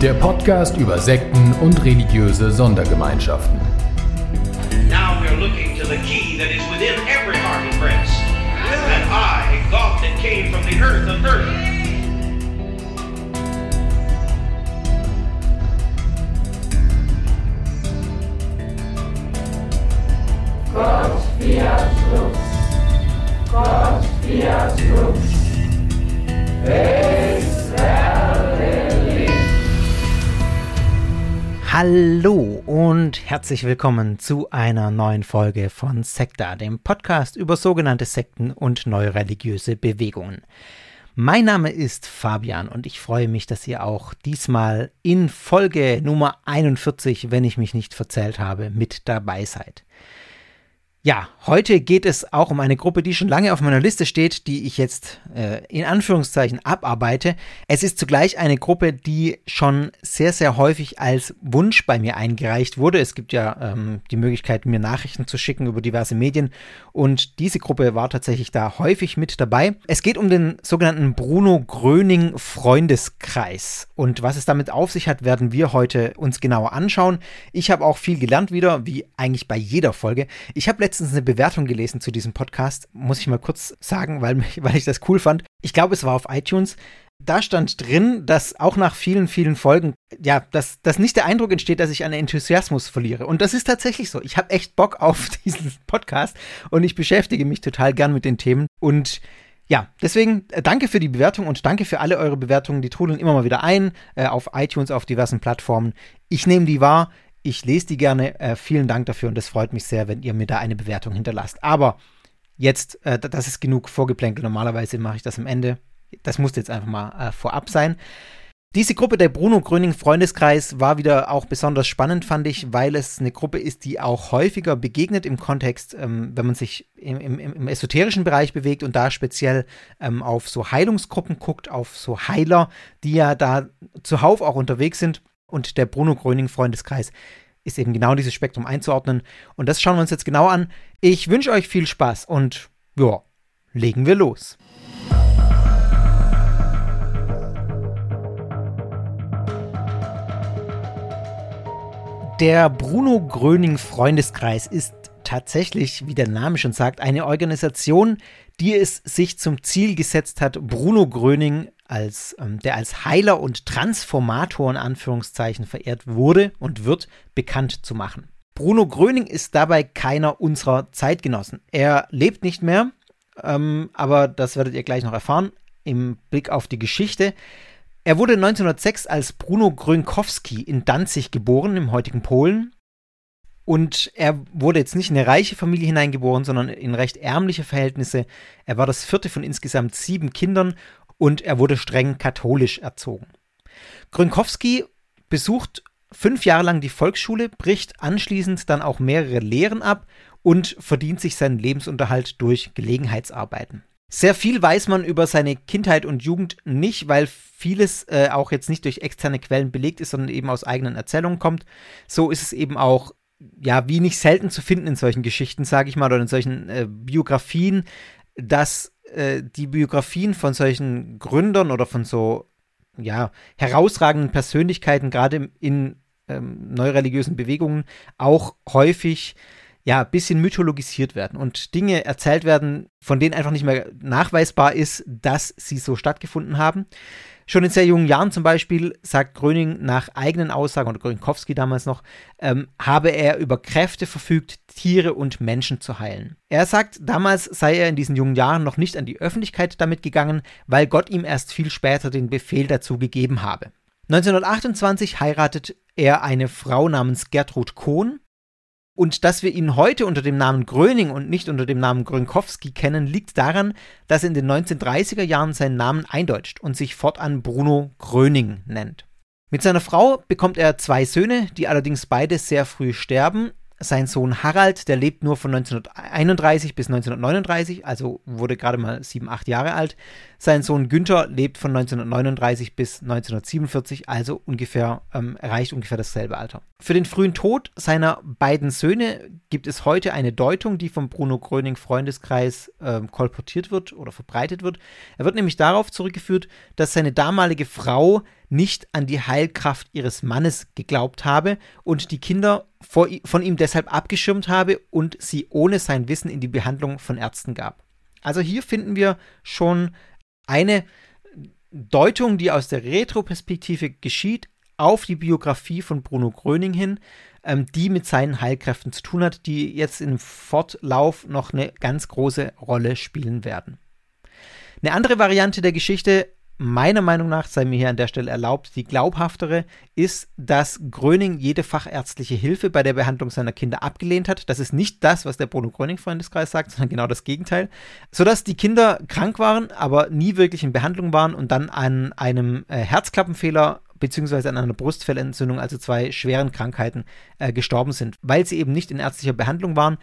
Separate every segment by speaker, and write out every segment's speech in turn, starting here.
Speaker 1: Der Podcast über Sekten und religiöse Sondergemeinschaften.
Speaker 2: Now we're looking to the key that is within every heart and breast. That I, God that came from the earth of earth.
Speaker 3: Hallo und herzlich willkommen zu einer neuen Folge von Sekta, dem Podcast über sogenannte Sekten und neue religiöse Bewegungen. Mein Name ist Fabian und ich freue mich, dass ihr auch diesmal in Folge Nummer 41, wenn ich mich nicht verzählt habe, mit dabei seid. Ja, heute geht es auch um eine Gruppe, die schon lange auf meiner Liste steht, die ich jetzt äh, in Anführungszeichen abarbeite. Es ist zugleich eine Gruppe, die schon sehr, sehr häufig als Wunsch bei mir eingereicht wurde. Es gibt ja ähm, die Möglichkeit, mir Nachrichten zu schicken über diverse Medien und diese Gruppe war tatsächlich da häufig mit dabei. Es geht um den sogenannten Bruno Gröning Freundeskreis und was es damit auf sich hat, werden wir heute uns genauer anschauen. Ich habe auch viel gelernt wieder, wie eigentlich bei jeder Folge. Ich habe letztens eine Bewertung gelesen zu diesem Podcast, muss ich mal kurz sagen, weil, weil ich das cool fand. Ich glaube, es war auf iTunes. Da stand drin, dass auch nach vielen, vielen Folgen, ja, dass, dass nicht der Eindruck entsteht, dass ich an Enthusiasmus verliere. Und das ist tatsächlich so. Ich habe echt Bock auf diesen Podcast und ich beschäftige mich total gern mit den Themen. Und ja, deswegen äh, danke für die Bewertung und danke für alle eure Bewertungen. Die trudeln immer mal wieder ein äh, auf iTunes, auf diversen Plattformen. Ich nehme die wahr. Ich lese die gerne. Äh, vielen Dank dafür und es freut mich sehr, wenn ihr mir da eine Bewertung hinterlasst. Aber jetzt, äh, das ist genug Vorgeplänkel. Normalerweise mache ich das am Ende. Das muss jetzt einfach mal äh, vorab sein. Diese Gruppe der Bruno Gröning Freundeskreis war wieder auch besonders spannend, fand ich, weil es eine Gruppe ist, die auch häufiger begegnet im Kontext, ähm, wenn man sich im, im, im, esoterischen Bereich bewegt und da speziell ähm, auf so Heilungsgruppen guckt, auf so Heiler, die ja da zuhauf auch unterwegs sind. Und der Bruno Gröning Freundeskreis ist eben genau dieses Spektrum einzuordnen. Und das schauen wir uns jetzt genau an. Ich wünsche euch viel Spaß und ja, legen wir los. Der Bruno Gröning Freundeskreis ist tatsächlich, wie der Name schon sagt, eine Organisation, die es sich zum Ziel gesetzt hat, Bruno Gröning als ähm, der als Heiler und Transformator in Anführungszeichen verehrt wurde und wird, bekannt zu machen. Bruno Gröning ist dabei keiner unserer Zeitgenossen. Er lebt nicht mehr, ähm, aber das werdet ihr gleich noch erfahren im Blick auf die Geschichte. Er wurde 1906 als Bruno Grönkowski in Danzig geboren, im heutigen Polen. Und er wurde jetzt nicht in eine reiche Familie hineingeboren, sondern in recht ärmliche Verhältnisse. Er war das vierte von insgesamt sieben Kindern und er wurde streng katholisch erzogen. Grünkowski besucht fünf Jahre lang die Volksschule, bricht anschließend dann auch mehrere Lehren ab und verdient sich seinen Lebensunterhalt durch Gelegenheitsarbeiten. Sehr viel weiß man über seine Kindheit und Jugend nicht, weil vieles äh, auch jetzt nicht durch externe Quellen belegt ist, sondern eben aus eigenen Erzählungen kommt. So ist es eben auch, ja, wie nicht selten zu finden in solchen Geschichten, sage ich mal, oder in solchen äh, Biografien, dass äh, die Biografien von solchen Gründern oder von so ja, herausragenden Persönlichkeiten, gerade in ähm, neureligiösen Bewegungen, auch häufig ja, ein bisschen mythologisiert werden und Dinge erzählt werden, von denen einfach nicht mehr nachweisbar ist, dass sie so stattgefunden haben. Schon in sehr jungen Jahren zum Beispiel sagt Gröning nach eigenen Aussagen, oder Grönkowski damals noch, ähm, habe er über Kräfte verfügt, Tiere und Menschen zu heilen. Er sagt, damals sei er in diesen jungen Jahren noch nicht an die Öffentlichkeit damit gegangen, weil Gott ihm erst viel später den Befehl dazu gegeben habe. 1928 heiratet er eine Frau namens Gertrud Kohn, und dass wir ihn heute unter dem Namen Gröning und nicht unter dem Namen Grönkowski kennen, liegt daran, dass er in den 1930er Jahren seinen Namen eindeutscht und sich fortan Bruno Gröning nennt. Mit seiner Frau bekommt er zwei Söhne, die allerdings beide sehr früh sterben. Sein Sohn Harald, der lebt nur von 1931 bis 1939, also wurde gerade mal sieben, acht Jahre alt. Sein Sohn Günther lebt von 1939 bis 1947, also ungefähr, ähm, erreicht ungefähr dasselbe Alter. Für den frühen Tod seiner beiden Söhne gibt es heute eine Deutung, die vom Bruno Gröning Freundeskreis ähm, kolportiert wird oder verbreitet wird. Er wird nämlich darauf zurückgeführt, dass seine damalige Frau nicht an die Heilkraft ihres Mannes geglaubt habe und die Kinder von ihm deshalb abgeschirmt habe und sie ohne sein Wissen in die Behandlung von Ärzten gab. Also hier finden wir schon eine Deutung, die aus der Retroperspektive geschieht, auf die Biografie von Bruno Gröning hin, ähm, die mit seinen Heilkräften zu tun hat, die jetzt im Fortlauf noch eine ganz große Rolle spielen werden. Eine andere Variante der Geschichte meiner Meinung nach, sei mir hier an der Stelle erlaubt, die glaubhaftere ist, dass Gröning jede fachärztliche Hilfe bei der Behandlung seiner Kinder abgelehnt hat. Das ist nicht das, was der Bruno Gröning-Freundeskreis sagt, sondern genau das Gegenteil. Sodass die Kinder krank waren, aber nie wirklich in Behandlung waren und dann an einem äh, Herzklappenfehler beziehungsweise an einer Brustfellentzündung, also zwei schweren Krankheiten, äh, gestorben sind, weil sie eben nicht in ärztlicher Behandlung waren,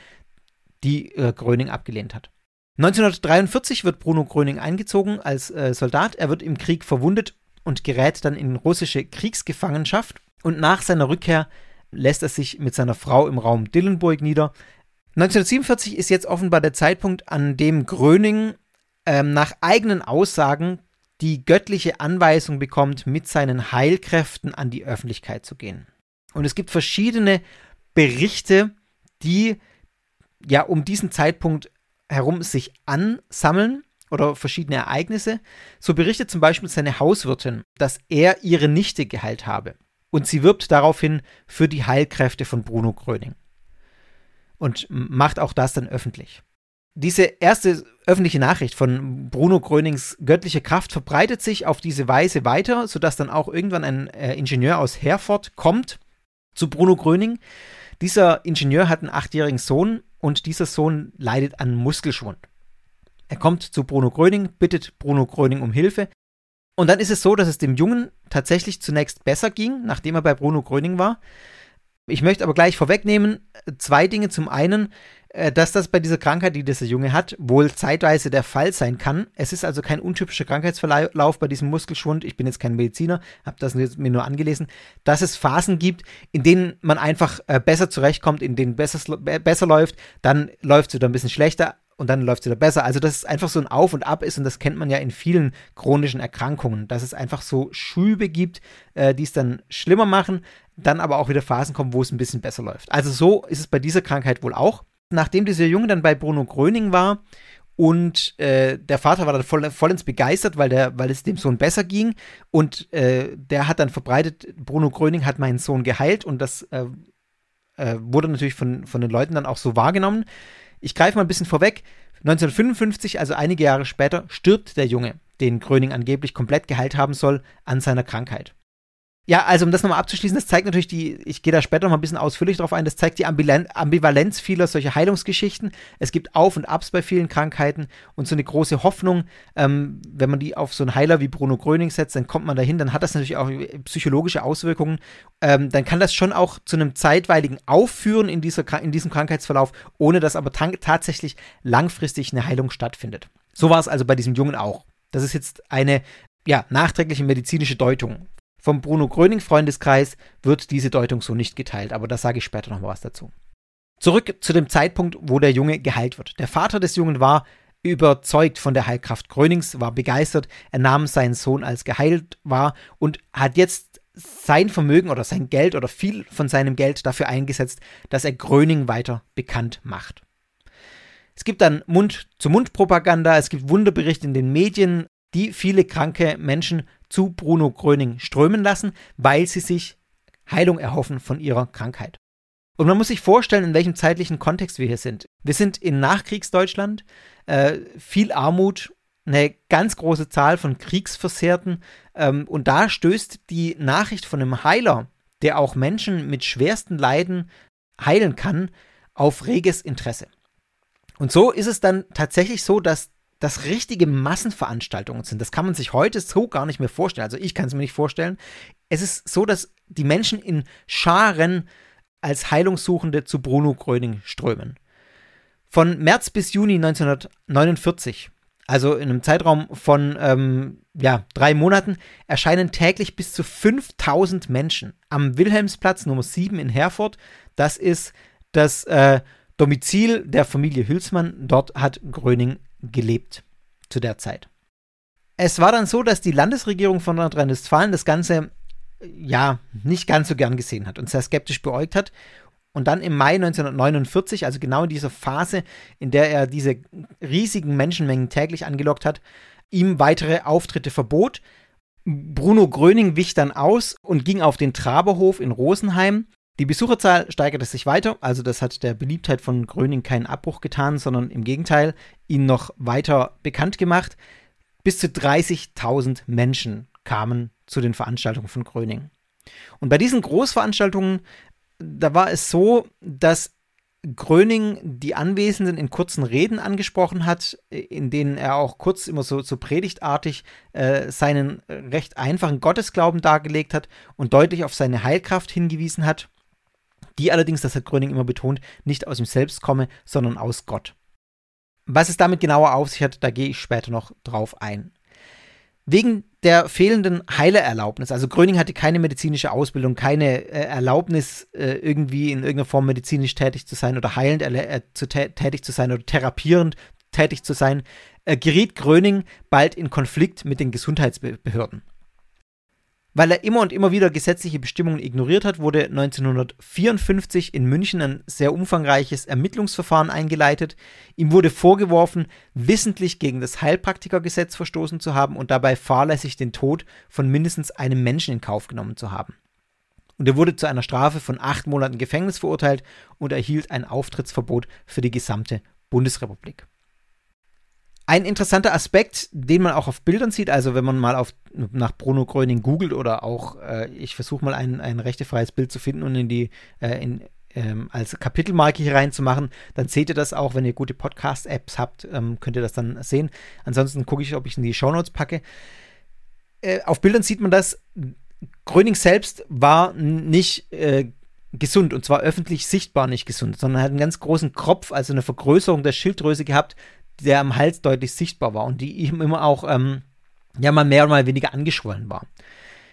Speaker 3: die äh, Gröning abgelehnt hat. 1943 wird Bruno Gröning eingezogen als äh, Soldat. Er wird im Krieg verwundet und gerät dann in russische Kriegsgefangenschaft. Und nach seiner Rückkehr lässt er sich mit seiner Frau im Raum Dillenburg nieder. 1947 ist jetzt offenbar der Zeitpunkt, an dem Gröning ähm, nach eigenen Aussagen die göttliche Anweisung bekommt, mit seinen Heilkräften an die Öffentlichkeit zu gehen. Und es gibt verschiedene Berichte, die ja um diesen Zeitpunkt herum sich ansammeln oder verschiedene Ereignisse. So berichtet zum Beispiel seine Hauswirtin, dass er ihre Nichte geheilt habe. Und sie wirbt daraufhin für die Heilkräfte von Bruno Gröning. Und macht auch das dann öffentlich. Diese erste öffentliche Nachricht von Bruno Grönings göttlicher Kraft verbreitet sich auf diese Weise weiter, sodass dann auch irgendwann ein äh, Ingenieur aus Herford kommt zu Bruno Gröning. Dieser Ingenieur hat einen achtjährigen Sohn und dieser Sohn leidet an Muskelschwund. Er kommt zu Bruno Gröning, bittet Bruno Gröning um Hilfe. Und dann ist es so, dass es dem Jungen tatsächlich zunächst besser ging, nachdem er bei Bruno Gröning war. Ich möchte aber gleich vorwegnehmen, zwei Dinge. Zum einen, dass das bei dieser Krankheit, die dieser Junge hat, wohl zeitweise der Fall sein kann. Es ist also kein untypischer Krankheitsverlauf bei diesem Muskelschwund. Ich bin jetzt kein Mediziner, habe das mir nur angelesen, dass es Phasen gibt, in denen man einfach äh, besser zurechtkommt, in denen besser, besser läuft, dann läuft es wieder ein bisschen schlechter und dann läuft es wieder besser. Also, dass es einfach so ein Auf und Ab ist und das kennt man ja in vielen chronischen Erkrankungen, dass es einfach so Schübe gibt, äh, die es dann schlimmer machen, dann aber auch wieder Phasen kommen, wo es ein bisschen besser läuft. Also, so ist es bei dieser Krankheit wohl auch nachdem dieser Junge dann bei Bruno Gröning war und äh, der Vater war dann voll, vollends begeistert, weil, der, weil es dem Sohn besser ging und äh, der hat dann verbreitet, Bruno Gröning hat meinen Sohn geheilt und das äh, äh wurde natürlich von, von den Leuten dann auch so wahrgenommen. Ich greife mal ein bisschen vorweg. 1955, also einige Jahre später, stirbt der Junge, den Gröning angeblich komplett geheilt haben soll, an seiner Krankheit. Ja, also um das nochmal abzuschließen, das zeigt natürlich die, ich gehe da später noch mal ein bisschen ausführlich drauf ein, das zeigt die Ambivalenz vieler solcher Heilungsgeschichten. Es gibt Auf und Abs bei vielen Krankheiten und so eine große Hoffnung, ähm, wenn man die auf so einen Heiler wie Bruno Gröning setzt, dann kommt man dahin, dann hat das natürlich auch psychologische Auswirkungen. Ähm, dann kann das schon auch zu einem zeitweiligen Aufführen in, dieser, in diesem Krankheitsverlauf, ohne dass aber tatsächlich langfristig eine Heilung stattfindet. So war es also bei diesem Jungen auch. Das ist jetzt eine ja, nachträgliche medizinische Deutung vom Bruno Gröning Freundeskreis wird diese Deutung so nicht geteilt, aber da sage ich später noch mal was dazu. Zurück zu dem Zeitpunkt, wo der Junge geheilt wird. Der Vater des Jungen war überzeugt von der Heilkraft Grönings, war begeistert, er nahm seinen Sohn als geheilt war und hat jetzt sein Vermögen oder sein Geld oder viel von seinem Geld dafür eingesetzt, dass er Gröning weiter bekannt macht. Es gibt dann Mund-zu-Mund-Propaganda, es gibt Wunderberichte in den Medien, die viele kranke Menschen zu Bruno Gröning strömen lassen, weil sie sich Heilung erhoffen von ihrer Krankheit. Und man muss sich vorstellen, in welchem zeitlichen Kontext wir hier sind. Wir sind in Nachkriegsdeutschland, äh, viel Armut, eine ganz große Zahl von Kriegsversehrten. Ähm, und da stößt die Nachricht von einem Heiler, der auch Menschen mit schwersten Leiden heilen kann, auf reges Interesse. Und so ist es dann tatsächlich so, dass das richtige Massenveranstaltungen sind. Das kann man sich heute so gar nicht mehr vorstellen. Also ich kann es mir nicht vorstellen. Es ist so, dass die Menschen in Scharen als Heilungssuchende zu Bruno Gröning strömen. Von März bis Juni 1949, also in einem Zeitraum von ähm, ja, drei Monaten, erscheinen täglich bis zu 5000 Menschen am Wilhelmsplatz Nummer 7 in Herford. Das ist das äh, Domizil der Familie Hülsmann. Dort hat Gröning gelebt zu der Zeit. Es war dann so, dass die Landesregierung von Nordrhein-Westfalen das Ganze ja nicht ganz so gern gesehen hat und sehr skeptisch beäugt hat. Und dann im Mai 1949, also genau in dieser Phase, in der er diese riesigen Menschenmengen täglich angelockt hat, ihm weitere Auftritte verbot. Bruno Gröning wich dann aus und ging auf den Traberhof in Rosenheim. Die Besucherzahl steigerte sich weiter, also das hat der Beliebtheit von Gröning keinen Abbruch getan, sondern im Gegenteil ihn noch weiter bekannt gemacht. Bis zu 30.000 Menschen kamen zu den Veranstaltungen von Gröning. Und bei diesen Großveranstaltungen, da war es so, dass Gröning die Anwesenden in kurzen Reden angesprochen hat, in denen er auch kurz immer so, so predigtartig äh, seinen recht einfachen Gottesglauben dargelegt hat und deutlich auf seine Heilkraft hingewiesen hat, die allerdings, das hat Gröning immer betont, nicht aus ihm selbst komme, sondern aus Gott. Was es damit genauer auf sich hat, da gehe ich später noch drauf ein. Wegen der fehlenden Heilererlaubnis, also Gröning hatte keine medizinische Ausbildung, keine äh, Erlaubnis, äh, irgendwie in irgendeiner Form medizinisch tätig zu sein oder heilend äh, zu tätig zu sein oder therapierend tätig zu sein, äh, geriet Gröning bald in Konflikt mit den Gesundheitsbehörden. Weil er immer und immer wieder gesetzliche Bestimmungen ignoriert hat, wurde 1954 in München ein sehr umfangreiches Ermittlungsverfahren eingeleitet. Ihm wurde vorgeworfen, wissentlich gegen das Heilpraktikergesetz verstoßen zu haben und dabei fahrlässig den Tod von mindestens einem Menschen in Kauf genommen zu haben. Und er wurde zu einer Strafe von acht Monaten Gefängnis verurteilt und erhielt ein Auftrittsverbot für die gesamte Bundesrepublik. Ein interessanter Aspekt, den man auch auf Bildern sieht, also wenn man mal auf, nach Bruno Gröning googelt oder auch, äh, ich versuche mal ein, ein rechtefreies Bild zu finden und in die, äh, in, ähm, als Kapitelmarke hier reinzumachen, dann seht ihr das auch, wenn ihr gute Podcast-Apps habt, ähm, könnt ihr das dann sehen. Ansonsten gucke ich, ob ich in die Shownotes packe. Äh, auf Bildern sieht man das, Gröning selbst war nicht äh, gesund und zwar öffentlich sichtbar nicht gesund, sondern hat einen ganz großen Kropf, also eine Vergrößerung der Schilddrüse gehabt, der am Hals deutlich sichtbar war und die ihm immer auch ähm, ja mal mehr oder mal weniger angeschwollen war.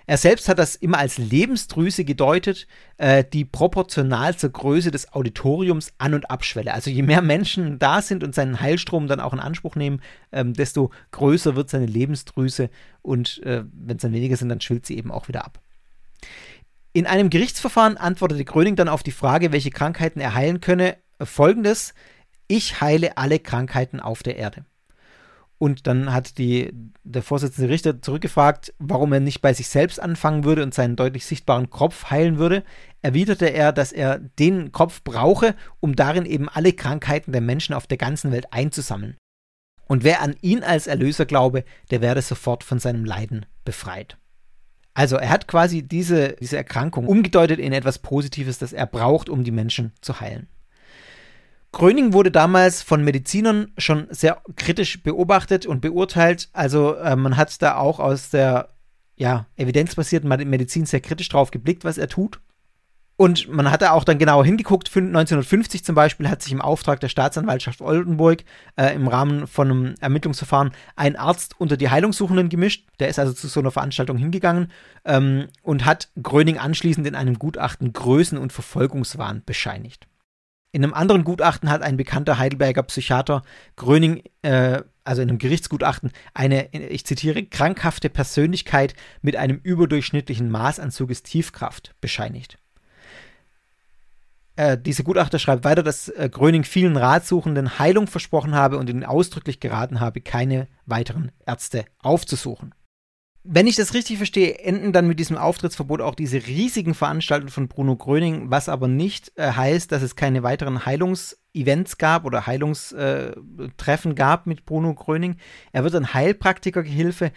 Speaker 3: Er selbst hat das immer als Lebensdrüse gedeutet, äh, die proportional zur Größe des Auditoriums an- und abschwelle. Also je mehr Menschen da sind und seinen Heilstrom dann auch in Anspruch nehmen, ähm, desto größer wird seine Lebensdrüse und äh, wenn es dann weniger sind, dann schwillt sie eben auch wieder ab. In einem Gerichtsverfahren antwortete Gröning dann auf die Frage, welche Krankheiten er heilen könne, folgendes: ich heile alle Krankheiten auf der Erde. Und dann hat die, der Vorsitzende Richter zurückgefragt, warum er nicht bei sich selbst anfangen würde und seinen deutlich sichtbaren Kopf heilen würde. Erwiderte er, dass er den Kopf brauche, um darin eben alle Krankheiten der Menschen auf der ganzen Welt einzusammeln. Und wer an ihn als Erlöser glaube, der werde sofort von seinem Leiden befreit. Also er hat quasi diese, diese Erkrankung umgedeutet in etwas Positives, das er braucht, um die Menschen zu heilen. Gröning wurde damals von Medizinern schon sehr kritisch beobachtet und beurteilt. Also äh, man hat da auch aus der ja, evidenzbasierten Medizin sehr kritisch drauf geblickt, was er tut. Und man hat da auch dann genauer hingeguckt. 1950 zum Beispiel hat sich im Auftrag der Staatsanwaltschaft Oldenburg äh, im Rahmen von einem Ermittlungsverfahren ein Arzt unter die Heilungssuchenden gemischt. Der ist also zu so einer Veranstaltung hingegangen ähm, und hat Gröning anschließend in einem Gutachten Größen- und Verfolgungswahn bescheinigt. In einem anderen Gutachten hat ein bekannter Heidelberger Psychiater Gröning, äh, also in einem Gerichtsgutachten, eine, ich zitiere, krankhafte Persönlichkeit mit einem überdurchschnittlichen Maß an Suggestivkraft bescheinigt. Äh, diese Gutachter schreibt weiter, dass äh, Gröning vielen Ratsuchenden Heilung versprochen habe und ihnen ausdrücklich geraten habe, keine weiteren Ärzte aufzusuchen wenn ich das richtig verstehe, enden dann mit diesem Auftrittsverbot auch diese riesigen Veranstaltungen von Bruno Gröning, was aber nicht äh, heißt, dass es keine weiteren Heilungsevents gab oder Heilungstreffen gab mit Bruno Gröning. Er wird dann Heilpraktikergehilfe.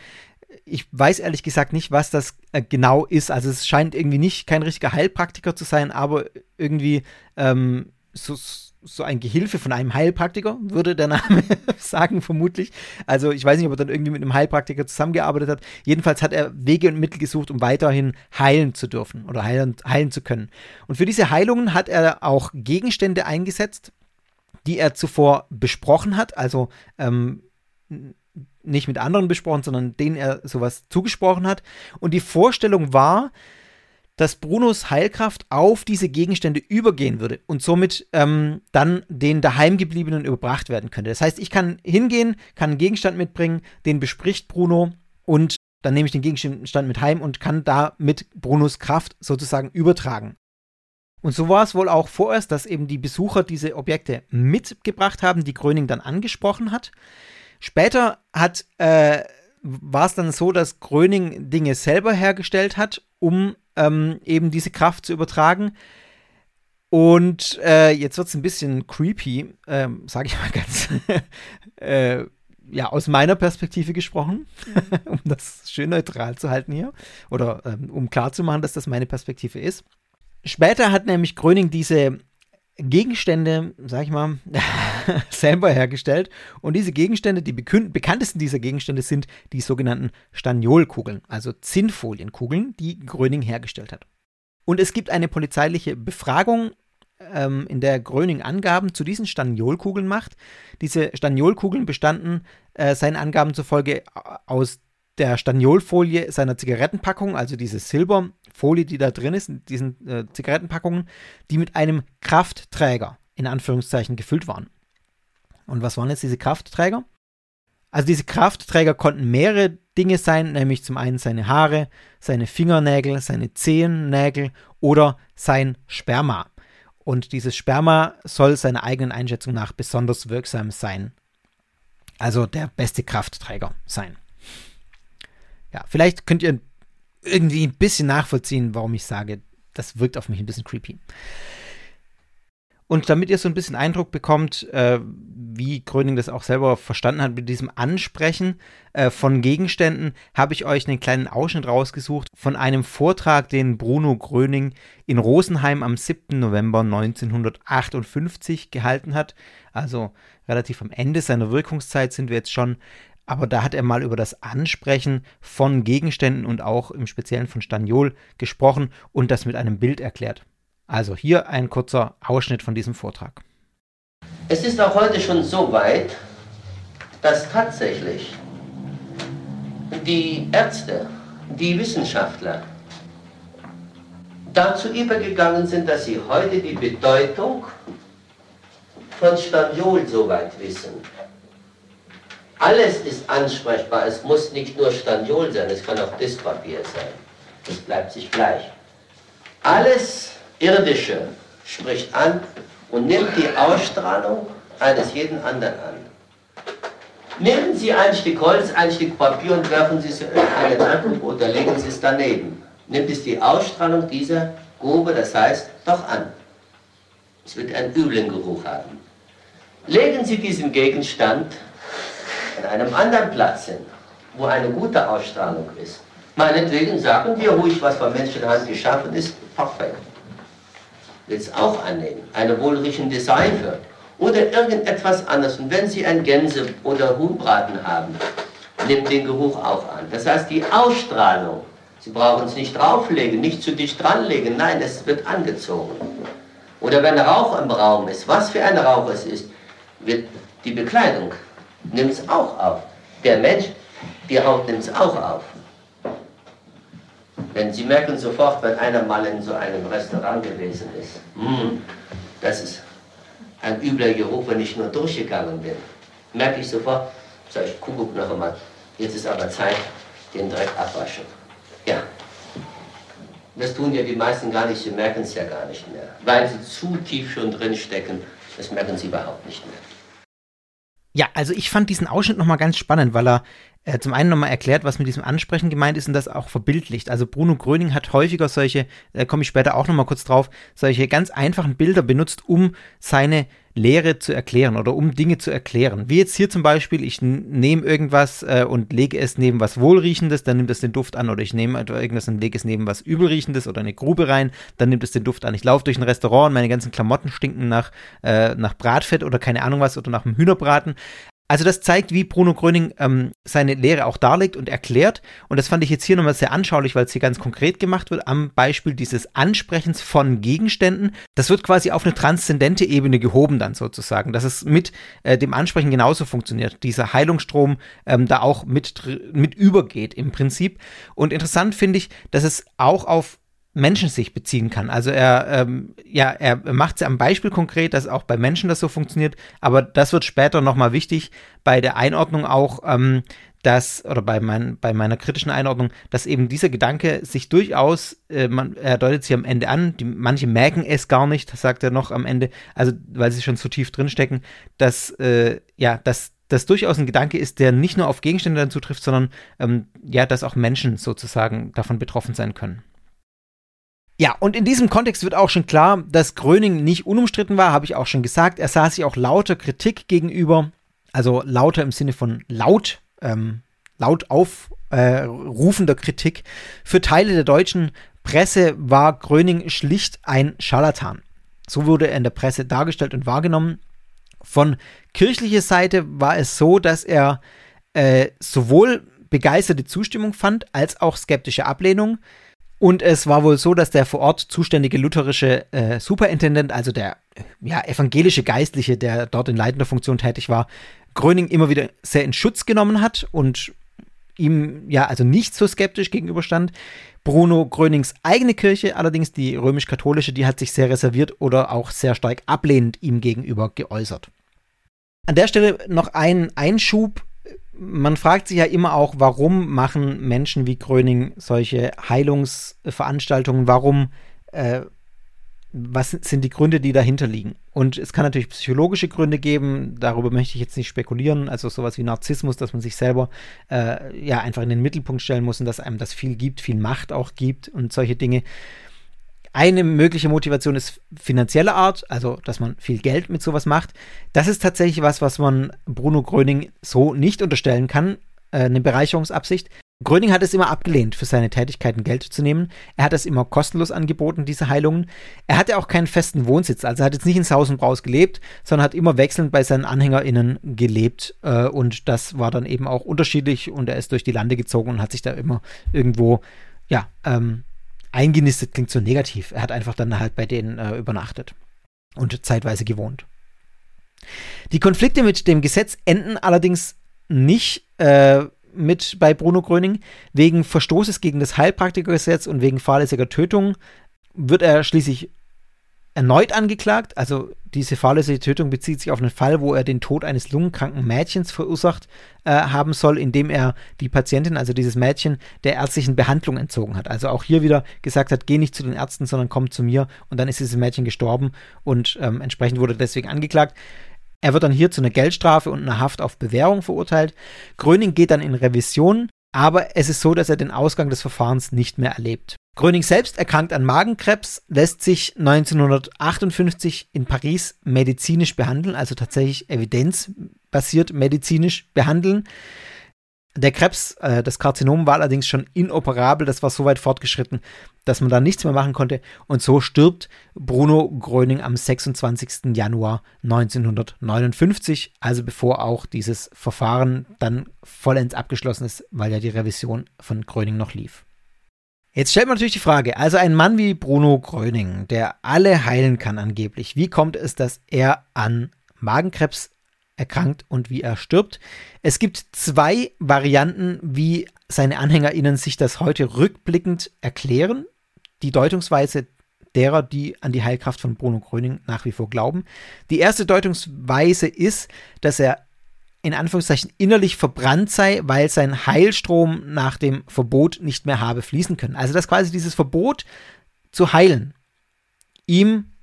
Speaker 3: Ich weiß ehrlich gesagt nicht, was das äh, genau ist. Also es scheint irgendwie nicht kein richtiger Heilpraktiker zu sein, aber irgendwie ähm, so, so ein Gehilfe von einem Heilpraktiker, würde der Name sagen, vermutlich. Also ich weiß nicht, ob er dann irgendwie mit einem Heilpraktiker zusammengearbeitet hat. Jedenfalls hat er Wege und Mittel gesucht, um weiterhin heilen zu dürfen oder heilen, heilen zu können. Und für diese Heilungen hat er auch Gegenstände eingesetzt, die er zuvor besprochen hat, also ähm, nicht mit anderen besprochen, sondern denen er sowas zugesprochen hat. Und die Vorstellung war, dass Brunos Heilkraft auf diese Gegenstände übergehen würde und somit ähm, dann den daheimgebliebenen überbracht werden könnte. Das heißt, ich kann hingehen, kann einen Gegenstand mitbringen, den bespricht Bruno und dann nehme ich den Gegenstand mit heim und kann da mit Brunos Kraft sozusagen übertragen. Und so war es wohl auch vorerst, dass eben die Besucher diese Objekte mitgebracht haben, die Gröning dann angesprochen hat. Später hat, äh, war es dann so, dass Gröning Dinge selber hergestellt hat, um ähm, eben diese Kraft zu übertragen. Und äh, jetzt wird es ein bisschen creepy, ähm, sage ich mal ganz, äh, ja, aus meiner Perspektive gesprochen, um das schön neutral zu halten hier, oder ähm, um klarzumachen, dass das meine Perspektive ist. Später hat nämlich Gröning diese Gegenstände, sag ich mal, selber hergestellt. Und diese Gegenstände, die bekanntesten dieser Gegenstände sind die sogenannten Staniolkugeln, also Zinnfolienkugeln, die Gröning hergestellt hat. Und es gibt eine polizeiliche Befragung, ähm, in der Gröning Angaben zu diesen Staniolkugeln macht. Diese Staniolkugeln bestanden äh, seinen Angaben zufolge aus der Staniolfolie seiner Zigarettenpackung, also diese Silberfolie, die da drin ist, in diesen äh, Zigarettenpackungen, die mit einem Kraftträger in Anführungszeichen gefüllt waren. Und was waren jetzt diese Kraftträger? Also diese Kraftträger konnten mehrere Dinge sein, nämlich zum einen seine Haare, seine Fingernägel, seine Zehennägel oder sein Sperma. Und dieses Sperma soll seiner eigenen Einschätzung nach besonders wirksam sein. Also der beste Kraftträger sein. Ja, vielleicht könnt ihr irgendwie ein bisschen nachvollziehen, warum ich sage, das wirkt auf mich ein bisschen creepy. Und damit ihr so ein bisschen Eindruck bekommt, äh, wie Gröning das auch selber verstanden hat mit diesem Ansprechen äh, von Gegenständen, habe ich euch einen kleinen Ausschnitt rausgesucht von einem Vortrag, den Bruno Gröning in Rosenheim am 7. November 1958 gehalten hat. Also relativ am Ende seiner Wirkungszeit sind wir jetzt schon. Aber da hat er mal über das Ansprechen von Gegenständen und auch im Speziellen von Staniol gesprochen und das mit einem Bild erklärt. Also hier ein kurzer Ausschnitt von diesem Vortrag.
Speaker 4: Es ist auch heute schon so weit, dass tatsächlich die Ärzte, die Wissenschaftler dazu übergegangen sind, dass sie heute die Bedeutung von Staniol so weit wissen. Alles ist ansprechbar, es muss nicht nur Staniol sein, es kann auch Diskpapier sein. Das bleibt sich gleich. Alles Irdische spricht an und nimmt die Ausstrahlung eines jeden anderen an. Nehmen Sie ein Stück Holz, ein Stück Papier und werfen Sie es in eine Lampe oder legen Sie es daneben. Nimmt es die Ausstrahlung dieser Grube, das heißt, doch an. Es wird einen üblen Geruch haben. Legen Sie diesen Gegenstand an einem anderen Platz hin, wo eine gute Ausstrahlung ist. Meinetwegen sagen wir ruhig, was von Menschenhand geschaffen ist, perfekt will es auch annehmen, eine wohlriechende Seife oder irgendetwas anderes. Und wenn Sie ein Gänse- oder Huhnbraten haben, nimmt den Geruch auch an. Das heißt, die Ausstrahlung, Sie brauchen es nicht drauflegen, nicht zu dicht dranlegen, nein, es wird angezogen. Oder wenn Rauch im Raum ist, was für ein Rauch es ist, wird die Bekleidung, nimmt es auch auf. Der Mensch, die Haut nimmt es auch auf. Denn Sie merken sofort, wenn einer mal in so einem Restaurant gewesen ist, mm, das ist ein übler Geruch, wenn ich nur durchgegangen bin. Merke ich sofort, sage ich, Kuckuck noch einmal, jetzt ist aber Zeit, den Dreck abwaschen. Ja. Das tun ja die meisten gar nicht, sie merken es ja gar nicht mehr. Weil sie zu tief schon drin stecken, das merken sie überhaupt nicht mehr.
Speaker 3: Ja, also ich fand diesen Ausschnitt nochmal ganz spannend, weil er äh, zum einen nochmal erklärt, was mit diesem Ansprechen gemeint ist und das auch verbildlicht. Also Bruno Gröning hat häufiger solche, da komme ich später auch nochmal kurz drauf, solche ganz einfachen Bilder benutzt, um seine Lehre zu erklären oder um Dinge zu erklären. Wie jetzt hier zum Beispiel, ich nehme irgendwas äh, und lege es neben was Wohlriechendes, dann nimmt es den Duft an, oder ich nehme irgendwas und lege es neben was Übelriechendes oder eine Grube rein, dann nimmt es den Duft an. Ich laufe durch ein Restaurant und meine ganzen Klamotten stinken nach, äh, nach Bratfett oder keine Ahnung was oder nach einem Hühnerbraten. Also das zeigt, wie Bruno Gröning ähm, seine Lehre auch darlegt und erklärt. Und das fand ich jetzt hier nochmal sehr anschaulich, weil es hier ganz konkret gemacht wird, am Beispiel dieses Ansprechens von Gegenständen. Das wird quasi auf eine transzendente Ebene gehoben dann sozusagen, dass es mit äh, dem Ansprechen genauso funktioniert. Dieser Heilungsstrom ähm, da auch mit, mit übergeht im Prinzip. Und interessant finde ich, dass es auch auf Menschen sich beziehen kann. Also er, ähm, ja, er macht es am Beispiel konkret, dass auch bei Menschen das so funktioniert, aber das wird später nochmal wichtig bei der Einordnung auch, ähm, dass, oder bei, mein, bei meiner kritischen Einordnung, dass eben dieser Gedanke sich durchaus, äh, man, er deutet sie am Ende an, die, manche merken es gar nicht, sagt er noch am Ende, also weil sie schon zu tief drinstecken, dass, äh, ja, dass das durchaus ein Gedanke ist, der nicht nur auf Gegenstände dann zutrifft, sondern ähm, ja, dass auch Menschen sozusagen davon betroffen sein können. Ja, und in diesem Kontext wird auch schon klar, dass Gröning nicht unumstritten war, habe ich auch schon gesagt. Er sah sich auch lauter Kritik gegenüber, also lauter im Sinne von laut, ähm, laut aufrufender äh, Kritik. Für Teile der deutschen Presse war Gröning schlicht ein Scharlatan. So wurde er in der Presse dargestellt und wahrgenommen. Von kirchlicher Seite war es so, dass er äh, sowohl begeisterte Zustimmung fand, als auch skeptische Ablehnung. Und es war wohl so, dass der vor Ort zuständige lutherische äh, Superintendent, also der ja, evangelische Geistliche, der dort in leitender Funktion tätig war, Gröning immer wieder sehr in Schutz genommen hat und ihm ja also nicht so skeptisch gegenüberstand. Bruno Grönings eigene Kirche, allerdings die römisch-katholische, die hat sich sehr reserviert oder auch sehr stark ablehnend ihm gegenüber geäußert. An der Stelle noch ein Einschub man fragt sich ja immer auch, warum machen Menschen wie Gröning solche Heilungsveranstaltungen? Warum, äh, was sind die Gründe, die dahinter liegen? Und es kann natürlich psychologische Gründe geben, darüber möchte ich jetzt nicht spekulieren, also sowas wie Narzissmus, dass man sich selber äh, ja einfach in den Mittelpunkt stellen muss und dass einem das viel gibt, viel Macht auch gibt und solche Dinge. Eine mögliche Motivation ist finanzieller Art, also dass man viel Geld mit sowas macht. Das ist tatsächlich was, was man Bruno Gröning so nicht unterstellen kann, äh, eine Bereicherungsabsicht. Gröning hat es immer abgelehnt, für seine Tätigkeiten Geld zu nehmen. Er hat es immer kostenlos angeboten, diese Heilungen. Er hatte auch keinen festen Wohnsitz, also hat jetzt nicht in Haus und Braus gelebt, sondern hat immer wechselnd bei seinen AnhängerInnen gelebt. Äh, und das war dann eben auch unterschiedlich und er ist durch die Lande gezogen und hat sich da immer irgendwo, ja, ähm, eingenistet klingt so negativ. Er hat einfach dann halt bei denen äh, übernachtet und zeitweise gewohnt. Die Konflikte mit dem Gesetz enden allerdings nicht äh, mit bei Bruno Gröning. Wegen Verstoßes gegen das Heilpraktikergesetz und wegen fahrlässiger Tötung wird er schließlich erneut angeklagt. Also diese fahrlässige Tötung bezieht sich auf einen Fall, wo er den Tod eines lungenkranken Mädchens verursacht äh, haben soll, indem er die Patientin, also dieses Mädchen, der ärztlichen Behandlung entzogen hat. Also auch hier wieder gesagt hat, geh nicht zu den Ärzten, sondern komm zu mir. Und dann ist dieses Mädchen gestorben und ähm, entsprechend wurde deswegen angeklagt. Er wird dann hier zu einer Geldstrafe und einer Haft auf Bewährung verurteilt. Gröning geht dann in Revision, aber es ist so, dass er den Ausgang des Verfahrens nicht mehr erlebt. Gröning selbst erkrankt an Magenkrebs, lässt sich 1958 in Paris medizinisch behandeln, also tatsächlich evidenzbasiert medizinisch behandeln. Der Krebs, äh, das Karzinom war allerdings schon inoperabel, das war so weit fortgeschritten, dass man da nichts mehr machen konnte. Und so stirbt Bruno Gröning am 26. Januar 1959, also bevor auch dieses Verfahren dann vollends abgeschlossen ist, weil ja die Revision von Gröning noch lief. Jetzt stellt man natürlich die Frage, also ein Mann wie Bruno Gröning, der alle heilen kann angeblich, wie kommt es, dass er an Magenkrebs erkrankt und wie er stirbt? Es gibt zwei Varianten, wie seine AnhängerInnen sich das heute rückblickend erklären. Die Deutungsweise derer, die an die Heilkraft von Bruno Gröning nach wie vor glauben. Die erste Deutungsweise ist, dass er in Anführungszeichen innerlich verbrannt sei, weil sein Heilstrom nach dem Verbot nicht mehr habe fließen können. Also dass quasi dieses Verbot zu heilen ihm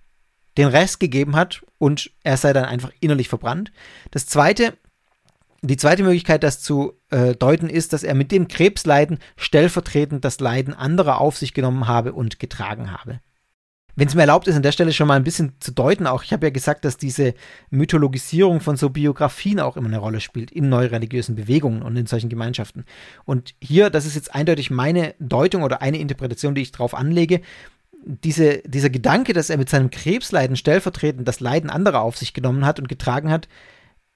Speaker 3: den Rest gegeben hat und er sei dann einfach innerlich verbrannt. Das zweite, die zweite Möglichkeit, das zu äh, deuten, ist, dass er mit dem Krebsleiden stellvertretend das Leiden anderer auf sich genommen habe und getragen habe. Wenn es mir erlaubt ist, an der Stelle schon mal ein bisschen zu deuten, auch ich habe ja gesagt, dass diese Mythologisierung von so Biografien auch immer eine Rolle spielt in neureligiösen Bewegungen und in solchen Gemeinschaften. Und hier, das ist jetzt eindeutig meine Deutung oder eine Interpretation, die ich darauf anlege, diese, dieser Gedanke, dass er mit seinem Krebsleiden stellvertretend das Leiden anderer auf sich genommen hat und getragen hat,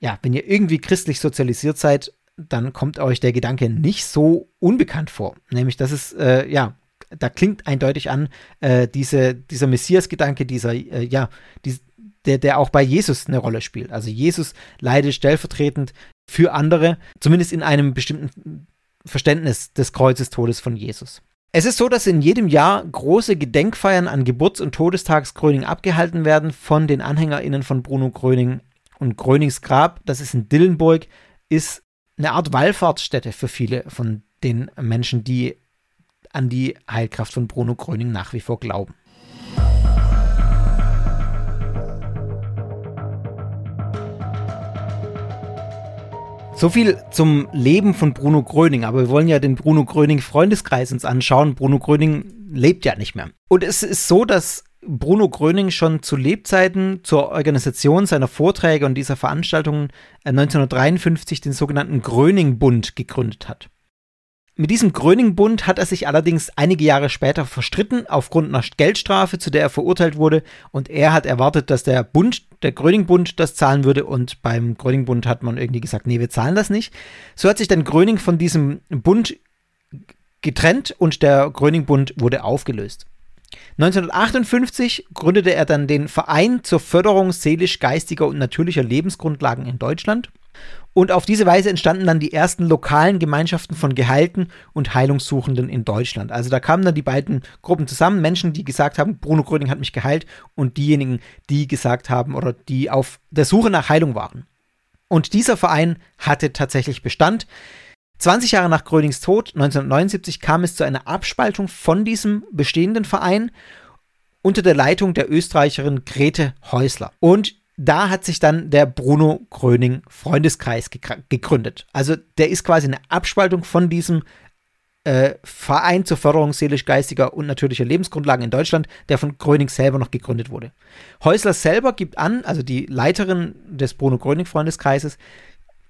Speaker 3: ja, wenn ihr irgendwie christlich sozialisiert seid, dann kommt euch der Gedanke nicht so unbekannt vor. Nämlich, dass es, äh, ja, da klingt eindeutig an, äh, diese, dieser Messias-Gedanke, dieser, äh, ja, die, der, der auch bei Jesus eine Rolle spielt. Also Jesus leidet stellvertretend für andere, zumindest in einem bestimmten Verständnis des Kreuzestodes von Jesus. Es ist so, dass in jedem Jahr große Gedenkfeiern an Geburts- und Todestags Gröning abgehalten werden von den AnhängerInnen von Bruno Gröning. Und Grönings Grab, das ist in Dillenburg, ist eine Art Wallfahrtsstätte für viele von den Menschen, die an die Heilkraft von Bruno Gröning nach wie vor glauben. So viel zum Leben von Bruno Gröning, aber wir wollen ja den Bruno Gröning Freundeskreis uns anschauen. Bruno Gröning lebt ja nicht mehr. Und es ist so, dass Bruno Gröning schon zu Lebzeiten zur Organisation seiner Vorträge und dieser Veranstaltungen 1953 den sogenannten Gröning-Bund gegründet hat. Mit diesem Gröning-Bund hat er sich allerdings einige Jahre später verstritten aufgrund einer Geldstrafe, zu der er verurteilt wurde. Und er hat erwartet, dass der Bund, der Gröning-Bund, das zahlen würde. Und beim Gröning-Bund hat man irgendwie gesagt, nee, wir zahlen das nicht. So hat sich dann Gröning von diesem Bund getrennt und der Gröning-Bund wurde aufgelöst. 1958 gründete er dann den Verein zur Förderung seelisch-geistiger und natürlicher Lebensgrundlagen in Deutschland. Und auf diese Weise entstanden dann die ersten lokalen Gemeinschaften von Geheilten und Heilungssuchenden in Deutschland. Also da kamen dann die beiden Gruppen zusammen, Menschen, die gesagt haben, Bruno Gröning hat mich geheilt und diejenigen, die gesagt haben oder die auf der Suche nach Heilung waren. Und dieser Verein hatte tatsächlich Bestand. 20 Jahre nach Grönings Tod, 1979, kam es zu einer Abspaltung von diesem bestehenden Verein unter der Leitung der Österreicherin Grete Häusler. Und da hat sich dann der Bruno Gröning Freundeskreis gegründet. Also der ist quasi eine Abspaltung von diesem äh, Verein zur Förderung seelisch-geistiger und natürlicher Lebensgrundlagen in Deutschland, der von Gröning selber noch gegründet wurde. Häusler selber gibt an, also die Leiterin des Bruno Gröning Freundeskreises,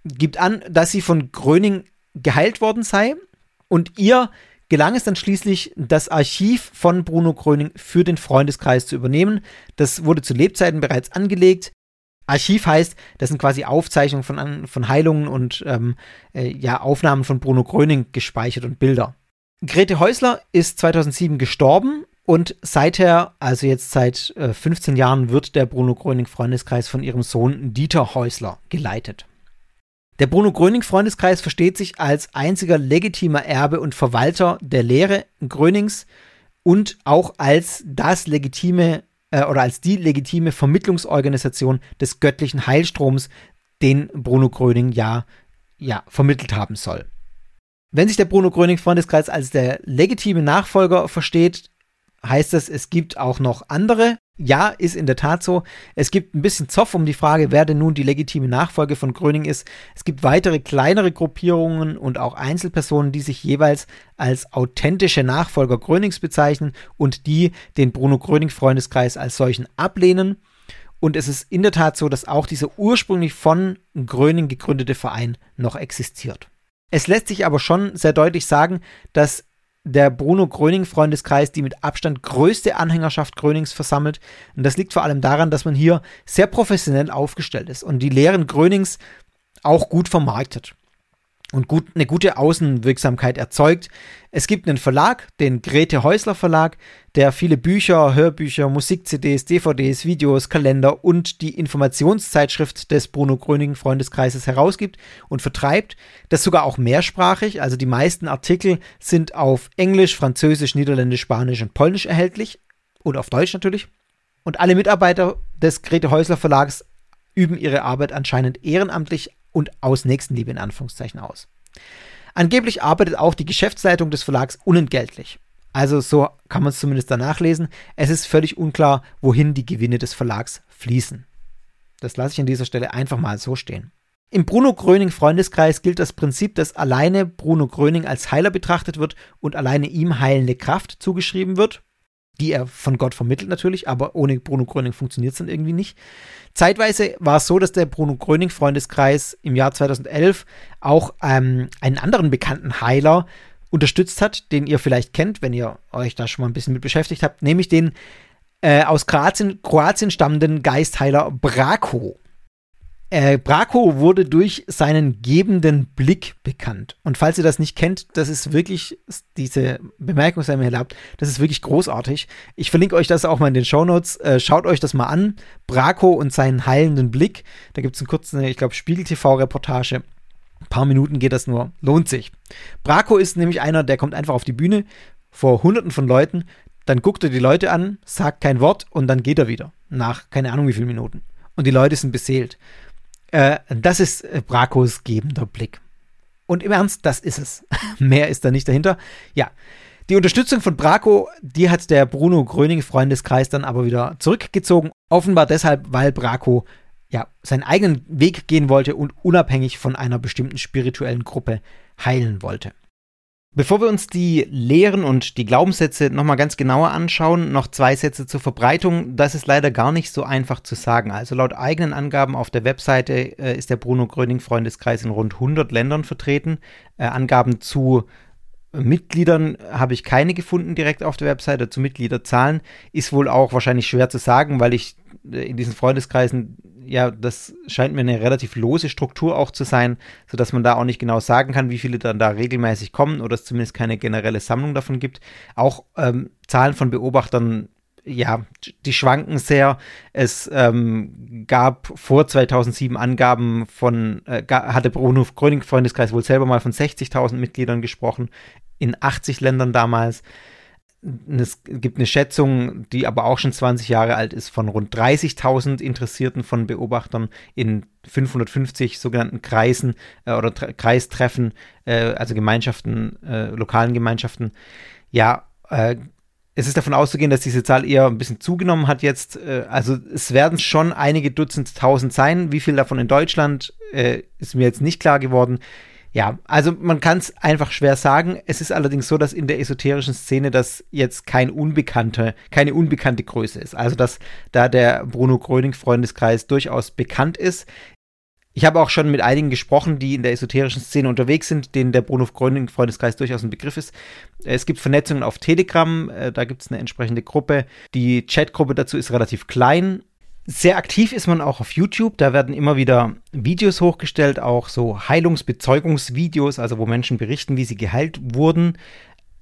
Speaker 3: gibt an, dass sie von Gröning geheilt worden sei und ihr gelang es dann schließlich, das Archiv von Bruno Gröning für den Freundeskreis zu übernehmen. Das wurde zu Lebzeiten bereits angelegt. Archiv heißt, das sind quasi Aufzeichnungen von, von Heilungen und ähm, äh, ja, Aufnahmen von Bruno Gröning gespeichert und Bilder. Grete Häusler ist 2007 gestorben und seither, also jetzt seit äh, 15 Jahren, wird der Bruno Gröning Freundeskreis von ihrem Sohn Dieter Häusler geleitet. Der Bruno Gröning Freundeskreis versteht sich als einziger legitimer Erbe und Verwalter der Lehre Grönings und auch als das legitime äh, oder als die legitime Vermittlungsorganisation des göttlichen Heilstroms, den Bruno Gröning ja, ja vermittelt haben soll. Wenn sich der Bruno Gröning Freundeskreis als der legitime Nachfolger versteht, heißt das, es gibt auch noch andere. Ja, ist in der Tat so. Es gibt ein bisschen Zoff um die Frage, wer denn nun die legitime Nachfolge von Gröning ist. Es gibt weitere kleinere Gruppierungen und auch Einzelpersonen, die sich jeweils als authentische Nachfolger Grönings bezeichnen und die den Bruno Gröning Freundeskreis als solchen ablehnen. Und es ist in der Tat so, dass auch dieser ursprünglich von Gröning gegründete Verein noch existiert. Es lässt sich aber schon sehr deutlich sagen, dass der Bruno Gröning Freundeskreis die mit Abstand größte Anhängerschaft Grönings versammelt. Und das liegt vor allem daran, dass man hier sehr professionell aufgestellt ist und die Lehren Grönings auch gut vermarktet und gut, eine gute Außenwirksamkeit erzeugt. Es gibt einen Verlag, den Grete Häusler Verlag, der viele Bücher, Hörbücher, Musik-CDs, DVDs, Videos, Kalender und die Informationszeitschrift des Bruno Gröning Freundeskreises herausgibt und vertreibt. Das sogar auch mehrsprachig, also die meisten Artikel sind auf Englisch, Französisch, Niederländisch, Spanisch und Polnisch erhältlich und auf Deutsch natürlich. Und alle Mitarbeiter des Grete Häusler Verlags üben ihre Arbeit anscheinend ehrenamtlich und aus Nächstenliebe in Anführungszeichen aus. Angeblich arbeitet auch die Geschäftsleitung des Verlags unentgeltlich. Also so kann man es zumindest danach lesen. Es ist völlig unklar, wohin die Gewinne des Verlags fließen. Das lasse ich an dieser Stelle einfach mal so stehen. Im Bruno Gröning Freundeskreis gilt das Prinzip, dass alleine Bruno Gröning als Heiler betrachtet wird und alleine ihm heilende Kraft zugeschrieben wird. Die er von Gott vermittelt natürlich, aber ohne Bruno Gröning funktioniert es dann irgendwie nicht. Zeitweise war es so, dass der Bruno Gröning Freundeskreis im Jahr 2011 auch ähm, einen anderen bekannten Heiler unterstützt hat, den ihr vielleicht kennt, wenn ihr euch da schon mal ein bisschen mit beschäftigt habt, nämlich den äh, aus Kroatien, Kroatien stammenden Geistheiler Braco. Äh, Braco wurde durch seinen gebenden Blick bekannt. Und falls ihr das nicht kennt, das ist wirklich, diese Bemerkung sei mir erlaubt, das ist wirklich großartig. Ich verlinke euch das auch mal in den Shownotes. Äh, schaut euch das mal an. Braco und seinen heilenden Blick. Da gibt es eine kurze, ich glaube, Spiegel-TV-Reportage. Ein paar Minuten geht das nur. Lohnt sich. Braco ist nämlich einer, der kommt einfach auf die Bühne vor hunderten von Leuten, dann guckt er die Leute an, sagt kein Wort und dann geht er wieder. Nach keine Ahnung wie vielen Minuten. Und die Leute sind beseelt. Äh, das ist äh, Bracos gebender Blick. Und im Ernst, das ist es. Mehr ist da nicht dahinter. Ja, die Unterstützung von Braco, die hat der Bruno Gröning Freundeskreis dann aber wieder zurückgezogen. Offenbar deshalb, weil Braco ja seinen eigenen Weg gehen wollte und unabhängig von einer bestimmten spirituellen Gruppe heilen wollte. Bevor wir uns die Lehren und die Glaubenssätze nochmal ganz genauer anschauen, noch zwei Sätze zur Verbreitung. Das ist leider gar nicht so einfach zu sagen. Also laut eigenen Angaben auf der Webseite äh, ist der Bruno Gröning Freundeskreis in rund 100 Ländern vertreten. Äh, Angaben zu Mitgliedern habe ich keine gefunden direkt auf der Webseite. Zu Mitgliederzahlen ist wohl auch wahrscheinlich schwer zu sagen, weil ich äh, in diesen Freundeskreisen ja, das scheint mir eine relativ lose Struktur auch zu sein, sodass man da auch nicht genau sagen kann, wie viele dann da regelmäßig kommen oder es zumindest keine generelle Sammlung davon gibt. Auch ähm, Zahlen von Beobachtern ja, die schwanken sehr. Es ähm, gab vor 2007 Angaben von, äh, hatte Bruno Gröning Freundeskreis wohl selber mal von 60.000 Mitgliedern gesprochen, in 80 Ländern damals es gibt eine Schätzung, die aber auch schon 20 Jahre alt ist, von rund 30.000 Interessierten von Beobachtern in 550 sogenannten Kreisen äh, oder Kreistreffen, äh, also Gemeinschaften, äh, lokalen Gemeinschaften. Ja, äh, es ist davon auszugehen, dass diese Zahl eher ein bisschen zugenommen hat jetzt. Äh, also es werden schon einige Dutzend tausend sein. Wie viel davon in Deutschland äh, ist mir jetzt nicht klar geworden. Ja, also man kann es einfach schwer sagen. Es ist allerdings so, dass in der esoterischen Szene das jetzt kein unbekannte, keine unbekannte Größe ist. Also dass da der Bruno Gröning Freundeskreis durchaus bekannt ist. Ich habe auch schon mit einigen gesprochen, die in der esoterischen Szene unterwegs sind, denen der Bruno Gröning Freundeskreis durchaus ein Begriff ist. Es gibt Vernetzungen auf Telegram, äh, da gibt es eine entsprechende Gruppe. Die Chatgruppe dazu ist relativ klein, sehr aktiv ist man auch auf YouTube. Da werden immer wieder Videos hochgestellt, auch so Heilungsbezeugungsvideos, also wo Menschen berichten, wie sie geheilt wurden.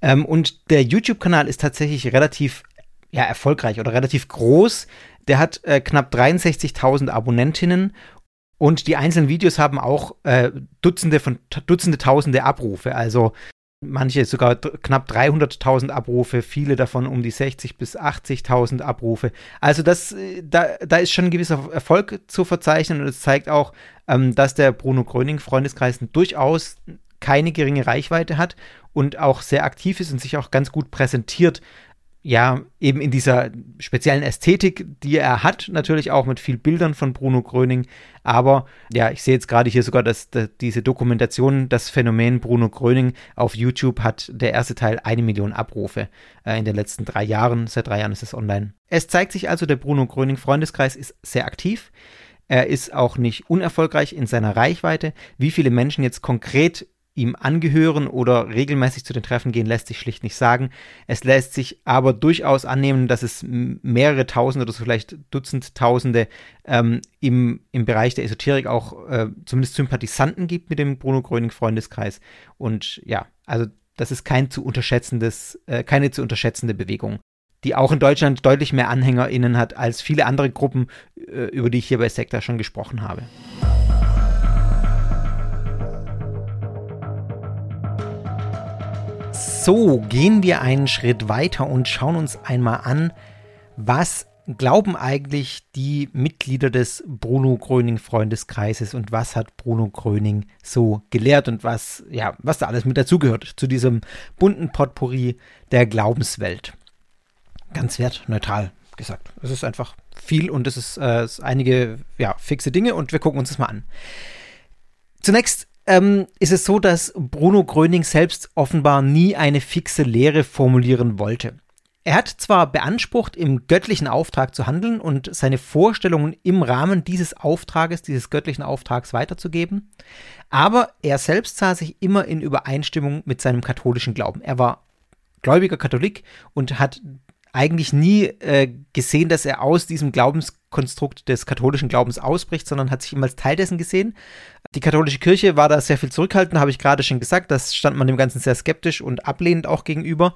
Speaker 3: Ähm, und der YouTube-Kanal ist tatsächlich relativ ja, erfolgreich oder relativ groß. Der hat äh, knapp 63.000 Abonnentinnen und die einzelnen Videos haben auch äh, Dutzende von Dutzende Tausende Abrufe. Also manche sogar knapp 300.000 Abrufe, viele davon um die 60 bis 80.000 Abrufe. Also das, äh, da, da ist schon ein gewisser Erfolg zu verzeichnen und es zeigt auch, ähm, dass der Bruno Gröning Freundeskreis durchaus keine geringe Reichweite hat und auch sehr aktiv ist und sich auch ganz gut präsentiert ja, eben in dieser speziellen Ästhetik, die er hat, natürlich auch mit viel Bildern von Bruno Gröning. Aber ja, ich sehe jetzt gerade hier sogar, dass, dass, diese Dokumentation, das Phänomen Bruno Gröning auf YouTube hat der erste Teil eine Million Abrufe äh, in den letzten drei Jahren. Seit drei Jahren ist es online. Es zeigt sich also, der Bruno Gröning Freundeskreis ist sehr aktiv. Er ist auch nicht unerfolgreich in seiner Reichweite. Wie viele Menschen jetzt konkret ihm angehören oder regelmäßig zu den Treffen gehen, lässt sich schlicht nicht sagen. Es lässt sich aber durchaus annehmen, dass es mehrere Tausende oder so vielleicht Dutzend Tausende ähm, im, im Bereich der Esoterik auch äh, zumindest Sympathisanten gibt mit dem Bruno Gröning Freundeskreis. Und ja, also das ist kein zu unterschätzendes, äh, keine zu unterschätzende Bewegung die auch in Deutschland deutlich mehr AnhängerInnen hat als viele andere Gruppen, äh, über die ich hier bei Sekta schon gesprochen habe. So, gehen wir einen Schritt weiter und schauen uns einmal an, was glauben eigentlich die Mitglieder des Bruno Gröning Freundeskreises und was hat Bruno Gröning so gelehrt und was, ja, was da alles mit dazugehört zu diesem bunten Potpourri der Glaubenswelt. Ganz wertneutral gesagt. Es ist einfach viel und es ist, äh, einige ja, fixe Dinge und wir gucken uns das mal an. Zunächst ähm, ist es so, dass Bruno Gröning selbst offenbar nie eine fixe Lehre formulieren wollte. Er hat zwar beansprucht, im göttlichen Auftrag zu handeln und seine Vorstellungen im Rahmen dieses Auftrages, dieses göttlichen Auftrags weiterzugeben, aber er selbst sah sich immer in Übereinstimmung mit seinem katholischen Glauben. Er war gläubiger Katholik und hat eigentlich nie äh, gesehen, dass er aus diesem Glaubenskonstrukt des katholischen Glaubens ausbricht, sondern hat sich immer als Teil dessen gesehen. Die katholische Kirche war da sehr viel zurückhaltend, habe ich gerade schon gesagt. Das stand man dem Ganzen sehr skeptisch und ablehnend auch gegenüber.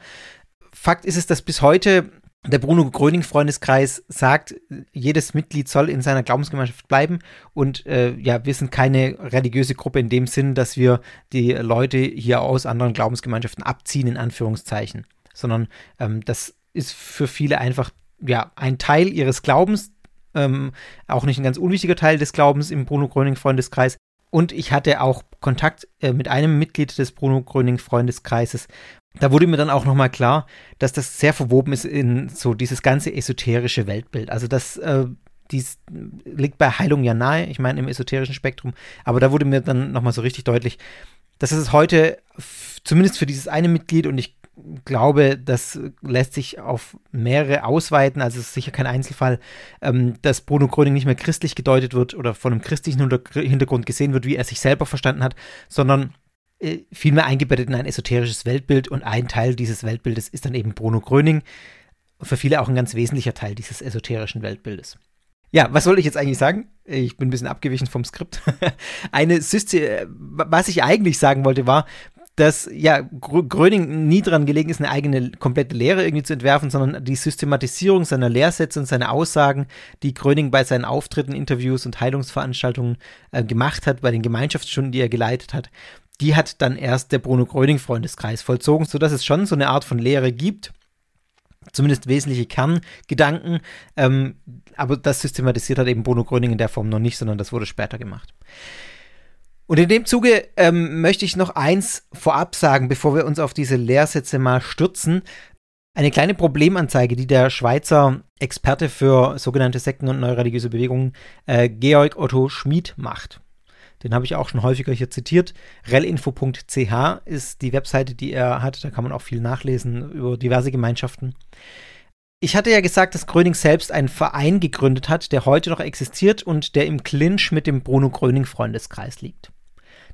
Speaker 3: Fakt ist es, dass bis heute der Bruno Gröning Freundeskreis sagt, jedes Mitglied soll in seiner Glaubensgemeinschaft bleiben und äh, ja, wir sind keine religiöse Gruppe in dem Sinn, dass wir die Leute hier aus anderen Glaubensgemeinschaften abziehen, in Anführungszeichen, sondern ähm, das ist für viele einfach ja ein Teil ihres Glaubens, ähm, auch nicht ein ganz unwichtiger Teil des Glaubens im Bruno Gröning Freundeskreis. Und ich hatte auch Kontakt äh, mit einem Mitglied des Bruno Gröning Freundeskreises, da wurde mir dann auch nochmal klar, dass das sehr verwoben ist in so dieses ganze esoterische Weltbild. Also das äh, dies liegt bei Heilung ja nahe, ich meine im esoterischen Spektrum, aber da wurde mir dann nochmal so richtig deutlich, dass es heute zumindest für dieses eine Mitglied und ich glaube, das lässt sich auf mehrere ausweiten, also es ist sicher kein Einzelfall, ähm, dass Bruno Gröning nicht mehr christlich gedeutet wird oder von einem christlichen Hintergrund gesehen wird, wie er sich selber verstanden hat, sondern äh, vielmehr eingebettet in ein esoterisches Weltbild und ein Teil dieses Weltbildes ist dann eben Bruno Gröning. Für viele auch ein ganz wesentlicher Teil dieses esoterischen Weltbildes. Ja, was soll ich jetzt eigentlich sagen? Ich bin ein bisschen abgewichen vom Skript. Eine Syste was ich eigentlich sagen wollte, war, dass ja Gröning nie daran gelegen ist, eine eigene komplette Lehre irgendwie zu entwerfen, sondern die Systematisierung seiner Lehrsätze und seiner Aussagen, die Gröning bei seinen Auftritten, Interviews und Heilungsveranstaltungen äh, gemacht hat, bei den Gemeinschaftsstunden, die er geleitet hat, die hat dann erst der Bruno Gröning Freundeskreis vollzogen, sodass es schon so eine Art von Lehre gibt, zumindest wesentliche Kerngedanken, ähm, aber das systematisiert hat eben Bruno Gröning in der Form noch nicht, sondern das wurde später gemacht. Und in dem Zuge ähm, möchte ich noch eins vorab sagen, bevor wir uns auf diese Lehrsätze mal stürzen. Eine kleine Problemanzeige, die der Schweizer Experte für sogenannte Sekten und neureligiöse Bewegungen, äh, Georg Otto Schmid, macht. Den habe ich auch schon häufiger hier zitiert. relinfo.ch ist die Webseite, die er hat. Da kann man auch viel nachlesen über diverse Gemeinschaften. Ich hatte ja gesagt, dass Gröning selbst einen Verein gegründet hat, der heute noch existiert und der im Clinch mit dem Bruno Gröning Freundeskreis liegt.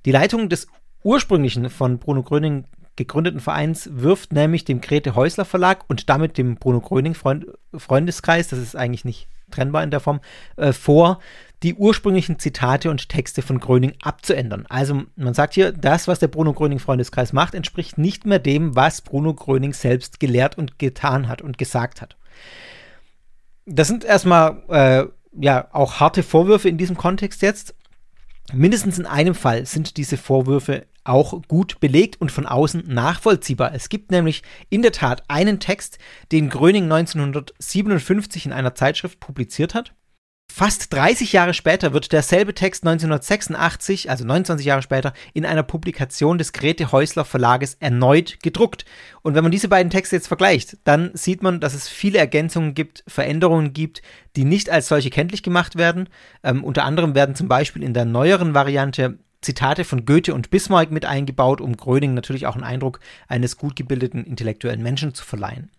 Speaker 3: Die Leitung des ursprünglichen von Bruno Gröning gegründeten Vereins wirft nämlich dem Grete Häusler Verlag und damit dem Bruno Gröning Freund Freundeskreis, das ist eigentlich nicht trennbar in der Form, äh, vor, die ursprünglichen Zitate und Texte von Gröning abzuändern. Also man sagt hier, das, was der Bruno Gröning Freundeskreis macht, entspricht nicht mehr dem, was Bruno Gröning selbst gelehrt und getan hat und gesagt hat. Das sind erstmal äh, ja auch harte Vorwürfe in diesem Kontext jetzt. Mindestens in einem Fall sind diese Vorwürfe auch gut belegt und von außen nachvollziehbar. Es gibt nämlich in der Tat einen Text, den Gröning 1957 in einer Zeitschrift publiziert hat. Fast 30 Jahre später wird derselbe Text 1986, also 29 Jahre später, in einer Publikation des Grete Häusler Verlages erneut gedruckt. Und wenn man diese beiden Texte jetzt vergleicht, dann sieht man, dass es viele Ergänzungen gibt, Veränderungen gibt, die nicht als solche kenntlich gemacht werden. Ähm, unter anderem werden zum Beispiel in der neueren Variante Zitate von Goethe und Bismarck mit eingebaut, um Gröning natürlich auch einen Eindruck eines gut gebildeten intellektuellen Menschen zu verleihen.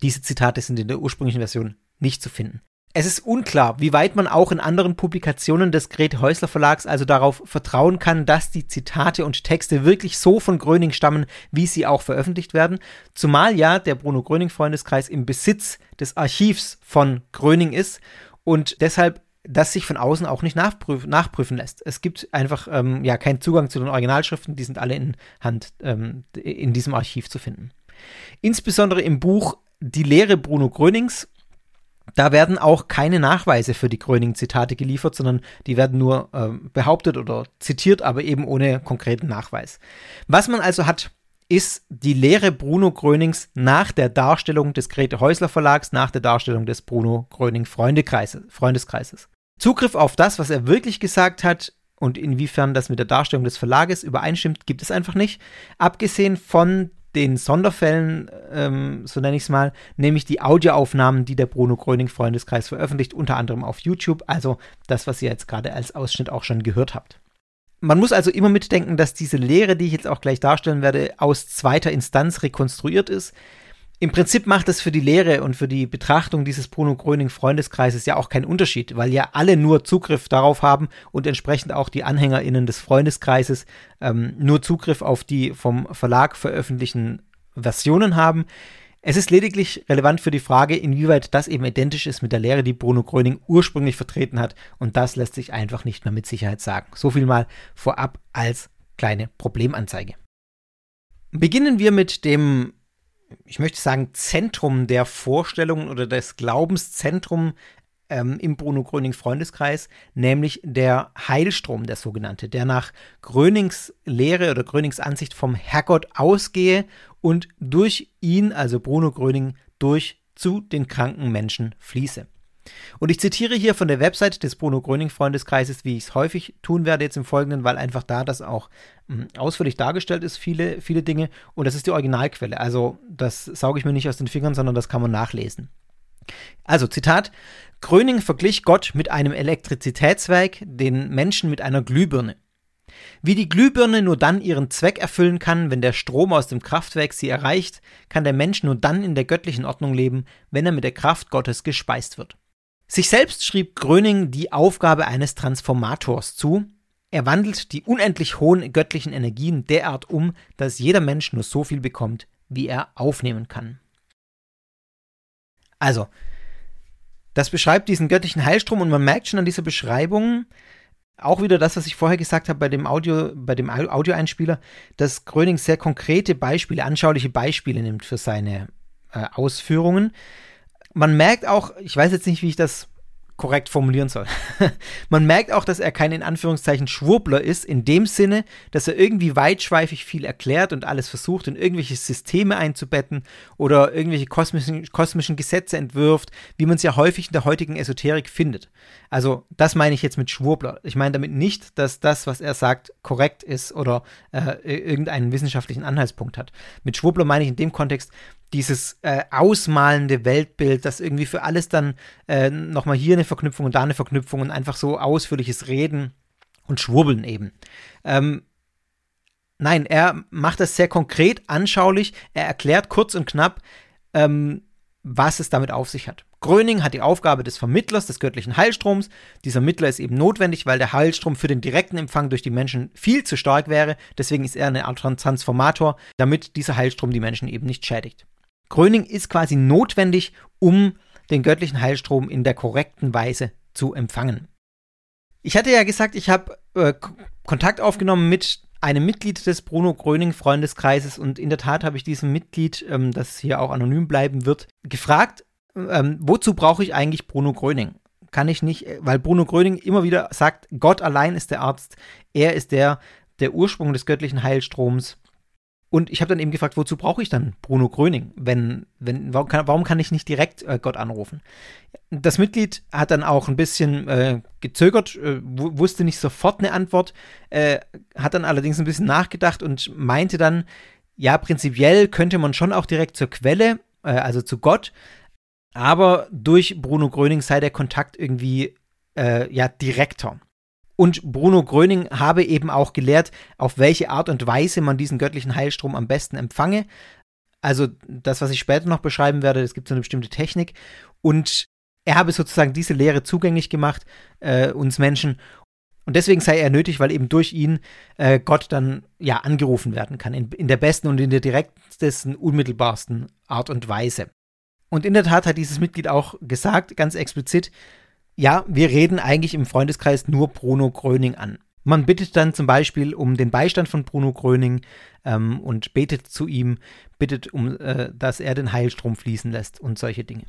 Speaker 3: Diese Zitate sind in der ursprünglichen Version nicht zu finden. Es ist unklar, wie weit man auch in anderen Publikationen des Grete Häusler Verlags also darauf vertrauen kann, dass die Zitate und Texte wirklich so von Gröning stammen, wie sie auch veröffentlicht werden. Zumal ja der Bruno Gröning Freundeskreis im Besitz des Archivs von Gröning ist und deshalb das sich von außen auch nicht nachprüf nachprüfen lässt. Es gibt einfach ähm, ja keinen Zugang zu den Originalschriften, die sind alle in Hand ähm, in diesem Archiv zu finden. Insbesondere im Buch Die Lehre Bruno Grönings da werden auch keine Nachweise für die Gröning-Zitate geliefert, sondern die werden nur äh, behauptet oder zitiert, aber eben ohne konkreten Nachweis. Was man also hat, ist die Lehre Bruno Grönings nach der Darstellung des Grete Häusler Verlags, nach der Darstellung des Bruno Gröning Freundeskreises. Zugriff auf das, was er wirklich gesagt hat und inwiefern das mit der Darstellung des Verlages übereinstimmt, gibt es einfach nicht. Abgesehen von den Sonderfällen, ähm, so nenne ich es mal, nämlich die Audioaufnahmen, die der Bruno Gröning Freundeskreis veröffentlicht, unter anderem auf YouTube, also das, was ihr jetzt gerade als Ausschnitt auch schon gehört habt. Man muss also immer mitdenken, dass diese Lehre, die ich jetzt auch gleich darstellen werde, aus zweiter Instanz rekonstruiert ist. Im Prinzip macht es für die Lehre und für die Betrachtung dieses Bruno Gröning Freundeskreises ja auch keinen Unterschied, weil ja alle nur Zugriff darauf haben und entsprechend auch die AnhängerInnen des Freundeskreises ähm, nur Zugriff auf die vom Verlag veröffentlichten Versionen haben. Es ist lediglich relevant für die Frage, inwieweit das eben identisch ist mit der Lehre, die Bruno Gröning ursprünglich vertreten hat. Und das lässt sich einfach nicht mehr mit Sicherheit sagen. So viel mal vorab als kleine Problemanzeige. Beginnen wir mit dem ich möchte sagen, Zentrum der Vorstellungen oder des Glaubenszentrum ähm, im Bruno Gröning Freundeskreis, nämlich der Heilstrom, der sogenannte, der nach Grönings Lehre oder Grönings Ansicht vom Herrgott ausgehe und durch ihn, also Bruno Gröning, durch zu den kranken Menschen fließe. Und ich zitiere hier von der Website des Bruno Gröning Freundeskreises, wie ich es häufig tun werde jetzt im Folgenden, weil einfach da das auch hm, ausführlich dargestellt ist, viele, viele Dinge. Und das ist die Originalquelle. Also das sauge ich mir nicht aus den Fingern, sondern das kann man nachlesen. Also Zitat, Gröning verglich Gott mit einem Elektrizitätswerk, den Menschen mit einer Glühbirne. Wie die Glühbirne nur dann ihren Zweck erfüllen kann, wenn der Strom aus dem Kraftwerk sie erreicht, kann der Mensch nur dann in der göttlichen Ordnung leben, wenn er mit der Kraft Gottes gespeist wird. Sich selbst schrieb Gröning die Aufgabe eines Transformators zu. Er wandelt die unendlich hohen göttlichen Energien derart um, dass jeder Mensch nur so viel bekommt, wie er aufnehmen kann. Also, das beschreibt diesen göttlichen Heilstrom und man merkt schon an dieser Beschreibung, auch wieder das, was ich vorher gesagt habe bei dem Audio, bei dem Audioeinspieler, dass Gröning sehr konkrete Beispiele, anschauliche Beispiele nimmt für seine äh, Ausführungen man merkt auch, ich weiß jetzt nicht, wie ich das korrekt formulieren soll. Man merkt auch, dass er kein in Anführungszeichen Schwurbler ist, in dem Sinne, dass er irgendwie weitschweifig viel erklärt und alles versucht, in irgendwelche Systeme einzubetten oder irgendwelche kosmischen, kosmischen Gesetze entwirft, wie man es ja häufig in der heutigen Esoterik findet. Also, das meine ich jetzt mit Schwurbler. Ich meine damit nicht, dass das, was er sagt, korrekt ist oder äh, irgendeinen wissenschaftlichen Anhaltspunkt hat. Mit Schwurbler meine ich in dem Kontext, dieses äh, ausmalende Weltbild, das irgendwie für alles dann äh, nochmal hier eine Verknüpfung und da eine Verknüpfung und einfach so ausführliches Reden und Schwurbeln eben. Ähm, nein, er macht das sehr konkret, anschaulich. Er erklärt kurz und knapp, ähm, was es damit auf sich hat. Gröning hat die Aufgabe des Vermittlers des göttlichen Heilstroms. Dieser Mittler ist eben notwendig, weil der Heilstrom für den direkten Empfang durch die Menschen viel zu stark wäre. Deswegen ist er eine Art Transformator, damit dieser Heilstrom die Menschen eben nicht schädigt. Gröning ist quasi notwendig, um den göttlichen Heilstrom in der korrekten Weise zu empfangen. Ich hatte ja gesagt, ich habe äh, Kontakt aufgenommen mit einem Mitglied des Bruno Gröning Freundeskreises und in der Tat habe ich diesem Mitglied, ähm, das hier auch anonym bleiben wird, gefragt, ähm, wozu brauche ich eigentlich Bruno Gröning? Kann ich nicht, weil Bruno Gröning immer wieder sagt, Gott allein ist der Arzt, er ist der, der Ursprung des göttlichen Heilstroms und ich habe dann eben gefragt, wozu brauche ich dann Bruno Gröning? Wenn, wenn, warum, kann, warum kann ich nicht direkt äh, Gott anrufen? Das Mitglied hat dann auch ein bisschen äh, gezögert, äh, wusste nicht sofort eine Antwort, äh, hat dann allerdings ein bisschen nachgedacht und meinte dann, ja, prinzipiell könnte man schon auch direkt zur Quelle, äh, also zu Gott, aber durch Bruno Gröning sei der Kontakt irgendwie äh, ja direkter. Und Bruno Gröning habe eben auch gelehrt, auf welche Art und Weise man diesen göttlichen Heilstrom am besten empfange. Also das, was ich später noch beschreiben werde, es gibt so eine bestimmte Technik. Und er habe sozusagen diese Lehre zugänglich gemacht, äh, uns Menschen. Und deswegen sei er nötig, weil eben durch ihn äh, Gott dann ja angerufen werden kann, in, in der besten und in der direktesten, unmittelbarsten Art und Weise. Und in der Tat hat dieses Mitglied auch gesagt, ganz explizit, ja, wir reden eigentlich im Freundeskreis nur Bruno Gröning an. Man bittet dann zum Beispiel um den Beistand von Bruno Gröning ähm, und betet zu ihm, bittet um, äh, dass er den Heilstrom fließen lässt und solche Dinge.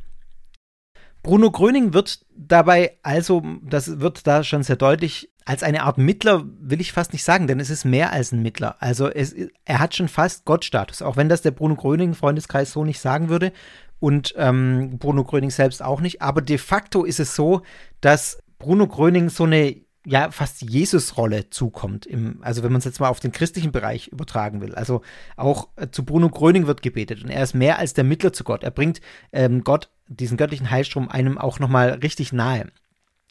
Speaker 3: Bruno Gröning wird dabei also, das wird da schon sehr deutlich, als eine Art Mittler will ich fast nicht sagen, denn es ist mehr als ein Mittler. Also es, er hat schon fast Gottstatus, auch wenn das der Bruno Gröning Freundeskreis so nicht sagen würde, und ähm, Bruno Gröning selbst auch nicht. Aber de facto ist es so, dass Bruno Gröning so eine ja fast Jesus-Rolle zukommt. Im, also wenn man es jetzt mal auf den christlichen Bereich übertragen will. Also auch äh, zu Bruno Gröning wird gebetet und er ist mehr als der Mittler zu Gott. Er bringt ähm, Gott, diesen göttlichen Heilstrom, einem auch nochmal richtig nahe.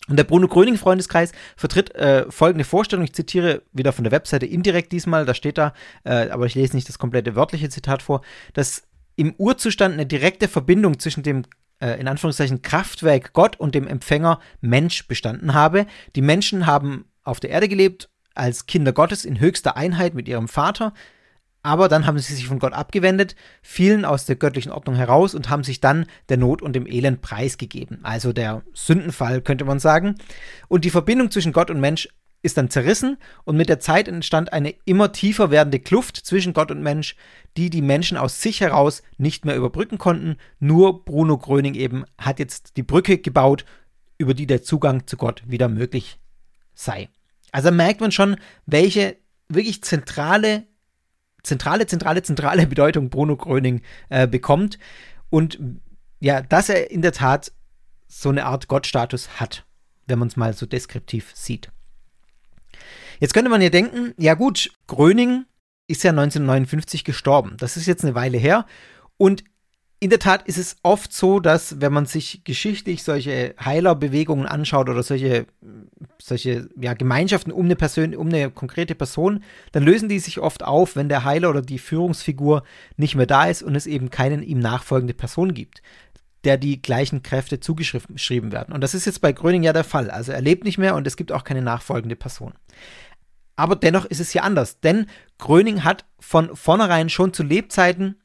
Speaker 3: Und der Bruno Gröning Freundeskreis vertritt äh, folgende Vorstellung. Ich zitiere wieder von der Webseite indirekt diesmal, da steht da, äh, aber ich lese nicht das komplette wörtliche Zitat vor, dass im Urzustand eine direkte Verbindung zwischen dem äh, in Anführungszeichen Kraftwerk Gott und dem Empfänger Mensch bestanden habe. Die Menschen haben auf der Erde gelebt als Kinder Gottes in höchster Einheit mit ihrem Vater, aber dann haben sie sich von Gott abgewendet, fielen aus der göttlichen Ordnung heraus und haben sich dann der Not und dem Elend preisgegeben. Also der Sündenfall könnte man sagen. Und die Verbindung zwischen Gott und Mensch ist dann zerrissen und mit der Zeit entstand eine immer tiefer werdende Kluft zwischen Gott und Mensch, die die Menschen aus sich heraus nicht mehr überbrücken konnten. Nur Bruno Gröning eben hat jetzt die Brücke gebaut, über die der Zugang zu Gott wieder möglich sei. Also merkt man schon, welche wirklich zentrale, zentrale, zentrale, zentrale Bedeutung Bruno Gröning äh, bekommt und ja, dass er in der Tat so eine Art Gottstatus hat, wenn man es mal so deskriptiv sieht. Jetzt könnte man ja denken, ja gut, Gröning ist ja 1959 gestorben. Das ist jetzt eine Weile her. Und in der Tat ist es oft so, dass wenn man sich geschichtlich solche Heilerbewegungen anschaut oder solche, solche ja, Gemeinschaften um eine, Person, um eine konkrete Person, dann lösen die sich oft auf, wenn der Heiler oder die Führungsfigur nicht mehr da ist und es eben keinen ihm nachfolgende Person gibt, der die gleichen Kräfte zugeschrieben werden. Und das ist jetzt bei Gröning ja der Fall. Also er lebt nicht mehr und es gibt auch keine nachfolgende Person. Aber dennoch ist es hier anders, denn Gröning hat von vornherein schon zu Lebzeiten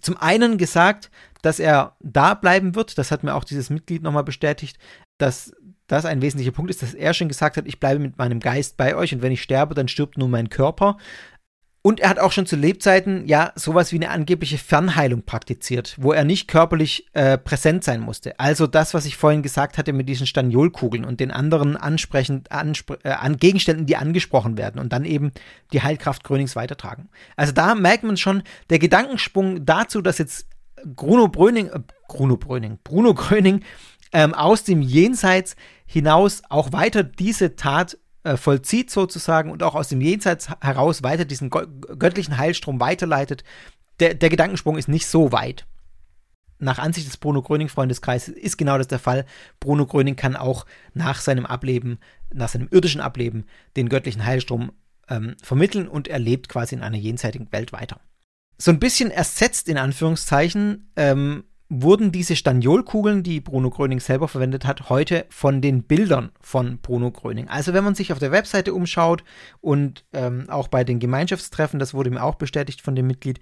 Speaker 3: zum einen gesagt, dass er da bleiben wird, das hat mir auch dieses Mitglied nochmal bestätigt, dass das ein wesentlicher Punkt ist, dass er schon gesagt hat, ich bleibe mit meinem Geist bei euch. Und wenn ich sterbe, dann stirbt nur mein Körper. Und er hat auch schon zu Lebzeiten ja sowas wie eine angebliche Fernheilung praktiziert, wo er nicht körperlich äh, präsent sein musste. Also das, was ich vorhin gesagt hatte mit diesen Staniolkugeln und den anderen ansprechend anspr äh, an Gegenständen, die angesprochen werden und dann eben die Heilkraft Grönings weitertragen. Also da merkt man schon, der Gedankensprung dazu, dass jetzt Bruno Bröning, äh, Bruno Bröning, Bruno Gröning ähm, aus dem Jenseits hinaus auch weiter diese Tat äh, vollzieht sozusagen und auch aus dem Jenseits heraus weiter diesen göttlichen Heilstrom weiterleitet, der, der Gedankensprung ist nicht so weit. Nach Ansicht des Bruno Gröning Freundeskreises ist genau das der Fall. Bruno Gröning kann auch nach seinem Ableben, nach seinem irdischen Ableben, den göttlichen Heilstrom ähm, vermitteln und er lebt quasi in einer jenseitigen Welt weiter. So ein bisschen ersetzt in Anführungszeichen ähm, wurden diese Staniolkugeln, die Bruno Gröning selber verwendet hat, heute von den Bildern von Bruno Gröning. Also wenn man sich auf der Webseite umschaut und ähm, auch bei den Gemeinschaftstreffen, das wurde mir auch bestätigt von dem Mitglied,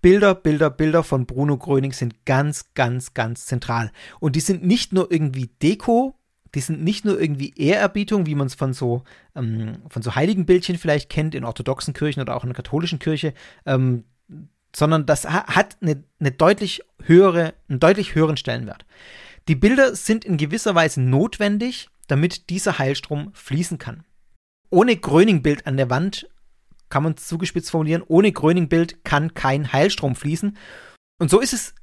Speaker 3: Bilder, Bilder, Bilder von Bruno Gröning sind ganz, ganz, ganz zentral. Und die sind nicht nur irgendwie Deko, die sind nicht nur irgendwie Ehrerbietung, wie man es von so, ähm, von so Heiligenbildchen vielleicht kennt in orthodoxen Kirchen oder auch in der katholischen Kirche. Ähm, sondern das hat eine, eine deutlich höhere, einen deutlich höheren Stellenwert. Die Bilder sind in gewisser Weise notwendig, damit dieser Heilstrom fließen kann. Ohne Gröning-Bild an der Wand kann man es zugespitzt formulieren, ohne Gröning-Bild kann kein Heilstrom fließen. Und so ist es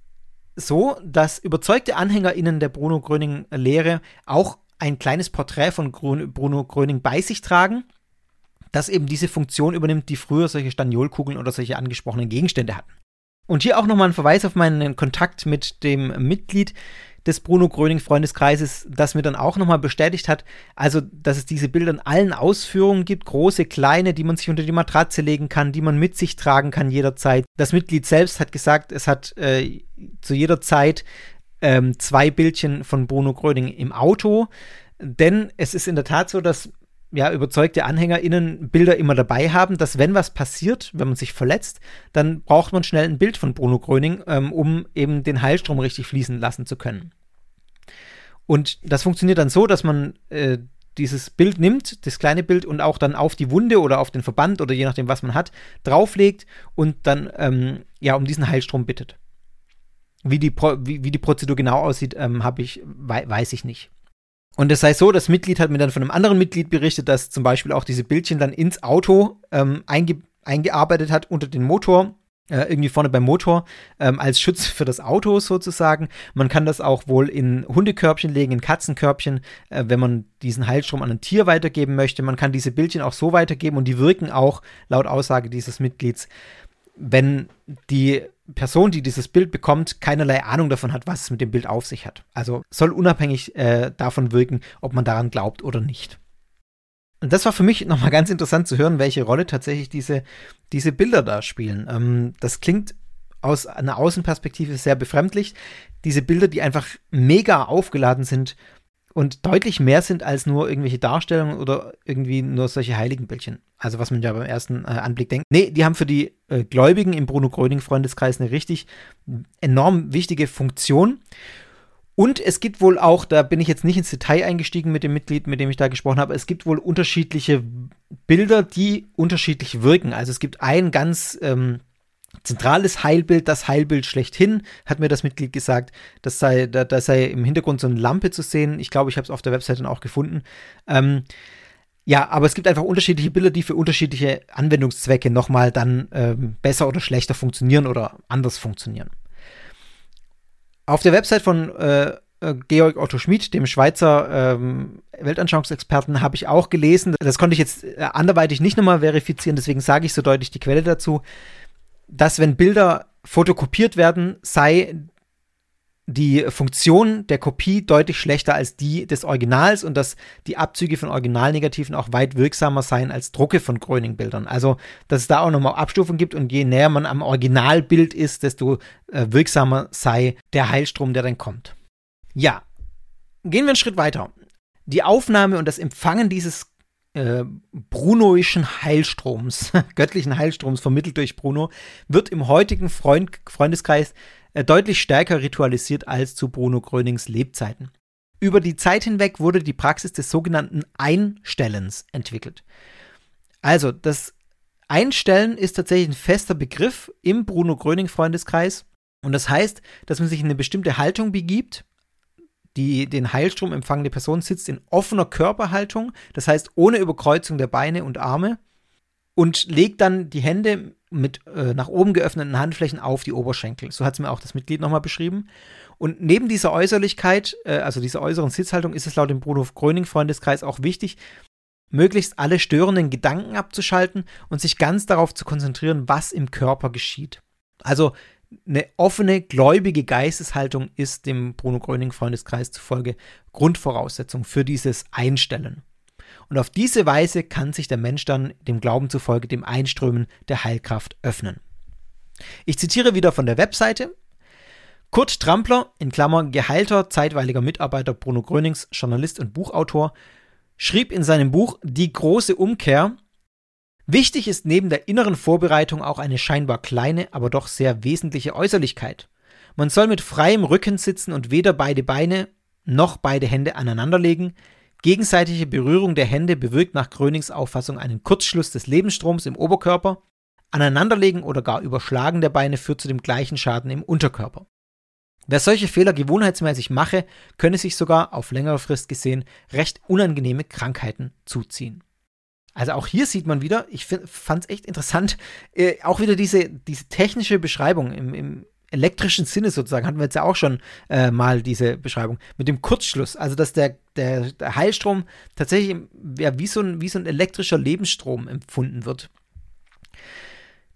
Speaker 3: so, dass überzeugte AnhängerInnen der Bruno Gröning-Lehre auch ein kleines Porträt von Bruno Gröning bei sich tragen das eben diese Funktion übernimmt, die früher solche Staniolkugeln oder solche angesprochenen Gegenstände hatten. Und hier auch nochmal ein Verweis auf meinen Kontakt mit dem Mitglied des Bruno Gröning Freundeskreises, das mir dann auch nochmal bestätigt hat, also dass es diese Bilder in allen Ausführungen gibt, große, kleine, die man sich unter die Matratze legen kann, die man mit sich tragen kann jederzeit. Das Mitglied selbst hat gesagt, es hat äh, zu jeder Zeit ähm, zwei Bildchen von Bruno Gröning im Auto, denn es ist in der Tat so, dass ja, überzeugte AnhängerInnen Bilder immer dabei haben, dass wenn was passiert, wenn man sich verletzt, dann braucht man schnell ein Bild von Bruno Gröning, ähm, um eben den Heilstrom richtig fließen lassen zu können. Und das funktioniert dann so, dass man äh, dieses Bild nimmt, das kleine Bild, und auch dann auf die Wunde oder auf den Verband oder je nachdem, was man hat, drauflegt und dann ähm, ja um diesen Heilstrom bittet. Wie die, Pro wie, wie die Prozedur genau aussieht, ähm, ich, weiß ich nicht. Und es sei so, das Mitglied hat mir dann von einem anderen Mitglied berichtet, dass zum Beispiel auch diese Bildchen dann ins Auto ähm, einge eingearbeitet hat unter den Motor, äh, irgendwie vorne beim Motor, ähm, als Schutz für das Auto sozusagen. Man kann das auch wohl in Hundekörbchen legen, in Katzenkörbchen, äh, wenn man diesen Heilstrom an ein Tier weitergeben möchte. Man kann diese Bildchen auch so weitergeben und die wirken auch laut Aussage dieses Mitglieds, wenn die Person, die dieses Bild bekommt, keinerlei Ahnung davon hat, was es mit dem Bild auf sich hat. Also soll unabhängig äh, davon wirken, ob man daran glaubt oder nicht. Und das war für mich nochmal ganz interessant zu hören, welche Rolle tatsächlich diese, diese Bilder da spielen. Ähm, das klingt aus einer Außenperspektive sehr befremdlich. Diese Bilder, die einfach mega aufgeladen sind und deutlich mehr sind als nur irgendwelche Darstellungen oder irgendwie nur solche Heiligenbildchen. Also was man ja beim ersten äh, Anblick denkt. Nee, die haben für die äh, Gläubigen im Bruno Gröning Freundeskreis eine richtig enorm wichtige Funktion. Und es gibt wohl auch, da bin ich jetzt nicht ins Detail eingestiegen mit dem Mitglied, mit dem ich da gesprochen habe, es gibt wohl unterschiedliche Bilder, die unterschiedlich wirken. Also es gibt ein ganz ähm, zentrales Heilbild, das Heilbild schlechthin, hat mir das Mitglied gesagt. Das sei, da, da sei im Hintergrund so eine Lampe zu sehen. Ich glaube, ich habe es auf der Webseite auch gefunden. Ähm, ja, aber es gibt einfach unterschiedliche Bilder, die für unterschiedliche Anwendungszwecke nochmal dann ähm, besser oder schlechter funktionieren oder anders funktionieren. Auf der Website von äh, äh, Georg Otto Schmid, dem Schweizer ähm, Weltanschauungsexperten, habe ich auch gelesen. Das konnte ich jetzt äh, anderweitig nicht nochmal verifizieren, deswegen sage ich so deutlich die Quelle dazu, dass wenn Bilder fotokopiert werden, sei die Funktion der Kopie deutlich schlechter als die des Originals und dass die Abzüge von Originalnegativen auch weit wirksamer seien als Drucke von Gröning-Bildern. Also, dass es da auch nochmal Abstufungen gibt und je näher man am Originalbild ist, desto äh, wirksamer sei der Heilstrom, der dann kommt. Ja, gehen wir einen Schritt weiter. Die Aufnahme und das Empfangen dieses äh, brunoischen Heilstroms, göttlichen Heilstroms vermittelt durch Bruno, wird im heutigen Freund Freundeskreis deutlich stärker ritualisiert als zu Bruno Grönings Lebzeiten. Über die Zeit hinweg wurde die Praxis des sogenannten Einstellens entwickelt. Also, das Einstellen ist tatsächlich ein fester Begriff im Bruno Gröning Freundeskreis. Und das heißt, dass man sich in eine bestimmte Haltung begibt. Die den Heilstrom empfangende Person sitzt in offener Körperhaltung, das heißt ohne Überkreuzung der Beine und Arme und legt dann die Hände mit äh, nach oben geöffneten Handflächen auf die Oberschenkel. So hat es mir auch das Mitglied nochmal beschrieben. Und neben dieser Äußerlichkeit, äh, also dieser äußeren Sitzhaltung, ist es laut dem Bruno Gröning Freundeskreis auch wichtig, möglichst alle störenden Gedanken abzuschalten und sich ganz darauf zu konzentrieren, was im Körper geschieht. Also eine offene, gläubige Geisteshaltung ist dem Bruno Gröning Freundeskreis zufolge Grundvoraussetzung für dieses Einstellen. Und auf diese Weise kann sich der Mensch dann dem Glauben zufolge dem Einströmen der Heilkraft öffnen. Ich zitiere wieder von der Webseite. Kurt Trampler, in Klammern geheilter zeitweiliger Mitarbeiter Bruno Grönings, Journalist und Buchautor, schrieb in seinem Buch Die große Umkehr, Wichtig ist neben der inneren Vorbereitung auch eine scheinbar kleine, aber doch sehr wesentliche Äußerlichkeit. Man soll mit freiem Rücken sitzen und weder beide Beine noch beide Hände aneinanderlegen, Gegenseitige Berührung der Hände bewirkt nach Grönings Auffassung einen Kurzschluss des Lebensstroms im Oberkörper. Aneinanderlegen oder gar Überschlagen der Beine führt zu dem gleichen Schaden im Unterkörper. Wer solche Fehler gewohnheitsmäßig mache, könne sich sogar auf längere Frist gesehen recht unangenehme Krankheiten zuziehen. Also auch hier sieht man wieder, ich fand es echt interessant, äh, auch wieder diese, diese technische Beschreibung im, im elektrischen Sinne sozusagen, hatten wir jetzt ja auch schon äh, mal diese Beschreibung, mit dem Kurzschluss. Also, dass der, der, der Heilstrom tatsächlich ja, wie, so ein, wie so ein elektrischer Lebensstrom empfunden wird.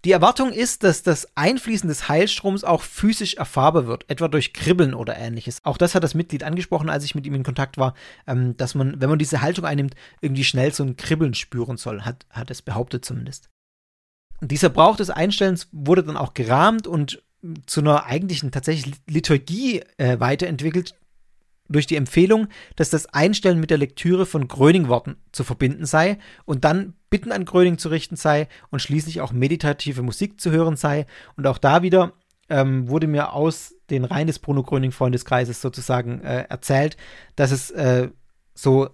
Speaker 3: Die Erwartung ist, dass das Einfließen des Heilstroms auch physisch erfahrbar wird, etwa durch Kribbeln oder ähnliches. Auch das hat das Mitglied angesprochen, als ich mit ihm in Kontakt war, ähm, dass man, wenn man diese Haltung einnimmt, irgendwie schnell so ein Kribbeln spüren soll, hat, hat es behauptet zumindest. dieser Brauch des Einstellens wurde dann auch gerahmt und zu einer eigentlichen tatsächlich Liturgie äh, weiterentwickelt durch die Empfehlung, dass das Einstellen mit der Lektüre von Gröning-Worten zu verbinden sei und dann Bitten an Gröning zu richten sei und schließlich auch meditative Musik zu hören sei. Und auch da wieder ähm, wurde mir aus den Reihen des Bruno Gröning Freundeskreises sozusagen äh, erzählt, dass es äh, so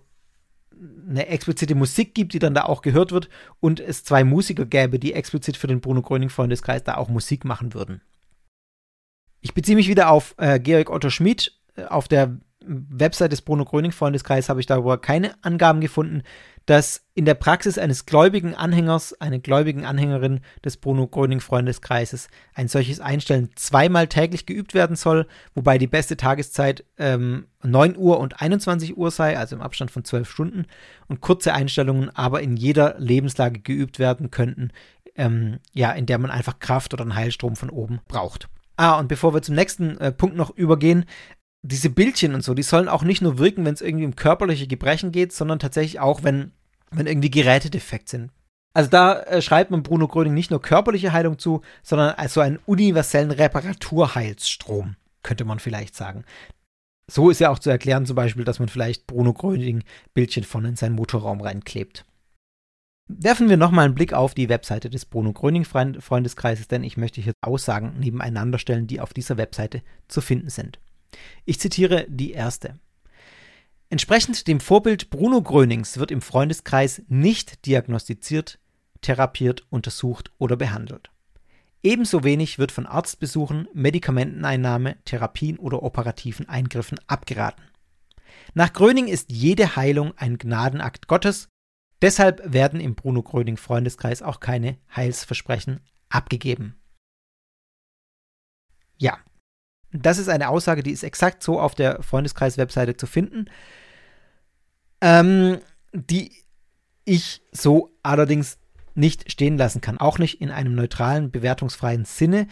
Speaker 3: eine explizite Musik gibt, die dann da auch gehört wird und es zwei Musiker gäbe, die explizit für den Bruno Gröning Freundeskreis da auch Musik machen würden. Ich beziehe mich wieder auf äh, Georg Otto Schmid. Auf der Website des Bruno Gröning Freundeskreis habe ich darüber keine Angaben gefunden, dass in der Praxis eines gläubigen Anhängers, einer gläubigen Anhängerin des Bruno Gröning Freundeskreises ein solches Einstellen zweimal täglich geübt werden soll, wobei die beste Tageszeit ähm, 9 Uhr und 21 Uhr sei, also im Abstand von 12 Stunden, und kurze Einstellungen aber in jeder Lebenslage geübt werden könnten, ähm, ja, in der man einfach Kraft oder einen Heilstrom von oben braucht. Ah, und bevor wir zum nächsten äh, Punkt noch übergehen, diese Bildchen und so, die sollen auch nicht nur wirken, wenn es irgendwie um körperliche Gebrechen geht, sondern tatsächlich auch, wenn, wenn irgendwie Geräte defekt sind. Also da äh, schreibt man Bruno Gröning nicht nur körperliche Heilung zu, sondern also einen universellen Reparaturheilsstrom, könnte man vielleicht sagen. So ist ja auch zu erklären zum Beispiel, dass man vielleicht Bruno Gröning Bildchen von in seinen Motorraum reinklebt. Werfen wir nochmal einen Blick auf die Webseite des Bruno Gröning Freundeskreises, denn ich möchte hier Aussagen nebeneinander stellen, die auf dieser Webseite zu finden sind. Ich zitiere die erste. Entsprechend dem Vorbild Bruno Grönings wird im Freundeskreis nicht diagnostiziert, therapiert, untersucht oder behandelt. Ebenso wenig wird von Arztbesuchen, Medikamenteneinnahme, Therapien oder operativen Eingriffen abgeraten. Nach Gröning ist jede Heilung ein Gnadenakt Gottes, deshalb werden im Bruno Gröning Freundeskreis auch keine Heilsversprechen abgegeben. Ja, das ist eine Aussage, die ist exakt so auf der Freundeskreis-Webseite zu finden, ähm, die ich so allerdings nicht stehen lassen kann, auch nicht in einem neutralen, bewertungsfreien Sinne.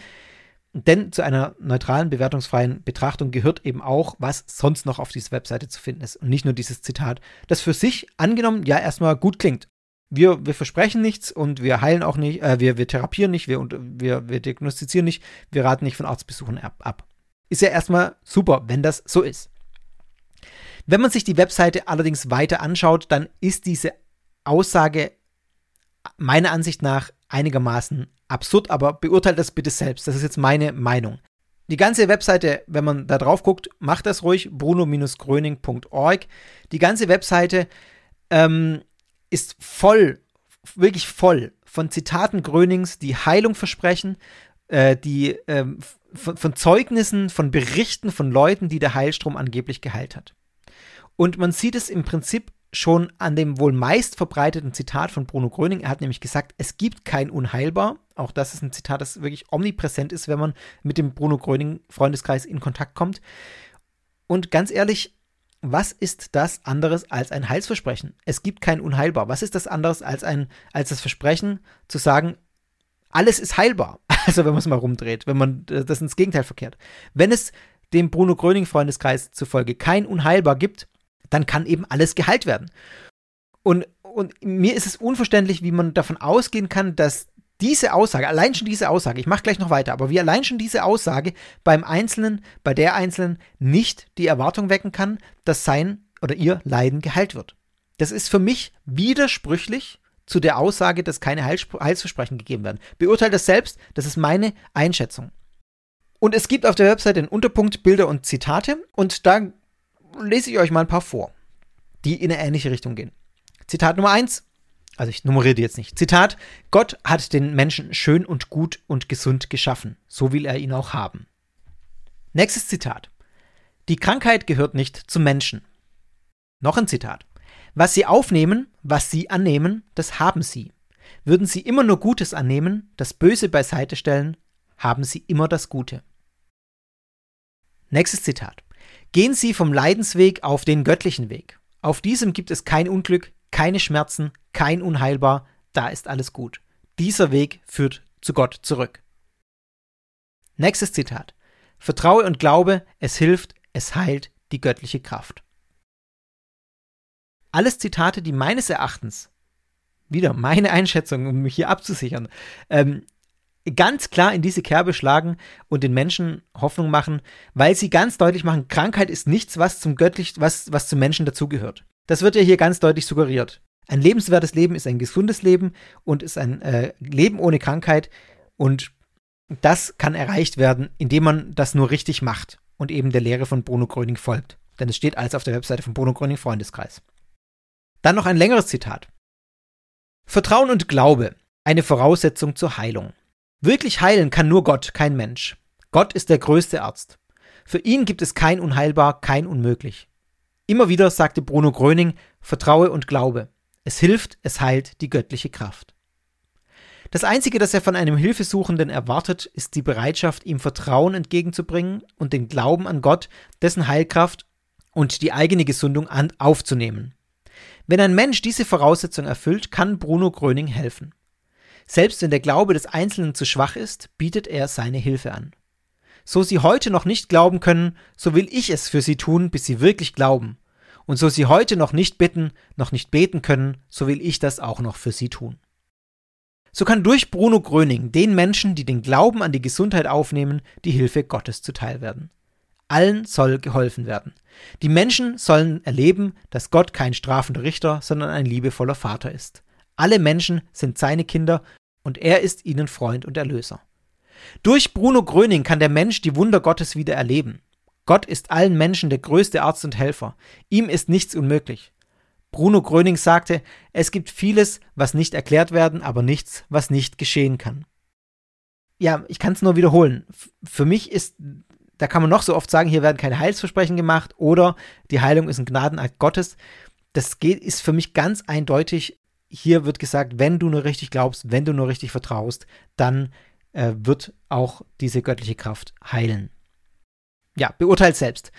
Speaker 3: Denn zu einer neutralen, bewertungsfreien Betrachtung gehört eben auch, was sonst noch auf dieser Webseite zu finden ist. Und nicht nur dieses Zitat, das für sich angenommen ja erstmal gut klingt. Wir, wir versprechen nichts und wir heilen auch nicht, äh, wir, wir therapieren nicht, wir, wir, wir diagnostizieren nicht, wir raten nicht von Arztbesuchen ab, ab. Ist ja erstmal super, wenn das so ist. Wenn man sich die Webseite allerdings weiter anschaut, dann ist diese Aussage meiner Ansicht nach einigermaßen absurd, aber beurteilt das bitte selbst. Das ist jetzt meine Meinung. Die ganze Webseite, wenn man da drauf guckt, macht das ruhig, bruno-gröning.org. Die ganze Webseite ähm, ist voll, wirklich voll von Zitaten Grönings, die Heilung versprechen, äh, die ähm, von, von Zeugnissen, von Berichten von Leuten, die der Heilstrom angeblich geheilt hat. Und man sieht es im Prinzip schon an dem wohl meist verbreiteten Zitat von Bruno Gröning. Er hat nämlich gesagt, es gibt kein Unheilbar. Auch das ist ein Zitat, das wirklich omnipräsent ist, wenn man mit dem Bruno Gröning Freundeskreis in Kontakt kommt. Und ganz ehrlich, was ist das anderes als ein Heilsversprechen? Es gibt kein Unheilbar. Was ist das anderes als ein, als das Versprechen zu sagen, alles ist heilbar? Also wenn man es mal rumdreht, wenn man das ins Gegenteil verkehrt. Wenn es dem Bruno Gröning Freundeskreis zufolge kein Unheilbar gibt, dann kann eben alles geheilt werden. Und, und mir ist es unverständlich, wie man davon ausgehen kann, dass diese Aussage, allein schon diese Aussage, ich mache gleich noch weiter, aber wie allein schon diese Aussage beim Einzelnen, bei der Einzelnen nicht die Erwartung wecken kann, dass sein oder ihr Leiden geheilt wird. Das ist für mich widersprüchlich zu der Aussage, dass keine Heilsversprechen gegeben werden. Beurteilt das selbst, das ist meine Einschätzung. Und es gibt auf der Website den Unterpunkt Bilder und Zitate und da lese ich euch mal ein paar vor, die in eine ähnliche Richtung gehen. Zitat Nummer 1. Also ich nummeriere die jetzt nicht. Zitat, Gott hat den Menschen schön und gut und gesund geschaffen. So will er ihn auch haben. Nächstes Zitat. Die Krankheit gehört nicht zum Menschen. Noch ein Zitat. Was sie aufnehmen, was sie annehmen, das haben sie. Würden sie immer nur Gutes annehmen, das Böse beiseite stellen, haben sie immer das Gute. Nächstes Zitat. Gehen Sie vom Leidensweg auf den göttlichen Weg. Auf diesem gibt es kein Unglück, keine Schmerzen, kein Unheilbar, da ist alles gut. Dieser Weg führt zu Gott zurück. Nächstes Zitat. Vertraue und glaube, es hilft, es heilt die göttliche Kraft. Alles Zitate, die meines Erachtens, wieder meine Einschätzung, um mich hier abzusichern, ähm, ganz klar in diese Kerbe schlagen und den Menschen Hoffnung machen, weil sie ganz deutlich machen, Krankheit ist nichts, was zum göttlich, was, was zum Menschen dazugehört. Das wird ja hier ganz deutlich suggeriert. Ein lebenswertes Leben ist ein gesundes Leben und ist ein äh, Leben ohne Krankheit und das kann erreicht werden, indem man das nur richtig macht und eben der Lehre von Bruno Gröning folgt. Denn es steht alles auf der Webseite von Bruno Gröning Freundeskreis. Dann noch ein längeres Zitat. Vertrauen und Glaube, eine Voraussetzung zur Heilung. Wirklich heilen kann nur Gott, kein Mensch. Gott ist der größte Arzt. Für ihn gibt es kein Unheilbar, kein Unmöglich. Immer wieder sagte Bruno Gröning, Vertraue und Glaube. Es hilft, es heilt die göttliche Kraft. Das Einzige, das er von einem Hilfesuchenden erwartet, ist die Bereitschaft, ihm Vertrauen entgegenzubringen und den Glauben an Gott, dessen Heilkraft und die eigene Gesundung aufzunehmen. Wenn ein Mensch diese Voraussetzung erfüllt, kann Bruno Gröning helfen. Selbst wenn der Glaube des Einzelnen zu schwach ist, bietet er seine Hilfe an. So sie heute noch nicht glauben können, so will ich es für sie tun, bis sie wirklich glauben. Und so sie heute noch nicht bitten, noch nicht beten können, so will ich das auch noch für sie tun. So kann durch Bruno Gröning den Menschen, die den Glauben an die Gesundheit aufnehmen, die Hilfe Gottes zuteil werden. Allen soll geholfen werden. Die Menschen sollen erleben, dass Gott kein strafender Richter, sondern ein liebevoller Vater ist. Alle Menschen sind seine Kinder und er ist ihnen Freund und Erlöser. Durch Bruno Gröning kann der Mensch die Wunder Gottes wieder erleben. Gott ist allen Menschen der größte Arzt und Helfer. Ihm ist nichts unmöglich. Bruno Gröning sagte, es gibt vieles, was nicht erklärt werden, aber nichts, was nicht geschehen kann. Ja, ich kann es nur wiederholen. Für mich ist, da kann man noch so oft sagen, hier werden keine Heilsversprechen gemacht oder die Heilung ist ein Gnadenakt Gottes. Das geht, ist für mich ganz eindeutig. Hier wird gesagt, wenn du nur richtig glaubst, wenn du nur richtig vertraust, dann äh, wird auch diese göttliche Kraft heilen. Ja, beurteilt selbst.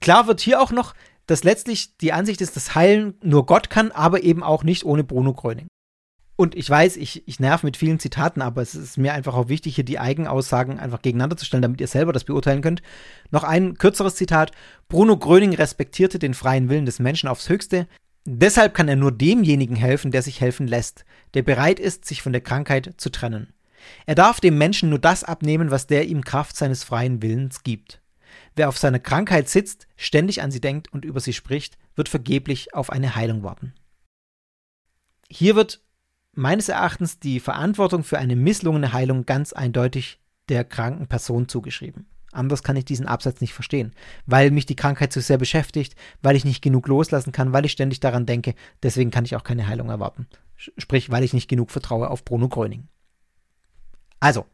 Speaker 3: Klar wird hier auch noch, dass letztlich die Ansicht ist, dass Heilen nur Gott kann, aber eben auch nicht ohne Bruno Gröning. Und ich weiß, ich, ich nerv mit vielen Zitaten, aber es ist mir einfach auch wichtig, hier die Eigenaussagen einfach gegeneinander zu stellen, damit ihr selber das beurteilen könnt. Noch ein kürzeres Zitat. Bruno Gröning respektierte den freien Willen des Menschen aufs Höchste. Deshalb kann er nur demjenigen helfen, der sich helfen lässt, der bereit ist, sich von der Krankheit zu trennen. Er darf dem Menschen nur das abnehmen, was der ihm Kraft seines freien Willens gibt. Wer auf seine Krankheit sitzt, ständig an sie denkt und über sie spricht, wird vergeblich auf eine Heilung warten. Hier wird meines Erachtens die Verantwortung für eine misslungene Heilung ganz eindeutig der kranken Person zugeschrieben. Anders kann ich diesen Absatz nicht verstehen, weil mich die Krankheit zu sehr beschäftigt, weil ich nicht genug loslassen kann, weil ich ständig daran denke, deswegen kann ich auch keine Heilung erwarten. Sprich, weil ich nicht genug vertraue auf Bruno Gröning. Also,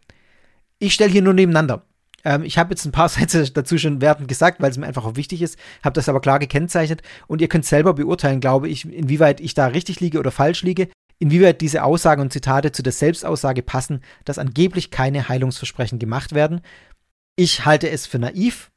Speaker 3: ich stelle hier nur nebeneinander ähm, ich habe jetzt ein paar Sätze dazu schon wertend gesagt, weil es mir einfach auch wichtig ist, habe das aber klar gekennzeichnet und ihr könnt selber beurteilen, glaube ich, inwieweit ich da richtig liege oder falsch liege, inwieweit diese Aussagen und Zitate zu der Selbstaussage passen, dass angeblich keine Heilungsversprechen gemacht werden. Ich halte es für naiv,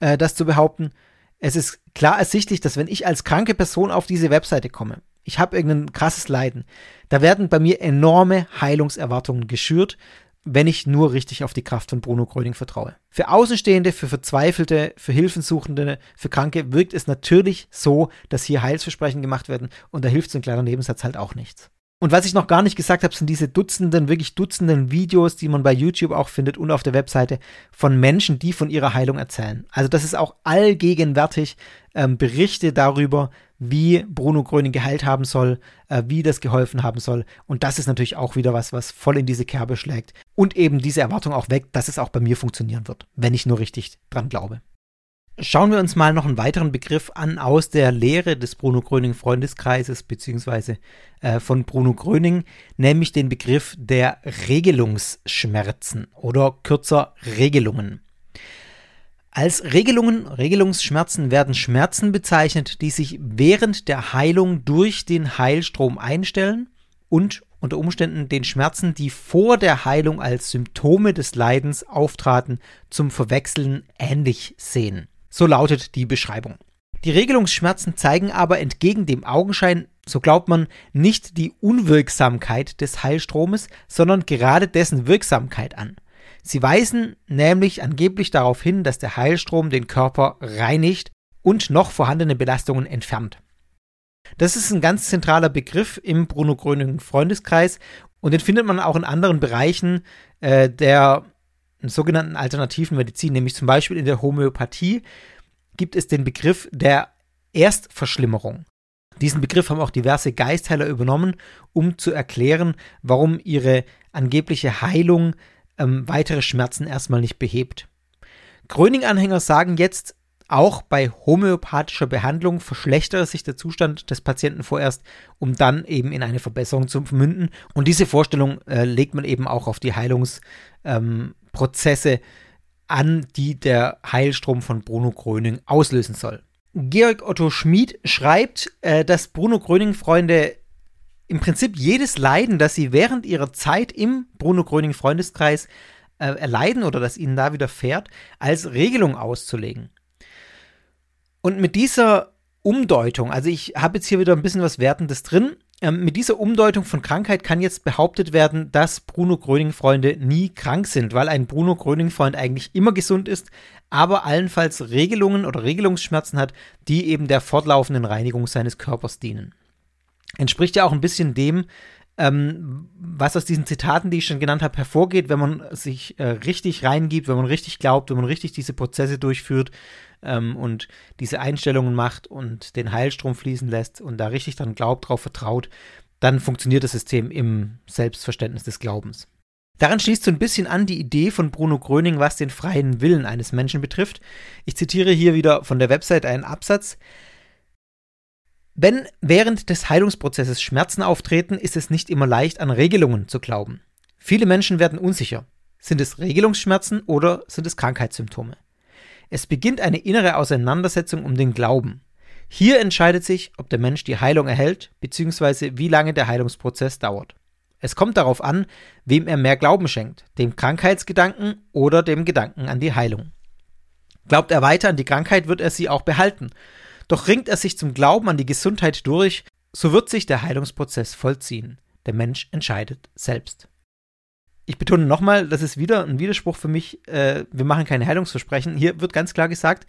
Speaker 3: äh, das zu behaupten. Es ist klar ersichtlich, dass wenn ich als kranke Person auf diese Webseite komme, ich habe irgendein krasses Leiden, da werden bei mir enorme Heilungserwartungen geschürt, wenn ich nur richtig auf die Kraft von Bruno Gröning vertraue. Für Außenstehende, für Verzweifelte, für Hilfensuchende, für Kranke wirkt es natürlich so, dass hier Heilsversprechen gemacht werden und da hilft so ein kleiner Nebensatz halt auch nichts. Und was ich noch gar nicht gesagt habe, sind diese Dutzenden, wirklich Dutzenden Videos, die man bei YouTube auch findet und auf der Webseite von Menschen, die von ihrer Heilung erzählen. Also das ist auch allgegenwärtig ähm, Berichte darüber, wie Bruno Gröning geheilt haben soll, äh, wie das geholfen haben soll. Und das ist natürlich auch wieder was, was voll in diese Kerbe schlägt. Und eben diese Erwartung auch weg, dass es auch bei mir funktionieren wird, wenn ich nur richtig dran glaube. Schauen wir uns mal noch einen weiteren Begriff an aus der Lehre des Bruno Gröning Freundeskreises beziehungsweise äh, von Bruno Gröning, nämlich den Begriff der Regelungsschmerzen oder kürzer Regelungen. Als Regelungen, Regelungsschmerzen werden Schmerzen bezeichnet, die sich während der Heilung durch den Heilstrom einstellen und unter Umständen den Schmerzen, die vor der Heilung als Symptome des Leidens auftraten, zum Verwechseln ähnlich sehen. So lautet die Beschreibung. Die Regelungsschmerzen zeigen aber entgegen dem Augenschein, so glaubt man, nicht die Unwirksamkeit des Heilstromes, sondern gerade dessen Wirksamkeit an. Sie weisen nämlich angeblich darauf hin, dass der Heilstrom den Körper reinigt und noch vorhandene Belastungen entfernt. Das ist ein ganz zentraler Begriff im Bruno Gröning Freundeskreis und den findet man auch in anderen Bereichen äh, der sogenannten alternativen Medizin, nämlich zum Beispiel in der Homöopathie, gibt es den Begriff der Erstverschlimmerung. Diesen Begriff haben auch diverse Geistheiler übernommen, um zu erklären, warum ihre angebliche Heilung ähm, weitere Schmerzen erstmal nicht behebt. Gröning-Anhänger sagen jetzt, auch bei homöopathischer Behandlung verschlechtere sich der Zustand des Patienten vorerst, um dann eben in eine Verbesserung zu münden. Und diese Vorstellung äh, legt man eben auch auf die Heilungs, ähm, Prozesse an, die der Heilstrom von Bruno Gröning auslösen soll. Georg Otto Schmid schreibt, äh, dass Bruno Gröning-Freunde im Prinzip jedes Leiden, das sie während ihrer Zeit im Bruno Gröning Freundeskreis äh, erleiden oder das ihnen da widerfährt, als Regelung auszulegen. Und mit dieser Umdeutung, also ich habe jetzt hier wieder ein bisschen was Wertendes drin, ähm, mit dieser Umdeutung von Krankheit kann jetzt behauptet werden, dass Bruno Gröning-Freunde nie krank sind, weil ein Bruno Gröning-Freund eigentlich immer gesund ist, aber allenfalls Regelungen oder Regelungsschmerzen hat, die eben der fortlaufenden Reinigung seines Körpers dienen. Entspricht ja auch ein bisschen dem, ähm, was aus diesen Zitaten, die ich schon genannt habe, hervorgeht, wenn man sich äh, richtig reingibt, wenn man richtig glaubt, wenn man richtig diese Prozesse durchführt ähm, und diese Einstellungen macht und den Heilstrom fließen lässt und da richtig dran glaubt, darauf vertraut, dann funktioniert das System im Selbstverständnis des Glaubens. Daran schließt so ein bisschen an die Idee von Bruno Gröning, was den freien Willen eines Menschen betrifft. Ich zitiere hier wieder von der Website einen Absatz. Wenn während des Heilungsprozesses Schmerzen auftreten, ist es nicht immer leicht, an Regelungen zu glauben. Viele Menschen werden unsicher. Sind es Regelungsschmerzen oder sind es Krankheitssymptome? Es beginnt eine innere Auseinandersetzung um den Glauben. Hier entscheidet sich, ob der Mensch die Heilung erhält, bzw. wie lange der Heilungsprozess dauert. Es kommt darauf an, wem er mehr Glauben schenkt, dem Krankheitsgedanken oder dem Gedanken an die Heilung. Glaubt er weiter an die Krankheit, wird er sie auch behalten. Doch ringt er sich zum Glauben an die Gesundheit durch, so wird sich der Heilungsprozess vollziehen. Der Mensch entscheidet selbst. Ich betone nochmal, das ist wieder ein Widerspruch für mich. Äh, wir machen keine Heilungsversprechen. Hier wird ganz klar gesagt,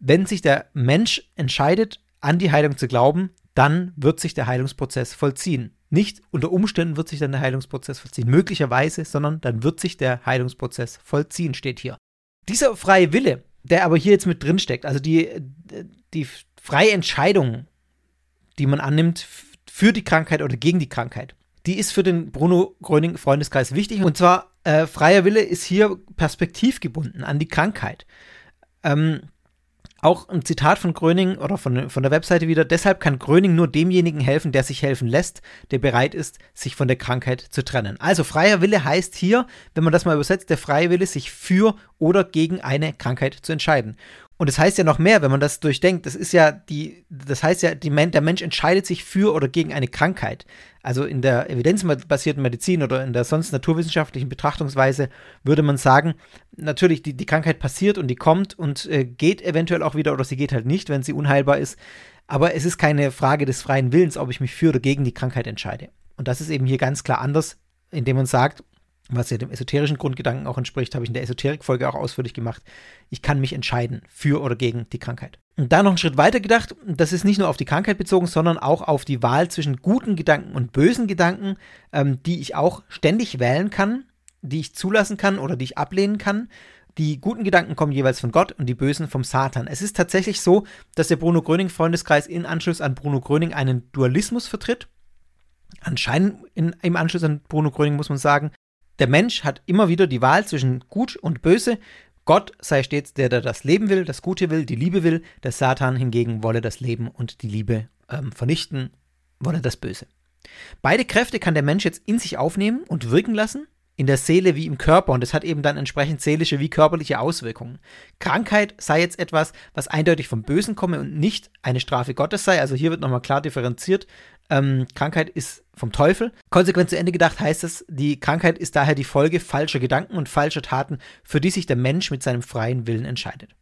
Speaker 3: wenn sich der Mensch entscheidet, an die Heilung zu glauben, dann wird sich der Heilungsprozess vollziehen. Nicht unter Umständen wird sich dann der Heilungsprozess vollziehen, möglicherweise, sondern dann wird sich der Heilungsprozess vollziehen, steht hier. Dieser freie Wille, der aber hier jetzt mit drin steckt, also die, die freie Entscheidung, die man annimmt für die Krankheit oder gegen die Krankheit, die ist für den Bruno Gröning Freundeskreis wichtig. Und zwar, äh, freier Wille ist hier perspektivgebunden an die Krankheit. Ähm, auch ein Zitat von Gröning oder von, von der Webseite wieder. Deshalb kann Gröning nur demjenigen helfen, der sich helfen lässt, der bereit ist, sich von der Krankheit zu trennen. Also freier Wille heißt hier, wenn man das mal übersetzt, der freie Wille, sich für oder gegen eine Krankheit zu entscheiden. Und das heißt ja noch mehr, wenn man das durchdenkt. Das ist ja die, das heißt ja, die, der Mensch entscheidet sich für oder gegen eine Krankheit. Also in der evidenzbasierten Medizin oder in der sonst naturwissenschaftlichen Betrachtungsweise würde man sagen, natürlich, die, die Krankheit passiert und die kommt und äh, geht eventuell auch wieder oder sie geht halt nicht, wenn sie unheilbar ist. Aber es ist keine Frage des freien Willens, ob ich mich für oder gegen die Krankheit entscheide. Und das ist eben hier ganz klar anders, indem man sagt, was ja dem esoterischen Grundgedanken auch entspricht, habe ich in der Esoterik-Folge auch ausführlich gemacht. Ich kann mich entscheiden für oder gegen die Krankheit. Und da noch einen Schritt weiter gedacht, das ist nicht nur auf die Krankheit bezogen, sondern auch auf die Wahl zwischen guten Gedanken und bösen Gedanken, ähm, die ich auch ständig wählen kann, die ich zulassen kann oder die ich ablehnen kann. Die guten Gedanken kommen jeweils von Gott und die bösen vom Satan. Es ist tatsächlich so, dass der Bruno Gröning Freundeskreis in Anschluss an Bruno Gröning einen Dualismus vertritt. Anscheinend in, im Anschluss an Bruno Gröning muss man sagen, der Mensch hat immer wieder die Wahl zwischen Gut und Böse. Gott sei stets der, der das Leben will, das Gute will, die Liebe will. Der Satan hingegen wolle das Leben und die Liebe ähm, vernichten, wolle das Böse. Beide Kräfte kann der Mensch jetzt in sich aufnehmen und wirken lassen, in der Seele wie im Körper, und das hat eben dann entsprechend seelische wie körperliche Auswirkungen. Krankheit sei jetzt etwas, was eindeutig vom Bösen komme und nicht eine Strafe Gottes sei. Also hier wird nochmal klar differenziert. Ähm, Krankheit ist vom Teufel. Konsequent zu Ende gedacht heißt es, die Krankheit ist daher die Folge falscher Gedanken und falscher Taten, für die sich der Mensch mit seinem freien Willen entscheidet.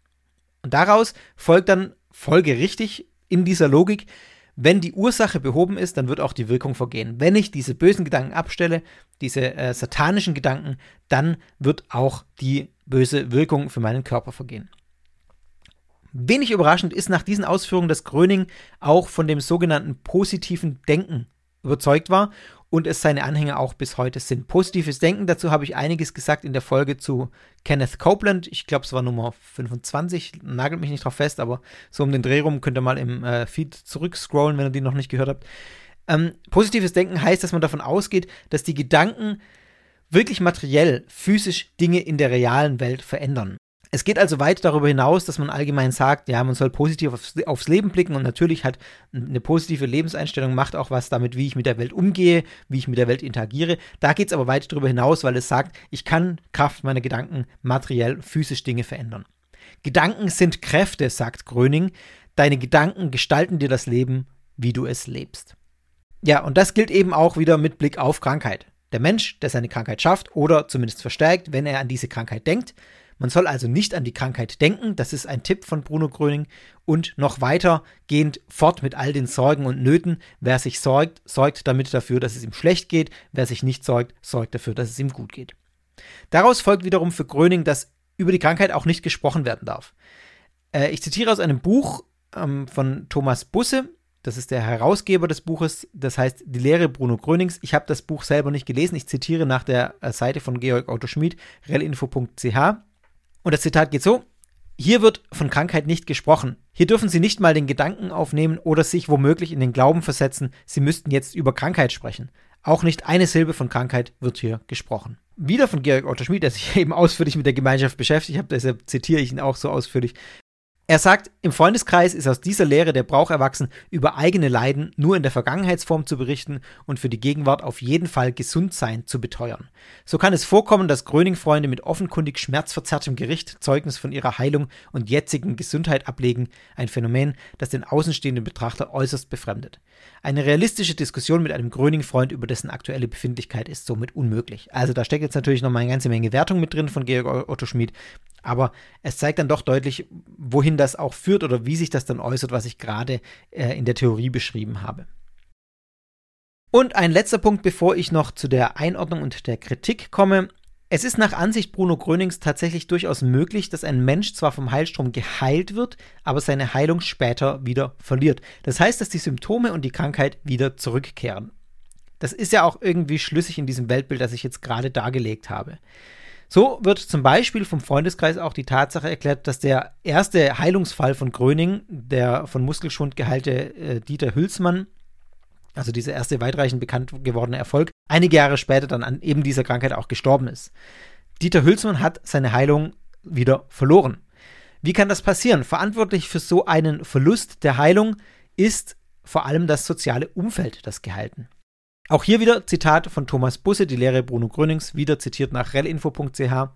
Speaker 3: Und daraus folgt dann folgerichtig in dieser Logik, wenn die Ursache behoben ist, dann wird auch die Wirkung vergehen. Wenn ich diese bösen Gedanken abstelle, diese äh, satanischen Gedanken, dann wird auch die böse Wirkung für meinen Körper vergehen. Wenig überraschend ist nach diesen Ausführungen, dass Gröning auch von dem sogenannten positiven Denken überzeugt war und es seine Anhänger auch bis heute sind. Positives Denken, dazu habe ich einiges gesagt in der Folge zu Kenneth Copeland. Ich glaube, es war Nummer 25, nagelt mich nicht drauf fest, aber so um den Dreh rum könnt ihr mal im äh, Feed zurückscrollen, wenn ihr die noch nicht gehört habt. Ähm, positives Denken heißt, dass man davon ausgeht, dass die Gedanken wirklich materiell, physisch Dinge in der realen Welt verändern. Es geht also weit darüber hinaus, dass man allgemein sagt, ja, man soll positiv aufs, aufs, Leben blicken und natürlich hat eine positive Lebenseinstellung macht auch was damit, wie ich mit der Welt umgehe, wie ich mit der Welt interagiere. Da geht es aber weit darüber hinaus, weil es sagt, ich kann Kraft meiner Gedanken materiell, physisch Dinge verändern. Gedanken sind Kräfte, sagt Gröning. Deine Gedanken gestalten dir das Leben, wie du es lebst. Ja, und das gilt eben auch wieder mit Blick auf Krankheit. Der Mensch, der seine Krankheit schafft oder zumindest verstärkt, wenn er an diese Krankheit denkt, man soll also nicht an die Krankheit denken, das ist ein Tipp von Bruno Gröning. Und noch weitergehend fort mit all den Sorgen und Nöten. Wer sich sorgt, sorgt damit dafür, dass es ihm schlecht geht. Wer sich nicht sorgt, sorgt dafür, dass es ihm gut geht. Daraus folgt wiederum für Gröning, dass über die Krankheit auch nicht gesprochen werden darf. Äh, ich zitiere aus einem Buch ähm, von Thomas Busse, Das ist der Herausgeber des Buches, das heißt Die Lehre Bruno Grönings. Ich habe das Buch selber nicht gelesen. Ich zitiere nach der äh, Seite von Georg Otto Schmid, relinfo.ch. Und das Zitat geht so: Hier wird von Krankheit nicht gesprochen. Hier dürfen Sie nicht mal den Gedanken aufnehmen oder sich womöglich in den Glauben versetzen, Sie müssten jetzt über Krankheit sprechen. Auch nicht eine Silbe von Krankheit wird hier gesprochen. Wieder von Georg Otto Schmid, der sich eben ausführlich mit der Gemeinschaft beschäftigt hat, deshalb zitiere ich ihn auch so ausführlich. Er sagt, im Freundeskreis ist aus dieser Lehre der Brauch erwachsen, über eigene Leiden nur in der Vergangenheitsform zu berichten und für die Gegenwart auf jeden Fall Gesundsein zu beteuern. So kann es vorkommen, dass Gröning-Freunde mit offenkundig schmerzverzerrtem Gericht Zeugnis von ihrer Heilung und jetzigen Gesundheit ablegen, ein Phänomen, das den außenstehenden Betrachter äußerst befremdet. Eine realistische Diskussion mit einem Gröning-Freund über dessen aktuelle Befindlichkeit ist somit unmöglich. Also da steckt jetzt natürlich noch mal eine ganze Menge Wertung mit drin von Georg Otto Schmid, aber es zeigt dann doch deutlich, wohin das auch führt oder wie sich das dann äußert, was ich gerade äh, in der Theorie beschrieben habe. Und ein letzter Punkt, bevor ich noch zu der Einordnung und der Kritik komme. Es ist nach Ansicht Bruno Grönings tatsächlich durchaus möglich, dass ein Mensch zwar vom Heilstrom geheilt wird, aber seine Heilung später wieder verliert. Das heißt, dass die Symptome und die Krankheit wieder zurückkehren. Das ist ja auch irgendwie schlüssig in diesem Weltbild, das ich jetzt gerade dargelegt habe. So wird zum Beispiel vom Freundeskreis auch die Tatsache erklärt, dass der erste Heilungsfall von Gröning, der von Muskelschwund geheilte äh, Dieter Hülsmann, also dieser erste weitreichend bekannt gewordene Erfolg, einige Jahre später dann an eben dieser Krankheit auch gestorben ist. Dieter Hülsmann hat seine Heilung wieder verloren. Wie kann das passieren? Verantwortlich für so einen Verlust der Heilung ist vor allem das soziale Umfeld, das Gehalten. Auch hier wieder Zitat von Thomas Busse, die Lehre Bruno Grönings, wieder zitiert nach rellinfo.ch.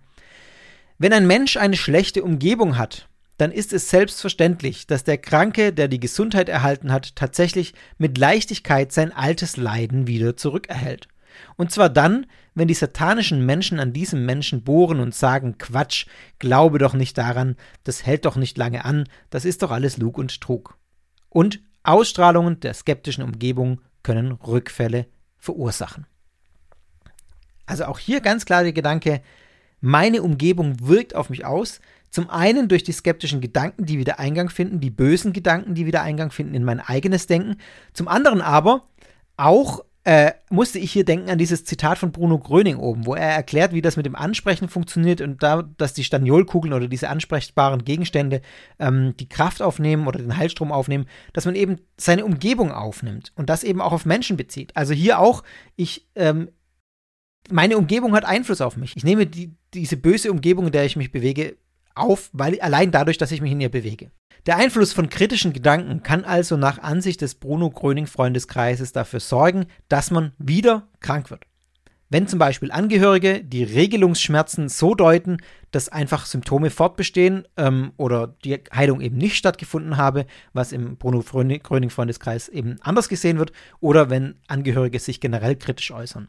Speaker 3: Wenn ein Mensch eine schlechte Umgebung hat, dann ist es selbstverständlich, dass der Kranke, der die Gesundheit erhalten hat, tatsächlich mit Leichtigkeit sein altes Leiden wieder zurückerhält. Und zwar dann, wenn die satanischen Menschen an diesem Menschen bohren und sagen, Quatsch, glaube doch nicht daran, das hält doch nicht lange an, das ist doch alles Lug und Trug. Und Ausstrahlungen der skeptischen Umgebung können Rückfälle verursachen. Also auch hier ganz klar der Gedanke, meine Umgebung wirkt auf mich aus. Zum einen durch die skeptischen Gedanken, die wieder Eingang finden, die bösen Gedanken, die wieder Eingang finden in mein eigenes Denken. Zum anderen aber auch äh, musste ich hier denken an dieses Zitat von Bruno Gröning oben, wo er erklärt, wie das mit dem Ansprechen funktioniert und da, dass die Staniolkugeln oder diese ansprechbaren Gegenstände ähm, die Kraft aufnehmen oder den Heilstrom aufnehmen, dass man eben seine Umgebung aufnimmt und das eben auch auf Menschen bezieht. Also hier auch, ich, ähm, meine Umgebung hat Einfluss auf mich. Ich nehme die, diese böse Umgebung, in der ich mich bewege, auf, weil allein dadurch, dass ich mich in ihr bewege. Der Einfluss von kritischen Gedanken kann also nach Ansicht des Bruno Gröning Freundeskreises dafür sorgen, dass man wieder krank wird. Wenn zum Beispiel Angehörige die Regelungsschmerzen so deuten, dass einfach Symptome fortbestehen ähm, oder die Heilung eben nicht stattgefunden habe, was im Bruno Gröning Freundeskreis eben anders gesehen wird, oder wenn Angehörige sich generell kritisch äußern.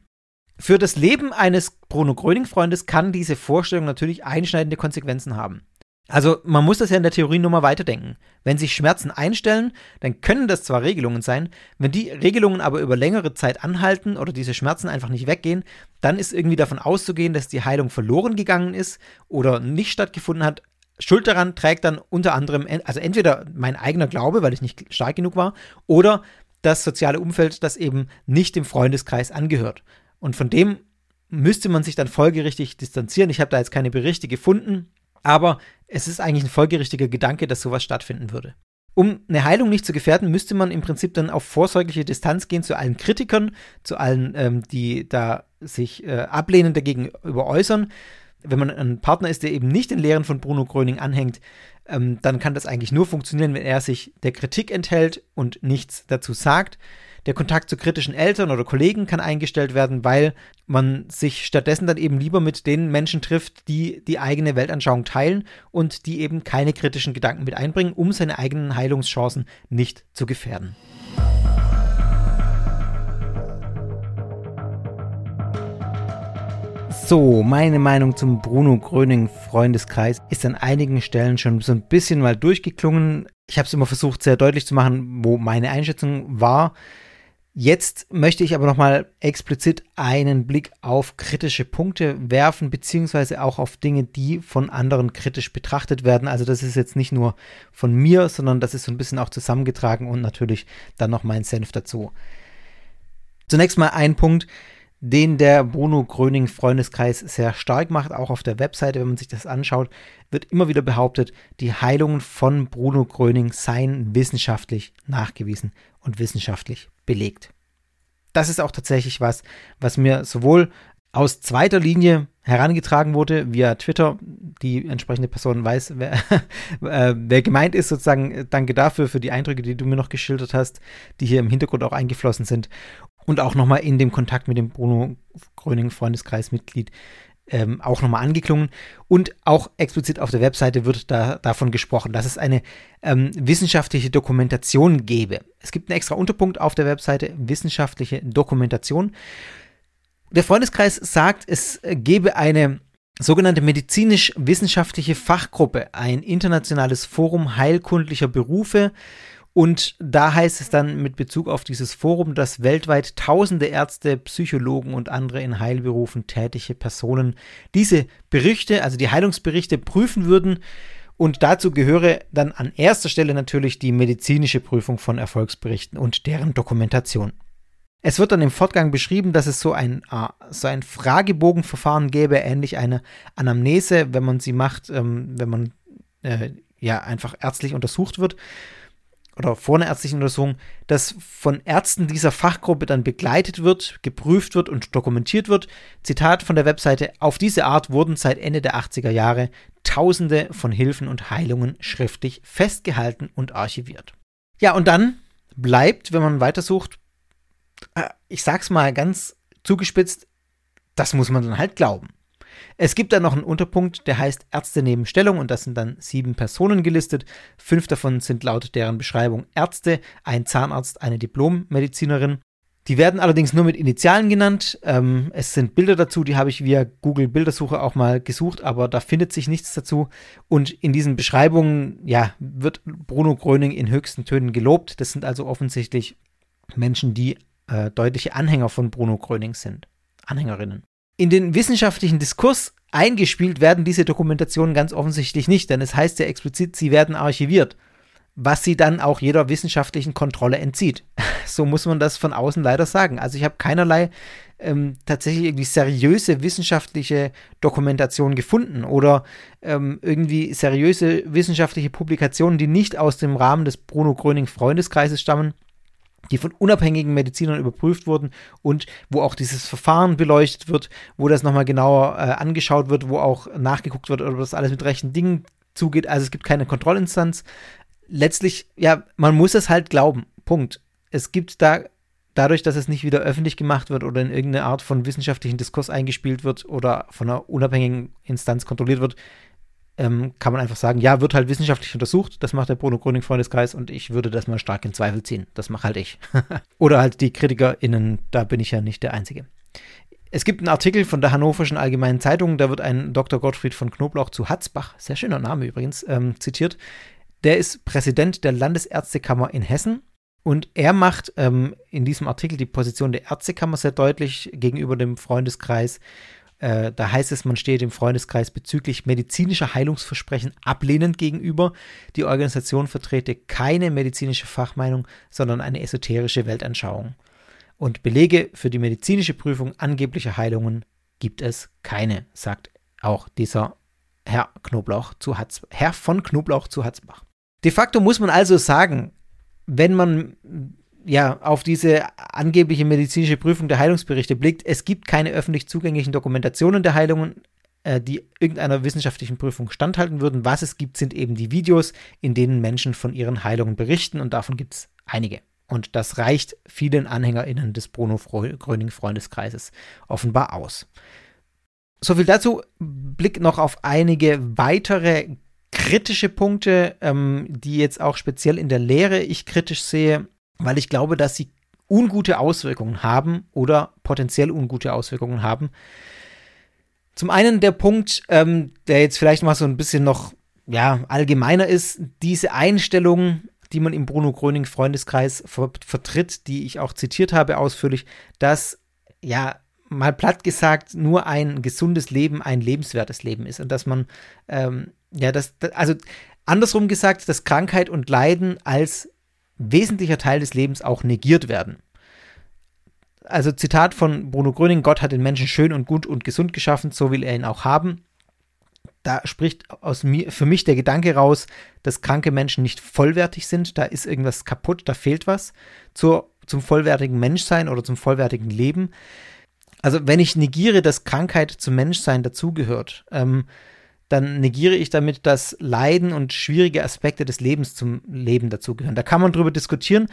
Speaker 3: Für das Leben eines Bruno Gröning-Freundes kann diese Vorstellung natürlich einschneidende Konsequenzen haben. Also man muss das ja in der Theorie nur mal weiterdenken. Wenn sich Schmerzen einstellen, dann können das zwar Regelungen sein, wenn die Regelungen aber über längere Zeit anhalten oder diese Schmerzen einfach nicht weggehen, dann ist irgendwie davon auszugehen, dass die Heilung verloren gegangen ist oder nicht stattgefunden hat. Schuld daran trägt dann unter anderem, also entweder mein eigener Glaube, weil ich nicht stark genug war, oder das soziale Umfeld, das eben nicht dem Freundeskreis angehört. Und von dem müsste man sich dann folgerichtig distanzieren. Ich habe da jetzt keine Berichte gefunden, aber es ist eigentlich ein folgerichtiger Gedanke, dass sowas stattfinden würde. Um eine Heilung nicht zu gefährden, müsste man im Prinzip dann auf vorsorgliche Distanz gehen zu allen Kritikern, zu allen, ähm, die da sich äh, ablehnend dagegen äußern. Wenn man ein Partner ist, der eben nicht den Lehren von Bruno Gröning anhängt, ähm, dann kann das eigentlich nur funktionieren, wenn er sich der Kritik enthält und nichts dazu sagt. Der Kontakt zu kritischen Eltern oder Kollegen kann eingestellt werden, weil man sich stattdessen dann eben lieber mit den Menschen trifft, die die eigene Weltanschauung teilen und die eben keine kritischen Gedanken mit einbringen, um seine eigenen Heilungschancen nicht zu gefährden. So, meine Meinung zum Bruno Gröning Freundeskreis ist an einigen Stellen schon so ein bisschen mal durchgeklungen. Ich habe es immer versucht, sehr deutlich zu machen, wo meine Einschätzung war. Jetzt möchte ich aber nochmal explizit einen Blick auf kritische Punkte werfen, beziehungsweise auch auf Dinge, die von anderen kritisch betrachtet werden. Also das ist jetzt nicht nur von mir, sondern das ist so ein bisschen auch zusammengetragen und natürlich dann noch mein Senf dazu. Zunächst mal ein Punkt, den der Bruno Gröning Freundeskreis sehr stark macht, auch auf der Webseite, wenn man sich das anschaut, wird immer wieder behauptet, die Heilungen von Bruno Gröning seien wissenschaftlich nachgewiesen und wissenschaftlich belegt. Das ist auch tatsächlich was, was mir sowohl aus zweiter Linie herangetragen wurde via Twitter. Die entsprechende Person weiß, wer, äh, wer gemeint ist, sozusagen. Danke dafür, für die Eindrücke, die du mir noch geschildert hast, die hier im Hintergrund auch eingeflossen sind und auch nochmal in dem Kontakt mit dem Bruno Gröning Freundeskreismitglied ähm, auch nochmal angeklungen. Und auch explizit auf der Webseite wird da, davon gesprochen, dass es eine ähm, wissenschaftliche Dokumentation gäbe. Es gibt einen extra Unterpunkt auf der Webseite, wissenschaftliche Dokumentation. Der Freundeskreis sagt, es gäbe eine sogenannte medizinisch-wissenschaftliche Fachgruppe, ein internationales Forum heilkundlicher Berufe, und da heißt es dann mit Bezug auf dieses Forum, dass weltweit tausende Ärzte, Psychologen und andere in Heilberufen tätige Personen diese Berichte, also die Heilungsberichte, prüfen würden. Und dazu gehöre dann an erster Stelle natürlich die medizinische Prüfung von Erfolgsberichten und deren Dokumentation. Es wird dann im Fortgang beschrieben, dass es so ein, äh, so ein Fragebogenverfahren gäbe, ähnlich einer Anamnese, wenn man sie macht, ähm, wenn man äh, ja einfach ärztlich untersucht wird oder vor einer ärztlichen Untersuchung, das von Ärzten dieser Fachgruppe dann begleitet wird, geprüft wird und dokumentiert wird. Zitat von der Webseite, auf diese Art wurden seit Ende der 80er Jahre Tausende von Hilfen und Heilungen schriftlich festgehalten und archiviert. Ja, und dann bleibt, wenn man weitersucht, äh, ich sag's mal ganz zugespitzt, das muss man dann halt glauben. Es gibt dann noch einen Unterpunkt, der heißt Ärzte neben Stellung und das sind dann sieben Personen gelistet. Fünf davon sind laut deren Beschreibung Ärzte, ein Zahnarzt, eine Diplom-Medizinerin. Die werden allerdings nur mit Initialen genannt. Ähm, es sind Bilder dazu, die habe ich via Google Bildersuche auch mal gesucht, aber da findet sich nichts dazu. Und in diesen Beschreibungen, ja, wird Bruno Gröning in höchsten Tönen gelobt. Das sind also offensichtlich Menschen, die äh, deutliche Anhänger von Bruno Gröning sind. Anhängerinnen. In den wissenschaftlichen Diskurs eingespielt werden diese Dokumentationen ganz offensichtlich nicht, denn es heißt ja explizit, sie werden archiviert, was sie dann auch jeder wissenschaftlichen Kontrolle entzieht. So muss man das von außen leider sagen. Also ich habe keinerlei ähm, tatsächlich irgendwie seriöse wissenschaftliche Dokumentation gefunden oder ähm, irgendwie seriöse wissenschaftliche Publikationen, die nicht aus dem Rahmen des Bruno Gröning Freundeskreises stammen, die von unabhängigen Medizinern überprüft wurden und wo auch dieses Verfahren beleuchtet wird, wo das nochmal genauer äh, angeschaut wird, wo auch nachgeguckt wird, ob das alles mit rechten Dingen zugeht. Also es gibt keine Kontrollinstanz. Letztlich, ja, man muss es halt glauben. Punkt. Es gibt da, dadurch, dass es nicht wieder öffentlich gemacht wird oder in irgendeine Art von wissenschaftlichen Diskurs eingespielt wird oder von einer unabhängigen Instanz kontrolliert wird, ähm, kann man einfach sagen, ja, wird halt wissenschaftlich untersucht, das macht der Bruno Gröning Freundeskreis und ich würde das mal stark in Zweifel ziehen. Das mache halt ich. Oder halt die KritikerInnen, da bin ich ja nicht der Einzige. Es gibt einen Artikel von der Hannoverschen Allgemeinen Zeitung, da wird ein Dr. Gottfried von Knoblauch zu Hatzbach, sehr schöner Name übrigens, ähm, zitiert. Der ist Präsident der Landesärztekammer in Hessen und er macht ähm, in diesem Artikel die Position der Ärztekammer sehr deutlich gegenüber dem Freundeskreis äh, da heißt es, man steht dem Freundeskreis bezüglich medizinischer Heilungsversprechen ablehnend gegenüber. Die Organisation vertrete keine medizinische Fachmeinung, sondern eine esoterische Weltanschauung. Und Belege für die medizinische Prüfung angeblicher Heilungen gibt es keine, sagt auch dieser Herr Knoblauch zu Hatz, Herr von Knoblauch zu Hatzbach. De facto muss man also sagen, wenn man ja, auf diese angebliche medizinische Prüfung der Heilungsberichte blickt, es gibt keine öffentlich zugänglichen Dokumentationen der Heilungen, äh, die irgendeiner wissenschaftlichen Prüfung standhalten würden. Was es gibt, sind eben die Videos, in denen Menschen von ihren Heilungen berichten und davon gibt es einige. Und das reicht vielen AnhängerInnen des Bruno Gröning Freundeskreises offenbar aus. Soviel dazu. Blick noch auf einige weitere kritische Punkte, ähm, die jetzt auch speziell in der Lehre ich kritisch sehe weil ich glaube, dass sie ungute Auswirkungen haben oder potenziell ungute Auswirkungen haben. Zum einen der Punkt, ähm, der jetzt vielleicht mal so ein bisschen noch ja, allgemeiner ist, diese Einstellung, die man im Bruno Gröning Freundeskreis ver vertritt, die ich auch zitiert habe ausführlich, dass ja mal platt gesagt nur ein gesundes Leben ein lebenswertes Leben ist und dass man ähm, ja das also andersrum gesagt, dass Krankheit und Leiden als wesentlicher Teil des Lebens auch negiert werden. Also Zitat von Bruno Gröning, Gott hat den Menschen schön und gut und gesund geschaffen, so will er ihn auch haben. Da spricht aus mir, für mich der Gedanke raus, dass kranke Menschen nicht vollwertig sind, da ist irgendwas kaputt, da fehlt was zur, zum vollwertigen Menschsein oder zum vollwertigen Leben. Also wenn ich negiere, dass Krankheit zum Menschsein dazugehört, ähm, dann negiere ich damit, dass Leiden und schwierige Aspekte des Lebens zum Leben dazugehören. Da kann man drüber diskutieren.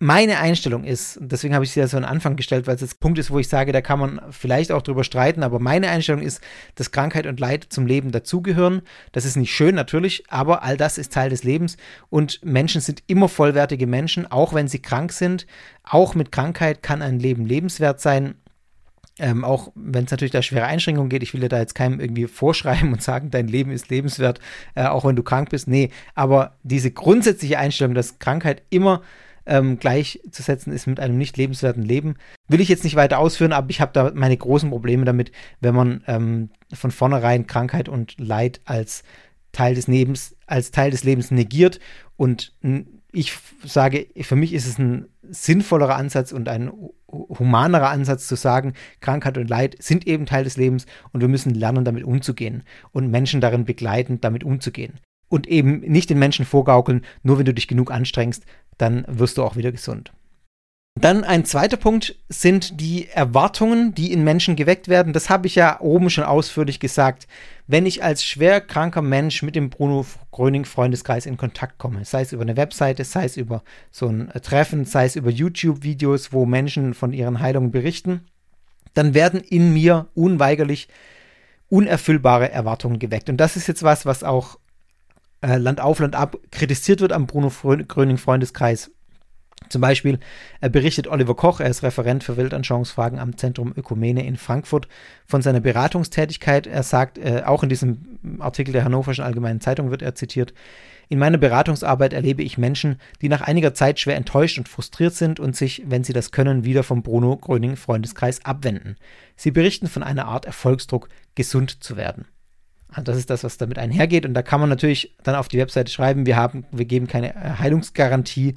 Speaker 3: Meine Einstellung ist, deswegen habe ich sie ja so an Anfang gestellt, weil es jetzt Punkt ist, wo ich sage, da kann man vielleicht auch drüber streiten, aber meine Einstellung ist, dass Krankheit und Leid zum Leben dazugehören. Das ist nicht schön, natürlich, aber all das ist Teil des Lebens und Menschen sind immer vollwertige Menschen, auch wenn sie krank sind. Auch mit Krankheit kann ein Leben lebenswert sein ähm, auch wenn es natürlich da schwere Einschränkungen geht, ich will dir da jetzt keinem irgendwie vorschreiben und sagen, dein Leben ist lebenswert, äh, auch wenn du krank bist. Nee, aber diese grundsätzliche Einstellung, dass Krankheit immer ähm, gleichzusetzen ist mit einem nicht lebenswerten Leben, will ich jetzt nicht weiter ausführen, aber ich habe da meine großen Probleme damit, wenn man ähm, von vornherein Krankheit und Leid als Teil des Lebens, als Teil des Lebens negiert und ich sage, für mich ist es ein sinnvollerer Ansatz und ein humanerer Ansatz zu sagen, Krankheit und Leid sind eben Teil des Lebens und wir müssen lernen, damit umzugehen und Menschen darin begleiten, damit umzugehen. Und eben nicht den Menschen vorgaukeln, nur wenn du dich genug anstrengst, dann wirst du auch wieder gesund. Dann ein zweiter Punkt sind die Erwartungen, die in Menschen geweckt werden. Das habe ich ja oben schon ausführlich gesagt. Wenn ich als schwer kranker Mensch mit dem Bruno Gröning Freundeskreis in Kontakt komme, sei es über eine Webseite, sei es über so ein Treffen, sei es über YouTube-Videos, wo Menschen von ihren Heilungen berichten, dann werden in mir unweigerlich unerfüllbare Erwartungen geweckt. Und das ist jetzt was, was auch äh, Land auf, Land ab kritisiert wird am Bruno Gröning Freundeskreis zum Beispiel berichtet Oliver Koch, er ist Referent für Weltanschauungsfragen am Zentrum Ökumene in Frankfurt, von seiner Beratungstätigkeit. Er sagt, äh, auch in diesem Artikel der Hannoverschen Allgemeinen Zeitung wird er zitiert, in meiner Beratungsarbeit erlebe ich Menschen, die nach einiger Zeit schwer enttäuscht und frustriert sind und sich, wenn sie das können, wieder vom Bruno Gröning Freundeskreis abwenden. Sie berichten von einer Art Erfolgsdruck, gesund zu werden. Also das ist das, was damit einhergeht. Und da kann man natürlich dann auf die Webseite schreiben, wir haben, wir geben keine äh, Heilungsgarantie.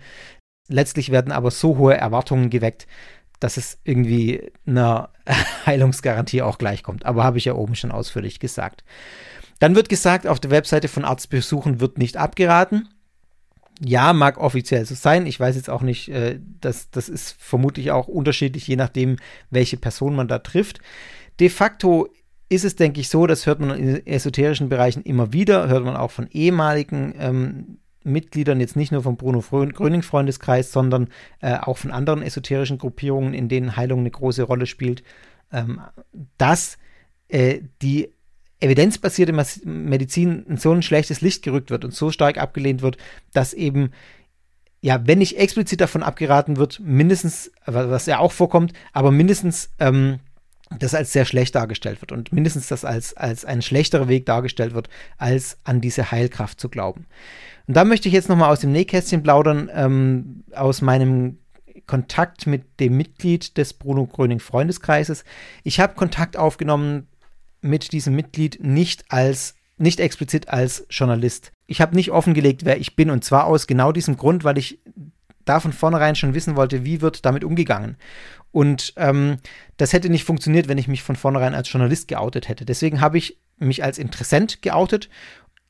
Speaker 3: Letztlich werden aber so hohe Erwartungen geweckt, dass es irgendwie einer Heilungsgarantie auch gleichkommt. Aber habe ich ja oben schon ausführlich gesagt. Dann wird gesagt, auf der Webseite von Arztbesuchen wird nicht abgeraten. Ja, mag offiziell so sein. Ich weiß jetzt auch nicht, äh, das, das ist vermutlich auch unterschiedlich, je nachdem, welche Person man da trifft. De facto ist es, denke ich, so, das hört man in esoterischen Bereichen immer wieder, hört man auch von ehemaligen ähm, Mitgliedern, jetzt nicht nur vom Bruno Gröning Freundeskreis, sondern äh, auch von anderen esoterischen Gruppierungen, in denen Heilung eine große Rolle spielt, ähm, dass äh, die evidenzbasierte Medizin in so ein schlechtes Licht gerückt wird und so stark abgelehnt wird, dass eben ja, wenn nicht explizit davon abgeraten wird, mindestens, was ja auch vorkommt, aber mindestens ähm, das als sehr schlecht dargestellt wird und mindestens das als, als ein schlechterer Weg dargestellt wird, als an diese Heilkraft zu glauben. Und da möchte ich jetzt nochmal aus dem Nähkästchen plaudern, ähm, aus meinem Kontakt mit dem Mitglied des Bruno Gröning Freundeskreises. Ich habe Kontakt aufgenommen mit diesem Mitglied nicht als, nicht explizit als Journalist. Ich habe nicht offengelegt, wer ich bin und zwar aus genau diesem Grund, weil ich da von vornherein schon wissen wollte, wie wird damit umgegangen. Und ähm, das hätte nicht funktioniert, wenn ich mich von vornherein als Journalist geoutet hätte. Deswegen habe ich mich als Interessent geoutet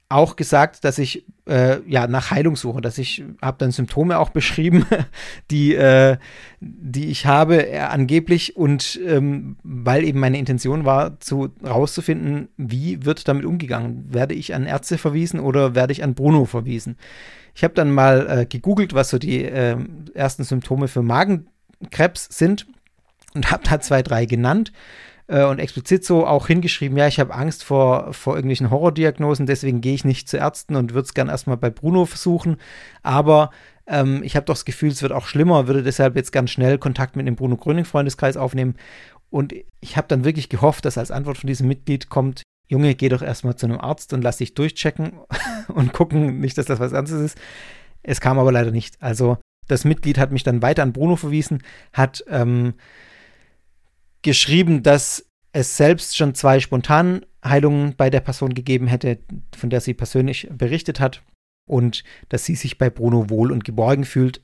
Speaker 3: auch gesagt, dass ich äh, ja nach Heilung suche, dass ich habe dann Symptome auch beschrieben, die äh, die ich habe äh, angeblich und ähm, weil eben meine Intention war, zu rauszufinden, wie wird damit umgegangen, werde ich an Ärzte verwiesen oder werde ich an Bruno verwiesen. Ich habe dann mal äh, gegoogelt, was so die ähm, ersten Symptome für Magenkrebs sind und habe da zwei, drei genannt äh, und explizit so auch hingeschrieben, ja, ich habe Angst vor, vor irgendwelchen Horrordiagnosen, deswegen gehe ich nicht zu Ärzten und würde es gerne erstmal bei Bruno versuchen. Aber ähm, ich habe doch das Gefühl, es wird auch schlimmer, würde deshalb jetzt ganz schnell Kontakt mit dem Bruno Gröning Freundeskreis aufnehmen. Und ich habe dann wirklich gehofft, dass als Antwort von diesem Mitglied kommt, Junge, geh doch erstmal zu einem Arzt und lass dich durchchecken und gucken, nicht, dass das was Ernstes ist. Es kam aber leider nicht. Also das Mitglied hat mich dann weiter an Bruno verwiesen, hat ähm, geschrieben, dass es selbst schon zwei Spontanheilungen bei der Person gegeben hätte, von der sie persönlich berichtet hat und dass sie sich bei Bruno wohl und geborgen fühlt.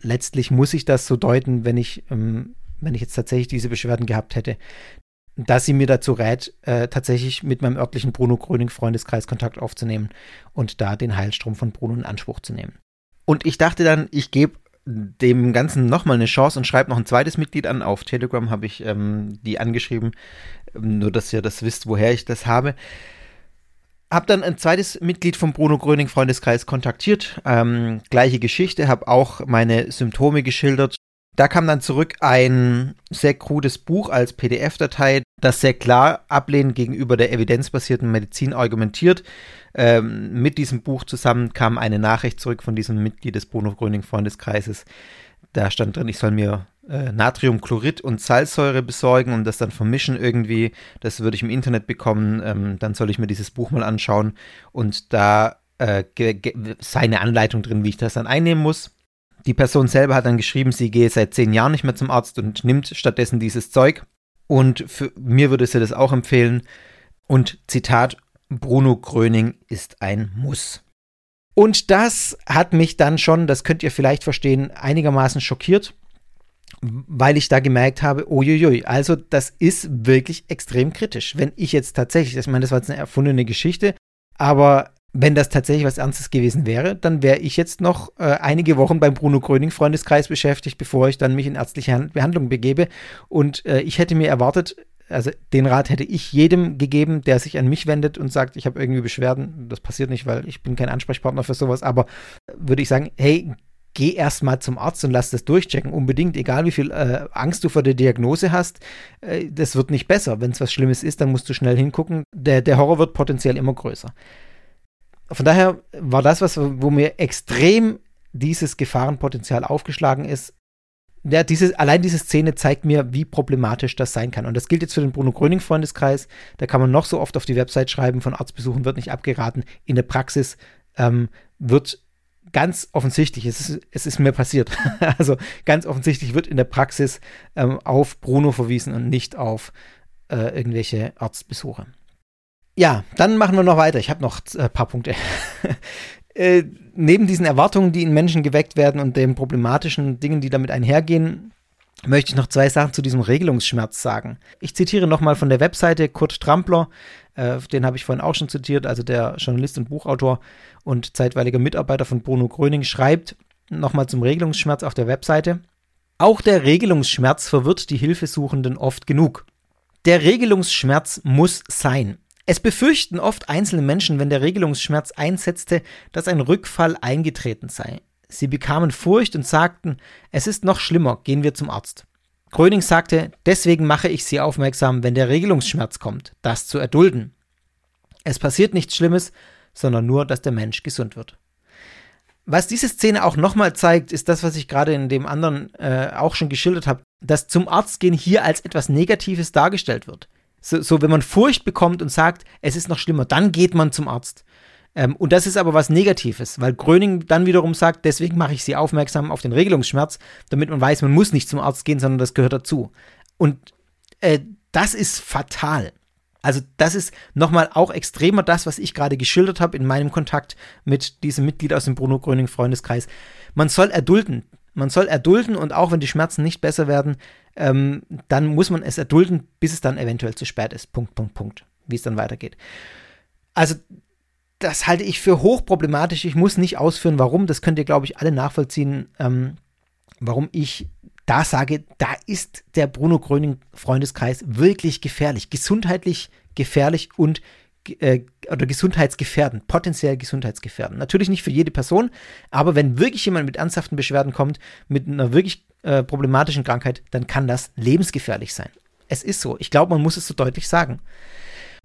Speaker 3: Letztlich muss ich das so deuten, wenn ich, ähm, wenn ich jetzt tatsächlich diese Beschwerden gehabt hätte, dass sie mir dazu rät, äh, tatsächlich mit meinem örtlichen Bruno Gröning Freundeskreis Kontakt aufzunehmen und da den Heilstrom von Bruno in Anspruch zu nehmen. Und ich dachte dann, ich gebe dem Ganzen nochmal eine Chance und schreibe noch ein zweites Mitglied an. Auf Telegram habe ich ähm, die angeschrieben, ähm, nur dass ihr das wisst, woher ich das habe. Hab dann ein zweites Mitglied vom Bruno Gröning Freundeskreis kontaktiert. Ähm, gleiche Geschichte, habe auch meine Symptome geschildert. Da kam dann zurück ein sehr krudes Buch als PDF-Datei, das sehr klar ablehnend gegenüber der evidenzbasierten Medizin argumentiert. Ähm, mit diesem Buch zusammen kam eine Nachricht zurück von diesem Mitglied des Bruno Gröning Freundeskreises. Da stand drin, ich soll mir äh, Natriumchlorid und Salzsäure besorgen und das dann vermischen irgendwie. Das würde ich im Internet bekommen. Ähm, dann soll ich mir dieses Buch mal anschauen und da äh, seine Anleitung drin, wie ich das dann einnehmen muss. Die Person selber hat dann geschrieben, sie gehe seit zehn Jahren nicht mehr zum Arzt und nimmt stattdessen dieses Zeug. Und für mir würde sie das auch empfehlen. Und Zitat, Bruno Gröning ist ein Muss. Und das hat mich dann schon, das könnt ihr vielleicht verstehen, einigermaßen schockiert, weil ich da gemerkt habe, uiuiui, also das ist wirklich extrem kritisch. Wenn ich jetzt tatsächlich, ich meine, das war jetzt eine erfundene Geschichte, aber wenn das tatsächlich was Ernstes gewesen wäre, dann wäre ich jetzt noch äh, einige Wochen beim Bruno Gröning Freundeskreis beschäftigt, bevor ich dann mich in ärztliche Behandlung begebe. Und äh, ich hätte mir erwartet, also den Rat hätte ich jedem gegeben, der sich an mich wendet und sagt, ich habe irgendwie Beschwerden. Das passiert nicht, weil ich bin kein Ansprechpartner für sowas, aber würde ich sagen, hey, geh erst mal zum Arzt und lass das durchchecken. Unbedingt, egal wie viel äh, Angst du vor der Diagnose hast, äh, das wird nicht besser. Wenn es was Schlimmes ist, dann musst du schnell hingucken. Der, der Horror wird potenziell immer größer. Von daher war das was, wo mir extrem dieses Gefahrenpotenzial aufgeschlagen ist, ja, diese, allein diese Szene zeigt mir, wie problematisch das sein kann. Und das gilt jetzt für den Bruno Gröning Freundeskreis. Da kann man noch so oft auf die Website schreiben, von Arztbesuchen wird nicht abgeraten. In der Praxis ähm, wird ganz offensichtlich, es ist, es ist mir passiert, also ganz offensichtlich wird in der Praxis ähm, auf Bruno verwiesen und nicht auf äh, irgendwelche Arztbesuche. Ja, dann machen wir noch weiter. Ich habe noch ein äh, paar Punkte. Äh, neben diesen Erwartungen, die in Menschen geweckt werden und den problematischen Dingen, die damit einhergehen, möchte ich noch zwei Sachen zu diesem Regelungsschmerz sagen. Ich zitiere nochmal von der Webseite Kurt Trampler, äh, den habe ich vorhin auch schon zitiert, also der Journalist und Buchautor und zeitweiliger Mitarbeiter von Bruno Gröning, schreibt nochmal zum Regelungsschmerz auf der Webseite. Auch der Regelungsschmerz verwirrt die Hilfesuchenden oft genug. Der Regelungsschmerz muss sein. Es befürchten oft einzelne Menschen, wenn der Regelungsschmerz einsetzte, dass ein Rückfall eingetreten sei. Sie bekamen Furcht und sagten, es ist noch schlimmer, gehen wir zum Arzt. Gröning sagte, deswegen mache ich Sie aufmerksam, wenn der Regelungsschmerz kommt, das zu erdulden. Es passiert nichts Schlimmes, sondern nur, dass der Mensch gesund wird. Was diese Szene auch nochmal zeigt, ist das, was ich gerade in dem anderen äh, auch schon geschildert habe, dass zum Arzt gehen hier als etwas Negatives dargestellt wird. So, so, wenn man Furcht bekommt und sagt, es ist noch schlimmer, dann geht man zum Arzt. Ähm, und das ist aber was Negatives, weil Gröning dann wiederum sagt, deswegen mache ich Sie aufmerksam auf den Regelungsschmerz, damit man weiß, man muss nicht zum Arzt gehen, sondern das gehört dazu. Und äh, das ist fatal. Also das ist nochmal auch extremer das, was ich gerade geschildert habe in meinem Kontakt mit diesem Mitglied aus dem Bruno Gröning Freundeskreis. Man soll erdulden. Man soll erdulden und auch wenn die Schmerzen nicht besser werden, ähm, dann muss man es erdulden, bis es dann eventuell zu spät ist. Punkt, Punkt, Punkt. Wie es dann weitergeht. Also, das halte ich für hochproblematisch. Ich muss nicht ausführen, warum. Das könnt ihr, glaube ich, alle nachvollziehen, ähm, warum ich da sage, da ist der Bruno Gröning Freundeskreis wirklich gefährlich, gesundheitlich gefährlich und äh, oder gesundheitsgefährdend, potenziell gesundheitsgefährdend. Natürlich nicht für jede Person, aber wenn wirklich jemand mit ernsthaften Beschwerden kommt, mit einer wirklich äh, problematischen Krankheit, dann kann das lebensgefährlich sein. Es ist so. Ich glaube, man muss es so deutlich sagen.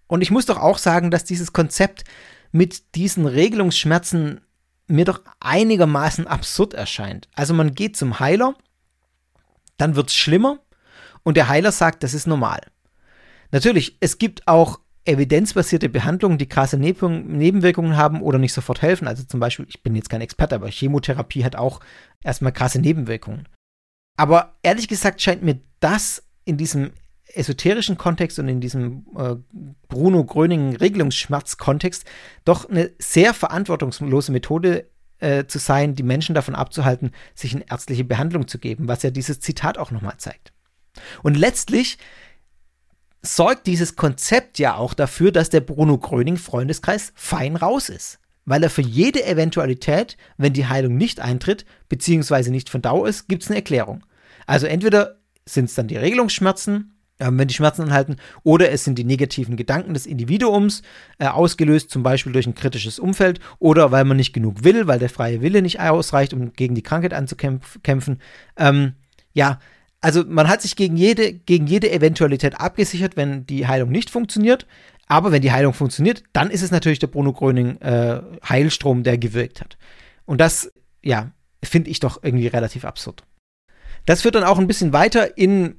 Speaker 3: Und ich muss doch auch sagen, dass dieses Konzept mit diesen Regelungsschmerzen mir doch einigermaßen absurd erscheint. Also man geht zum Heiler, dann wird es schlimmer und der Heiler sagt, das ist normal. Natürlich, es gibt auch evidenzbasierte Behandlungen, die krasse Nebenwirkungen haben oder nicht sofort helfen. Also zum Beispiel, ich bin jetzt kein Experte, aber Chemotherapie hat auch erstmal krasse Nebenwirkungen. Aber ehrlich gesagt scheint mir das in diesem esoterischen Kontext und in diesem äh, Bruno Gröning Regelungsschmerz-Kontext doch eine sehr verantwortungslose Methode äh, zu sein, die Menschen davon abzuhalten, sich in ärztliche Behandlung zu geben, was ja dieses Zitat auch nochmal zeigt. Und letztlich sorgt dieses Konzept ja auch dafür, dass der Bruno Gröning Freundeskreis fein raus ist. Weil er für jede Eventualität, wenn die Heilung nicht eintritt, beziehungsweise nicht von Dauer ist, gibt es eine Erklärung. Also entweder sind es dann die Regelungsschmerzen, äh, wenn die Schmerzen anhalten, oder es sind die negativen Gedanken des Individuums, äh, ausgelöst zum Beispiel durch ein kritisches Umfeld, oder weil man nicht genug will, weil der freie Wille nicht ausreicht, um gegen die Krankheit anzukämpfen. Ähm, ja, also man hat sich gegen jede, gegen jede Eventualität abgesichert, wenn die Heilung nicht funktioniert. Aber wenn die Heilung funktioniert, dann ist es natürlich der Bruno Gröning äh, Heilstrom, der gewirkt hat. Und das, ja, finde ich doch irgendwie relativ absurd. Das führt dann auch ein bisschen weiter in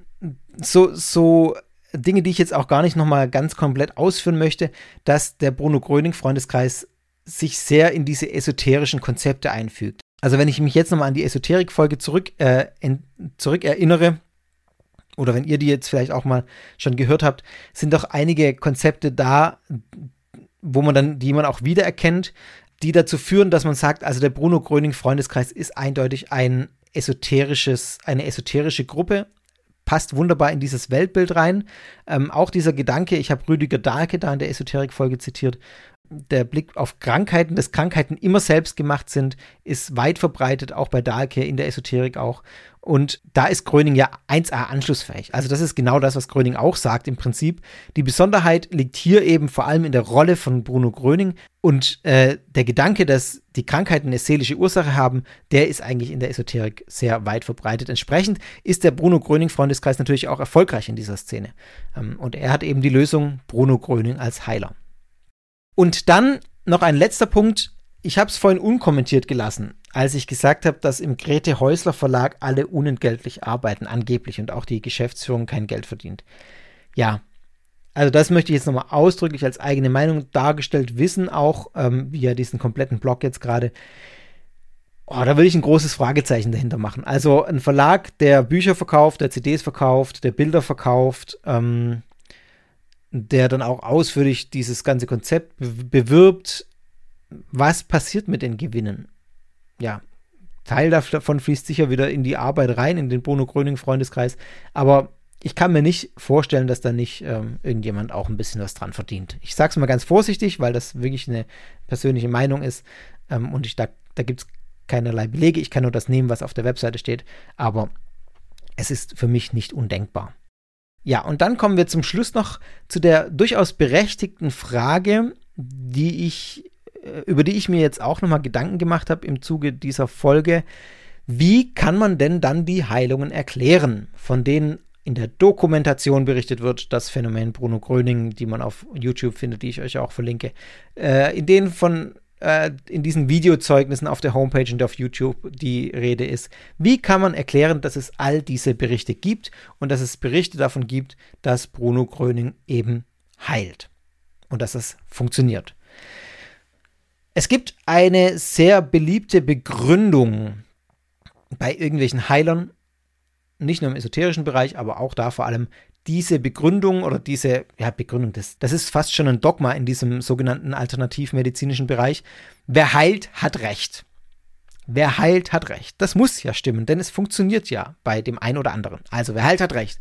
Speaker 3: so, so Dinge, die ich jetzt auch gar nicht nochmal ganz komplett ausführen möchte, dass der Bruno Gröning Freundeskreis sich sehr in diese esoterischen Konzepte einfügt. Also wenn ich mich jetzt nochmal an die Esoterik-Folge zurück, äh, zurück erinnere, oder wenn ihr die jetzt vielleicht auch mal schon gehört habt, sind doch einige Konzepte da, wo man dann, die man auch wiedererkennt, die dazu führen, dass man sagt, also der Bruno Gröning Freundeskreis ist eindeutig ein esoterisches, eine esoterische Gruppe, passt wunderbar in dieses Weltbild rein. Ähm, auch dieser Gedanke, ich habe Rüdiger Dahlke da in der Esoterik-Folge zitiert, der Blick auf Krankheiten, dass Krankheiten immer selbst gemacht sind, ist weit verbreitet, auch bei Dahlke in der Esoterik auch. Und da ist Gröning ja 1a anschlussfähig. Also das ist genau das, was Gröning auch sagt im Prinzip. Die Besonderheit liegt hier eben vor allem in der Rolle von Bruno Gröning. Und äh, der Gedanke, dass die Krankheiten eine seelische Ursache haben, der ist eigentlich in der Esoterik sehr weit verbreitet. Entsprechend ist der Bruno Gröning Freundeskreis natürlich auch erfolgreich in dieser Szene. Ähm, und er hat eben die Lösung Bruno Gröning als Heiler. Und dann noch ein letzter Punkt. Ich habe es vorhin unkommentiert gelassen, als ich gesagt habe, dass im Grete Häusler Verlag alle unentgeltlich arbeiten, angeblich, und auch die Geschäftsführung kein Geld verdient. Ja, also das möchte ich jetzt nochmal ausdrücklich als eigene Meinung dargestellt wissen, auch ähm, ja diesen kompletten Blog jetzt gerade. Oh, da würde ich ein großes Fragezeichen dahinter machen. Also ein Verlag, der Bücher verkauft, der CDs verkauft, der Bilder verkauft, ähm, der dann auch ausführlich dieses ganze Konzept bewirbt. Was passiert mit den Gewinnen? Ja, Teil davon fließt sicher wieder in die Arbeit rein, in den Bruno Gröning Freundeskreis. Aber ich kann mir nicht vorstellen, dass da nicht ähm, irgendjemand auch ein bisschen was dran verdient. Ich sage es mal ganz vorsichtig, weil das wirklich eine persönliche Meinung ist. Ähm, und ich, da, da gibt es keinerlei Belege. Ich kann nur das nehmen, was auf der Webseite steht. Aber es ist für mich nicht undenkbar. Ja, und dann kommen wir zum Schluss noch zu der durchaus berechtigten Frage, die ich, äh, über die ich mir jetzt auch nochmal Gedanken gemacht habe im Zuge dieser Folge. Wie kann man denn dann die Heilungen erklären, von denen in der Dokumentation berichtet wird, das Phänomen Bruno Gröning, die man auf YouTube findet, die ich euch auch verlinke, äh, in denen von äh, in diesen Videozeugnissen auf der Homepage und auf YouTube die Rede ist. Wie kann man erklären, dass es all diese Berichte gibt und dass es Berichte davon gibt, dass Bruno Gröning eben heilt und dass es funktioniert? Es gibt eine sehr beliebte Begründung bei irgendwelchen Heilern, nicht nur im esoterischen Bereich, aber auch da vor allem diese Begründung oder diese, ja, Begründung, das, das ist fast schon ein Dogma in diesem sogenannten alternativmedizinischen Bereich. Wer heilt, hat Recht. Wer heilt, hat Recht. Das muss ja stimmen, denn es funktioniert ja bei dem einen oder anderen. Also, wer heilt, hat Recht.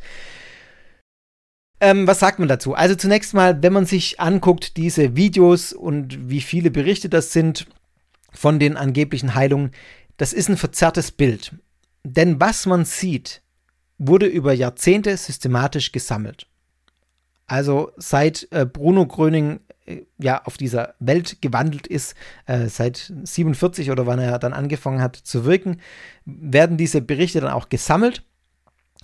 Speaker 3: Ähm, was sagt man dazu? Also zunächst mal, wenn man sich anguckt, diese Videos und wie viele Berichte das sind von den angeblichen Heilungen, das ist ein verzerrtes Bild. Denn was man sieht, wurde über Jahrzehnte systematisch gesammelt. Also seit äh, Bruno Gröning äh, ja auf dieser Welt gewandelt ist, äh, seit 47 oder wann er dann angefangen hat zu wirken, werden diese Berichte dann auch gesammelt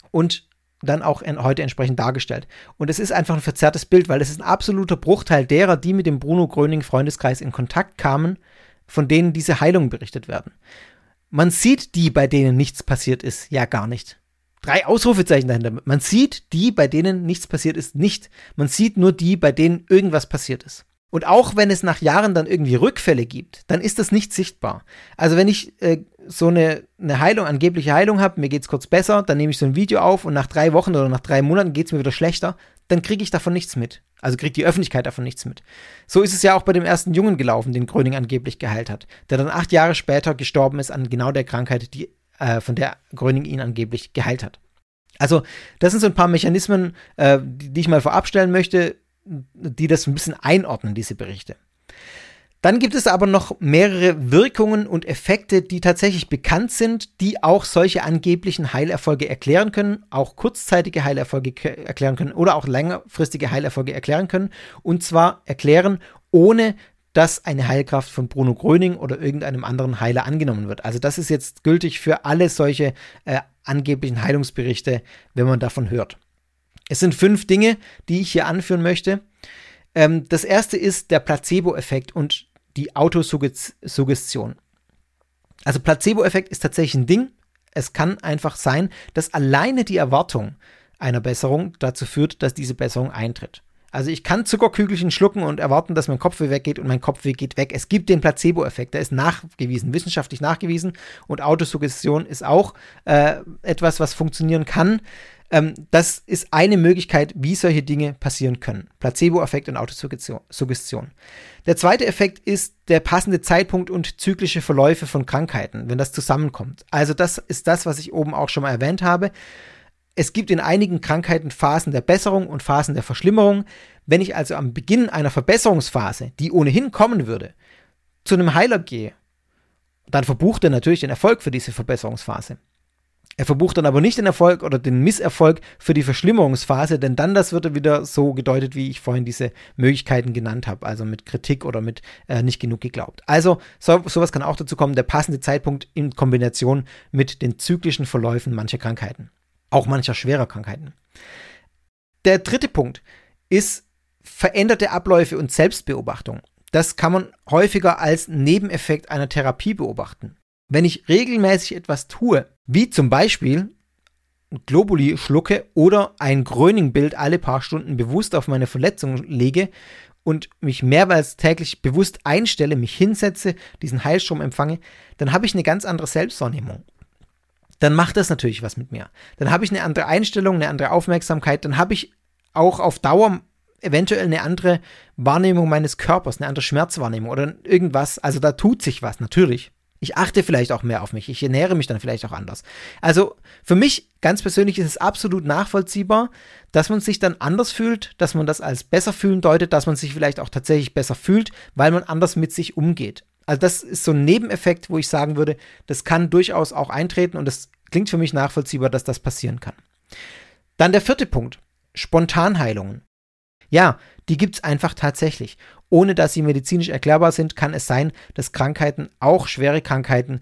Speaker 3: und dann auch in, heute entsprechend dargestellt. Und es ist einfach ein verzerrtes Bild, weil es ist ein absoluter Bruchteil derer, die mit dem Bruno Gröning Freundeskreis in Kontakt kamen, von denen diese Heilungen berichtet werden. Man sieht die, bei denen nichts passiert ist, ja gar nicht. Drei Ausrufezeichen dahinter. Man sieht die, bei denen nichts passiert ist, nicht. Man sieht nur die, bei denen irgendwas passiert ist. Und auch wenn es nach Jahren dann irgendwie Rückfälle gibt, dann ist das nicht sichtbar. Also wenn ich äh, so eine, eine Heilung, angebliche Heilung habe, mir geht es kurz besser, dann nehme ich so ein Video auf und nach drei Wochen oder nach drei Monaten geht es mir wieder schlechter, dann kriege ich davon nichts mit. Also kriegt die Öffentlichkeit davon nichts mit. So ist es ja auch bei dem ersten Jungen gelaufen, den Gröning angeblich geheilt hat, der dann acht Jahre später gestorben ist an genau der Krankheit, die, äh, von der Gröning ihn angeblich geheilt hat. Also, das sind so ein paar Mechanismen, äh, die, die ich mal vorab stellen möchte, die das ein bisschen einordnen, diese Berichte. Dann gibt es aber noch mehrere Wirkungen und Effekte, die tatsächlich bekannt sind, die auch solche angeblichen Heilerfolge erklären können, auch kurzzeitige Heilerfolge erklären können oder auch längerfristige Heilerfolge erklären können. Und zwar erklären, ohne dass eine Heilkraft von Bruno Gröning oder irgendeinem anderen Heiler angenommen wird. Also das ist jetzt gültig für alle solche äh, angeblichen Heilungsberichte, wenn man davon hört. Es sind fünf Dinge, die ich hier anführen möchte. Ähm, das erste ist der Placebo-Effekt und die Autosuggestion. Also Placebo-Effekt ist tatsächlich ein Ding. Es kann einfach sein, dass alleine die Erwartung einer Besserung dazu führt, dass diese Besserung eintritt. Also ich kann Zuckerkügelchen schlucken und erwarten, dass mein Kopfweh weggeht und mein Kopfweh geht weg. Es gibt den Placebo-Effekt, der ist nachgewiesen, wissenschaftlich nachgewiesen und Autosuggestion ist auch äh, etwas, was funktionieren kann. Ähm, das ist eine Möglichkeit, wie solche Dinge passieren können. Placebo-Effekt und Autosuggestion. Der zweite Effekt ist der passende Zeitpunkt und zyklische Verläufe von Krankheiten, wenn das zusammenkommt. Also das ist das, was ich oben auch schon mal erwähnt habe. Es gibt in einigen Krankheiten Phasen der Besserung und Phasen der Verschlimmerung. Wenn ich also am Beginn einer Verbesserungsphase, die ohnehin kommen würde, zu einem Heiler gehe, dann verbucht er natürlich den Erfolg für diese Verbesserungsphase. Er verbucht dann aber nicht den Erfolg oder den Misserfolg für die Verschlimmerungsphase, denn dann das wird er wieder so gedeutet, wie ich vorhin diese Möglichkeiten genannt habe, also mit Kritik oder mit äh, nicht genug geglaubt. Also so, sowas kann auch dazu kommen, der passende Zeitpunkt in Kombination mit den zyklischen Verläufen mancher Krankheiten, auch mancher schwerer Krankheiten. Der dritte Punkt ist veränderte Abläufe und Selbstbeobachtung. Das kann man häufiger als Nebeneffekt einer Therapie beobachten. Wenn ich regelmäßig etwas tue, wie zum Beispiel Globuli schlucke oder ein Gröning-Bild alle paar Stunden bewusst auf meine Verletzung lege und mich mehrmals täglich bewusst einstelle, mich hinsetze, diesen Heilstrom empfange, dann habe ich eine ganz andere Selbstwahrnehmung. Dann macht das natürlich was mit mir. Dann habe ich eine andere Einstellung, eine andere Aufmerksamkeit, dann habe ich auch auf Dauer eventuell eine andere Wahrnehmung meines Körpers, eine andere Schmerzwahrnehmung oder irgendwas. Also da tut sich was, natürlich. Ich achte vielleicht auch mehr auf mich. Ich ernähre mich dann vielleicht auch anders. Also für mich ganz persönlich ist es absolut nachvollziehbar, dass man sich dann anders fühlt, dass man das als besser fühlen deutet, dass man sich vielleicht auch tatsächlich besser fühlt, weil man anders mit sich umgeht. Also das ist so ein Nebeneffekt, wo ich sagen würde, das kann durchaus auch eintreten und das klingt für mich nachvollziehbar, dass das passieren kann. Dann der vierte Punkt. Spontanheilungen. Ja, die gibt es einfach tatsächlich. Ohne dass sie medizinisch erklärbar sind, kann es sein, dass Krankheiten, auch schwere Krankheiten,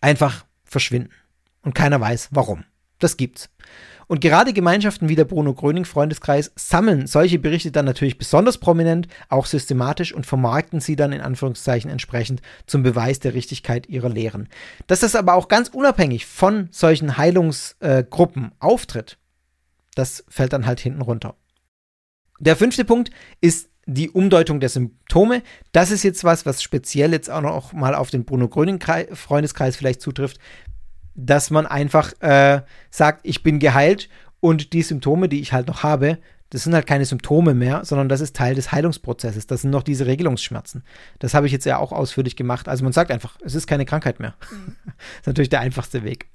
Speaker 3: einfach verschwinden. Und keiner weiß, warum. Das gibt's. Und gerade Gemeinschaften wie der Bruno Gröning Freundeskreis sammeln solche Berichte dann natürlich besonders prominent, auch systematisch und vermarkten sie dann in Anführungszeichen entsprechend zum Beweis der Richtigkeit ihrer Lehren. Dass das aber auch ganz unabhängig von solchen Heilungsgruppen äh, auftritt, das fällt dann halt hinten runter. Der fünfte Punkt ist die Umdeutung der Symptome. Das ist jetzt was, was speziell jetzt auch noch mal auf den Bruno Gröning Freundeskreis vielleicht zutrifft, dass man einfach äh, sagt, ich bin geheilt und die Symptome, die ich halt noch habe, das sind halt keine Symptome mehr, sondern das ist Teil des Heilungsprozesses. Das sind noch diese Regelungsschmerzen. Das habe ich jetzt ja auch ausführlich gemacht. Also man sagt einfach, es ist keine Krankheit mehr. Mhm. das ist natürlich der einfachste Weg.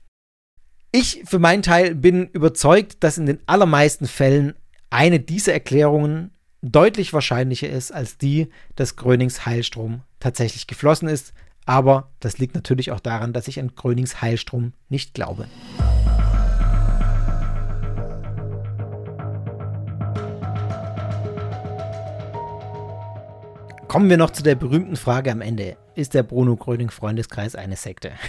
Speaker 3: Ich für meinen Teil bin überzeugt, dass in den allermeisten Fällen eine dieser Erklärungen deutlich wahrscheinlicher ist als die, dass Grönings Heilstrom tatsächlich geflossen ist. Aber das liegt natürlich auch daran, dass ich an Grönings Heilstrom nicht glaube. Kommen wir noch zu der berühmten Frage am Ende. Ist der Bruno Gröning Freundeskreis eine Sekte?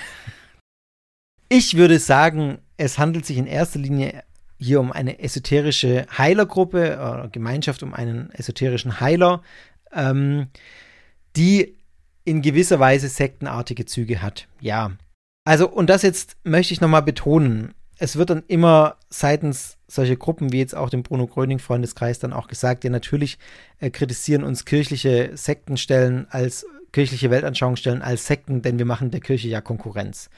Speaker 3: Ich würde sagen, es handelt sich in erster Linie hier um eine esoterische Heilergruppe, oder Gemeinschaft um einen esoterischen Heiler, ähm, die in gewisser Weise sektenartige Züge hat. Ja. Also, und das jetzt möchte ich nochmal betonen. es wird dann immer seitens solcher Gruppen wie jetzt auch dem Bruno Gröning Freundeskreis dann auch gesagt, ja natürlich äh, kritisieren uns kirchliche Sektenstellen als kirchliche Weltanschauungsstellen als Sekten, denn wir machen der Kirche ja Konkurrenz.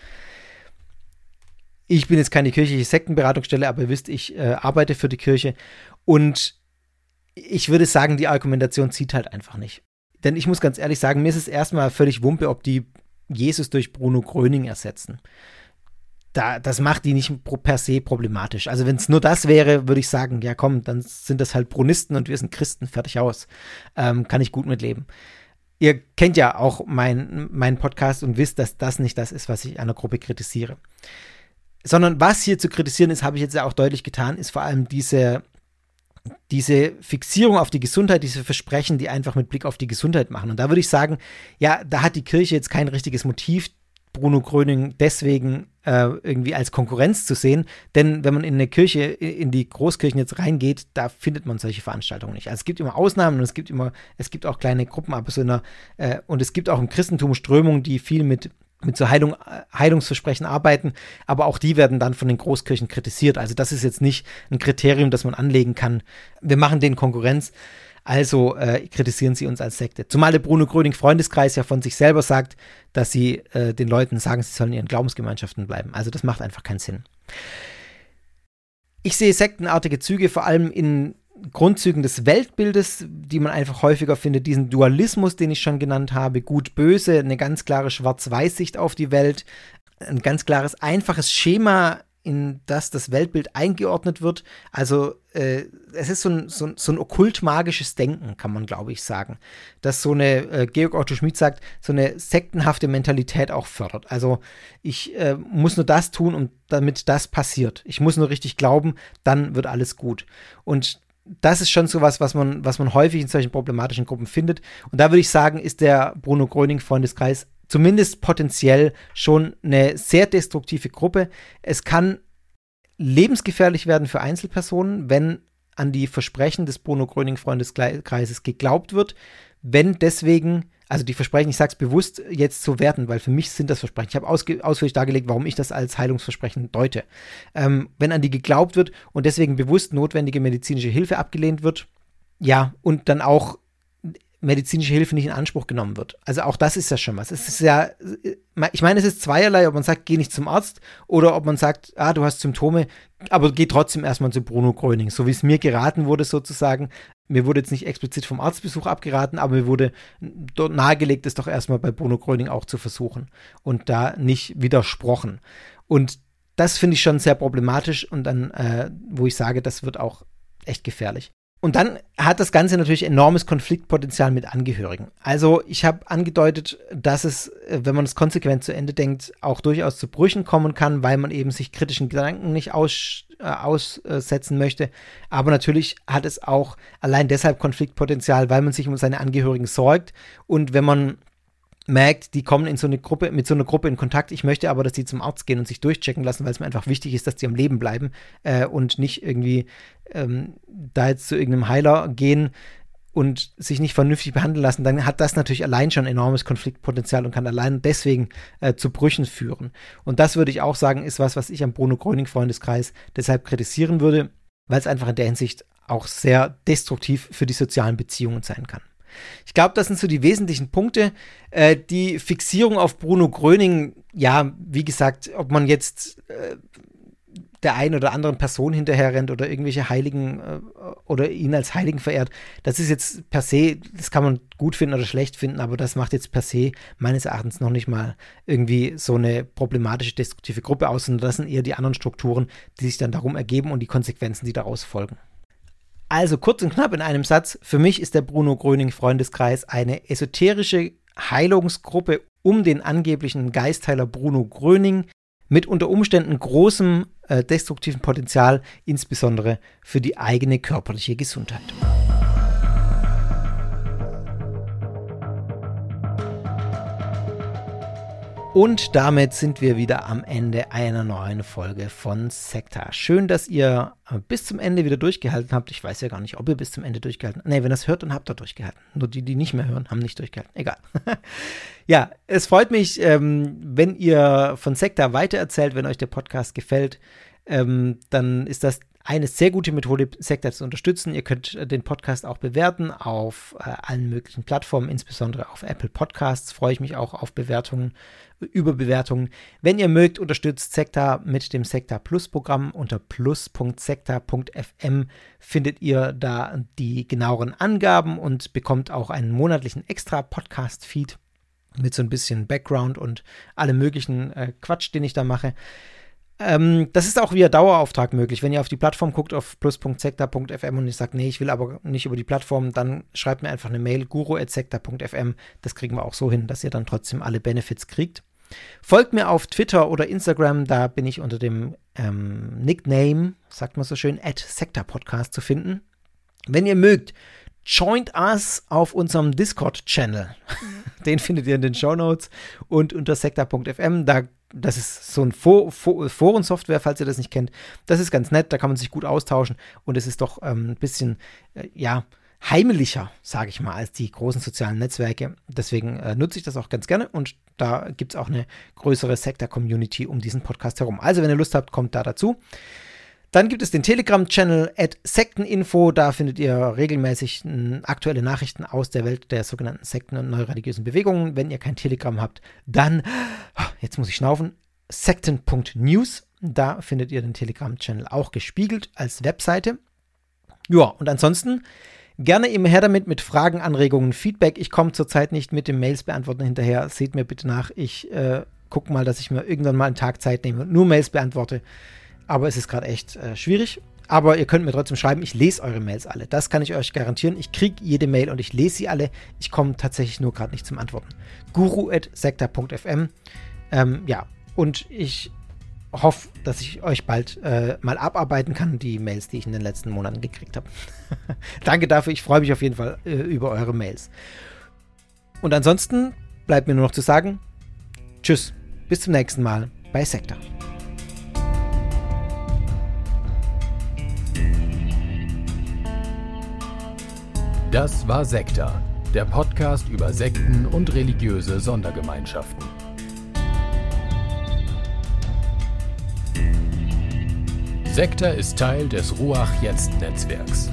Speaker 3: Ich bin jetzt keine kirchliche Sektenberatungsstelle, aber ihr wisst, ich äh, arbeite für die Kirche und ich würde sagen, die Argumentation zieht halt einfach nicht. Denn ich muss ganz ehrlich sagen, mir ist es erstmal völlig Wumpe, ob die Jesus durch Bruno Gröning ersetzen. Da, das macht die nicht per se problematisch. Also wenn es nur das wäre, würde ich sagen, ja komm, dann sind das halt Brunisten und wir sind Christen, fertig aus. Ähm, kann ich gut mitleben. Ihr kennt ja auch meinen mein Podcast und wisst, dass das nicht das ist, was ich einer Gruppe kritisiere. Sondern was hier zu kritisieren ist, habe ich jetzt ja auch deutlich getan, ist vor allem diese diese Fixierung auf die Gesundheit, diese Versprechen, die einfach mit Blick auf die Gesundheit machen. Und da würde ich sagen, ja, da hat die Kirche jetzt kein richtiges Motiv, Bruno Gröning deswegen äh, irgendwie als Konkurrenz zu sehen. Denn wenn man in eine Kirche, in die Großkirchen jetzt reingeht, da findet man solche Veranstaltungen nicht. Also es gibt immer Ausnahmen und es gibt immer, es gibt auch kleine Gruppen, aber so einer, äh, und es gibt auch im Christentum Strömungen, die viel mit mit so Heilung, Heilungsversprechen arbeiten, aber auch die werden dann von den Großkirchen kritisiert. Also das ist jetzt nicht ein Kriterium, das man anlegen kann. Wir machen den Konkurrenz, also äh, kritisieren sie uns als Sekte. Zumal der Bruno Gröning Freundeskreis ja von sich selber sagt, dass sie äh, den Leuten sagen, sie sollen ihren Glaubensgemeinschaften bleiben. Also das macht einfach keinen Sinn. Ich sehe sektenartige Züge vor allem in Grundzügen des Weltbildes, die man einfach häufiger findet, diesen Dualismus, den ich schon genannt habe, gut-böse, eine ganz klare Schwarz-Weiß-Sicht auf die Welt, ein ganz klares, einfaches Schema, in das das Weltbild eingeordnet wird. Also äh, es ist so ein, so, so ein okkult-magisches Denken, kann man glaube ich sagen, dass so eine, äh, Georg Otto Schmidt sagt, so eine sektenhafte Mentalität auch fördert. Also ich äh, muss nur das tun, um, damit das passiert. Ich muss nur richtig glauben, dann wird alles gut. Und das ist schon so was, was man, was man häufig in solchen problematischen Gruppen findet. Und da würde ich sagen, ist der Bruno Gröning Freundeskreis zumindest potenziell schon eine sehr destruktive Gruppe. Es kann lebensgefährlich werden für Einzelpersonen, wenn an die Versprechen des Bruno Gröning Freundeskreises geglaubt wird, wenn deswegen also die Versprechen, ich sage es bewusst jetzt zu werten, weil für mich sind das Versprechen. Ich habe ausführlich dargelegt, warum ich das als Heilungsversprechen deute. Ähm, wenn an die geglaubt wird und deswegen bewusst notwendige medizinische Hilfe abgelehnt wird, ja, und dann auch medizinische Hilfe nicht in Anspruch genommen wird. Also auch das ist ja schon was. Es ist ja, ich meine, es ist zweierlei, ob man sagt, geh nicht zum Arzt oder ob man sagt, ah, du hast Symptome, aber geh trotzdem erstmal zu Bruno Gröning, so wie es mir geraten wurde sozusagen. Mir wurde jetzt nicht explizit vom Arztbesuch abgeraten, aber mir wurde dort nahegelegt, es doch erstmal bei Bruno Gröning auch zu versuchen und da nicht widersprochen. Und das finde ich schon sehr problematisch und dann, äh, wo ich sage, das wird auch echt gefährlich. Und dann hat das Ganze natürlich enormes Konfliktpotenzial mit Angehörigen. Also ich habe angedeutet, dass es, äh, wenn man es konsequent zu Ende denkt, auch durchaus zu Brüchen kommen kann, weil man eben sich kritischen Gedanken nicht aus, äh, aussetzen möchte. Aber natürlich hat es auch allein deshalb Konfliktpotenzial, weil man sich um seine Angehörigen sorgt. Und wenn man merkt, die kommen in so eine Gruppe, mit so einer Gruppe in Kontakt. Ich möchte aber, dass die zum Arzt gehen und sich durchchecken lassen, weil es mir einfach wichtig ist, dass die am Leben bleiben äh, und nicht irgendwie ähm, da jetzt zu irgendeinem Heiler gehen und sich nicht vernünftig behandeln lassen, dann hat das natürlich allein schon enormes Konfliktpotenzial und kann allein deswegen äh, zu Brüchen führen. Und das würde ich auch sagen, ist was, was ich am Bruno Gröning Freundeskreis deshalb kritisieren würde, weil es einfach in der Hinsicht auch sehr destruktiv für die sozialen Beziehungen sein kann. Ich glaube, das sind so die wesentlichen Punkte. Äh, die Fixierung auf Bruno Gröning, ja, wie gesagt, ob man jetzt äh, der einen oder anderen Person hinterher rennt oder irgendwelche Heiligen äh, oder ihn als Heiligen verehrt, das ist jetzt per se, das kann man gut finden oder schlecht finden, aber das macht jetzt per se meines Erachtens noch nicht mal irgendwie so eine problematische, destruktive Gruppe aus, sondern das sind eher die anderen Strukturen, die sich dann darum ergeben und die Konsequenzen, die daraus folgen. Also kurz und knapp in einem Satz, für mich ist der Bruno Gröning Freundeskreis eine esoterische Heilungsgruppe um den angeblichen Geistheiler Bruno Gröning mit unter Umständen großem äh, destruktiven Potenzial, insbesondere für die eigene körperliche Gesundheit. Und damit sind wir wieder am Ende einer neuen Folge von Sekta. Schön, dass ihr äh, bis zum Ende wieder durchgehalten habt. Ich weiß ja gar nicht, ob ihr bis zum Ende durchgehalten habt. Nee, wenn ihr es hört, dann habt ihr durchgehalten. Nur die, die nicht mehr hören, haben nicht durchgehalten. Egal. ja, es freut mich, ähm, wenn ihr von Sekta weitererzählt, wenn euch der Podcast gefällt. ähm, dann ist das eine sehr gute Methode, Sektor zu unterstützen. Ihr könnt äh, den Podcast auch bewerten auf äh, allen möglichen Plattformen, insbesondere auf Apple Podcasts. Freue ich mich auch auf Bewertungen, über Bewertungen. Wenn ihr mögt, unterstützt Sekta mit dem Sekta Plus Programm. Unter plus.sekta.fm findet ihr da die genaueren Angaben und bekommt auch einen monatlichen extra Podcast-Feed mit so ein bisschen Background und allem möglichen äh, Quatsch, den ich da mache. Ähm, das ist auch via Dauerauftrag möglich. Wenn ihr auf die Plattform guckt, auf plus.sekta.fm und ich sage, nee, ich will aber nicht über die Plattform, dann schreibt mir einfach eine Mail, guru.sekta.fm. Das kriegen wir auch so hin, dass ihr dann trotzdem alle Benefits kriegt. Folgt mir auf Twitter oder Instagram, da bin ich unter dem ähm, Nickname, sagt man so schön, at Sekta Podcast zu finden. Wenn ihr mögt, joint us auf unserem Discord-Channel. Den findet ihr in den Show Notes und unter sekta.fm. Da das ist so ein For For Forensoftware, falls ihr das nicht kennt. Das ist ganz nett, da kann man sich gut austauschen und es ist doch ähm, ein bisschen, äh, ja, heimlicher, sage ich mal, als die großen sozialen Netzwerke. Deswegen äh, nutze ich das auch ganz gerne und da gibt es auch eine größere Sektor-Community um diesen Podcast herum. Also, wenn ihr Lust habt, kommt da dazu. Dann gibt es den Telegram-Channel at Sekteninfo. Da findet ihr regelmäßig aktuelle Nachrichten aus der Welt der sogenannten Sekten und neureligiösen Bewegungen. Wenn ihr kein Telegram habt, dann, jetzt muss ich schnaufen, sekten.news. Da findet ihr den Telegram-Channel auch gespiegelt als Webseite. Ja, und ansonsten gerne immer her damit mit Fragen, Anregungen, Feedback. Ich komme zurzeit nicht mit dem Mails beantworten hinterher. Seht mir bitte nach. Ich äh, gucke mal, dass ich mir irgendwann mal einen Tag Zeit nehme und nur Mails beantworte. Aber es ist gerade echt äh, schwierig. Aber ihr könnt mir trotzdem schreiben, ich lese eure Mails alle. Das kann ich euch garantieren. Ich kriege jede Mail und ich lese sie alle. Ich komme tatsächlich nur gerade nicht zum Antworten. guru.sekta.fm ähm, Ja, und ich hoffe, dass ich euch bald äh, mal abarbeiten kann, die Mails, die ich in den letzten Monaten gekriegt habe. Danke dafür. Ich freue mich auf jeden Fall äh, über eure Mails. Und ansonsten bleibt mir nur noch zu sagen, tschüss, bis zum nächsten Mal bei Sekta.
Speaker 1: Das war Sekta, der Podcast über Sekten und religiöse Sondergemeinschaften. Sekta ist Teil des Ruach Jetzt Netzwerks.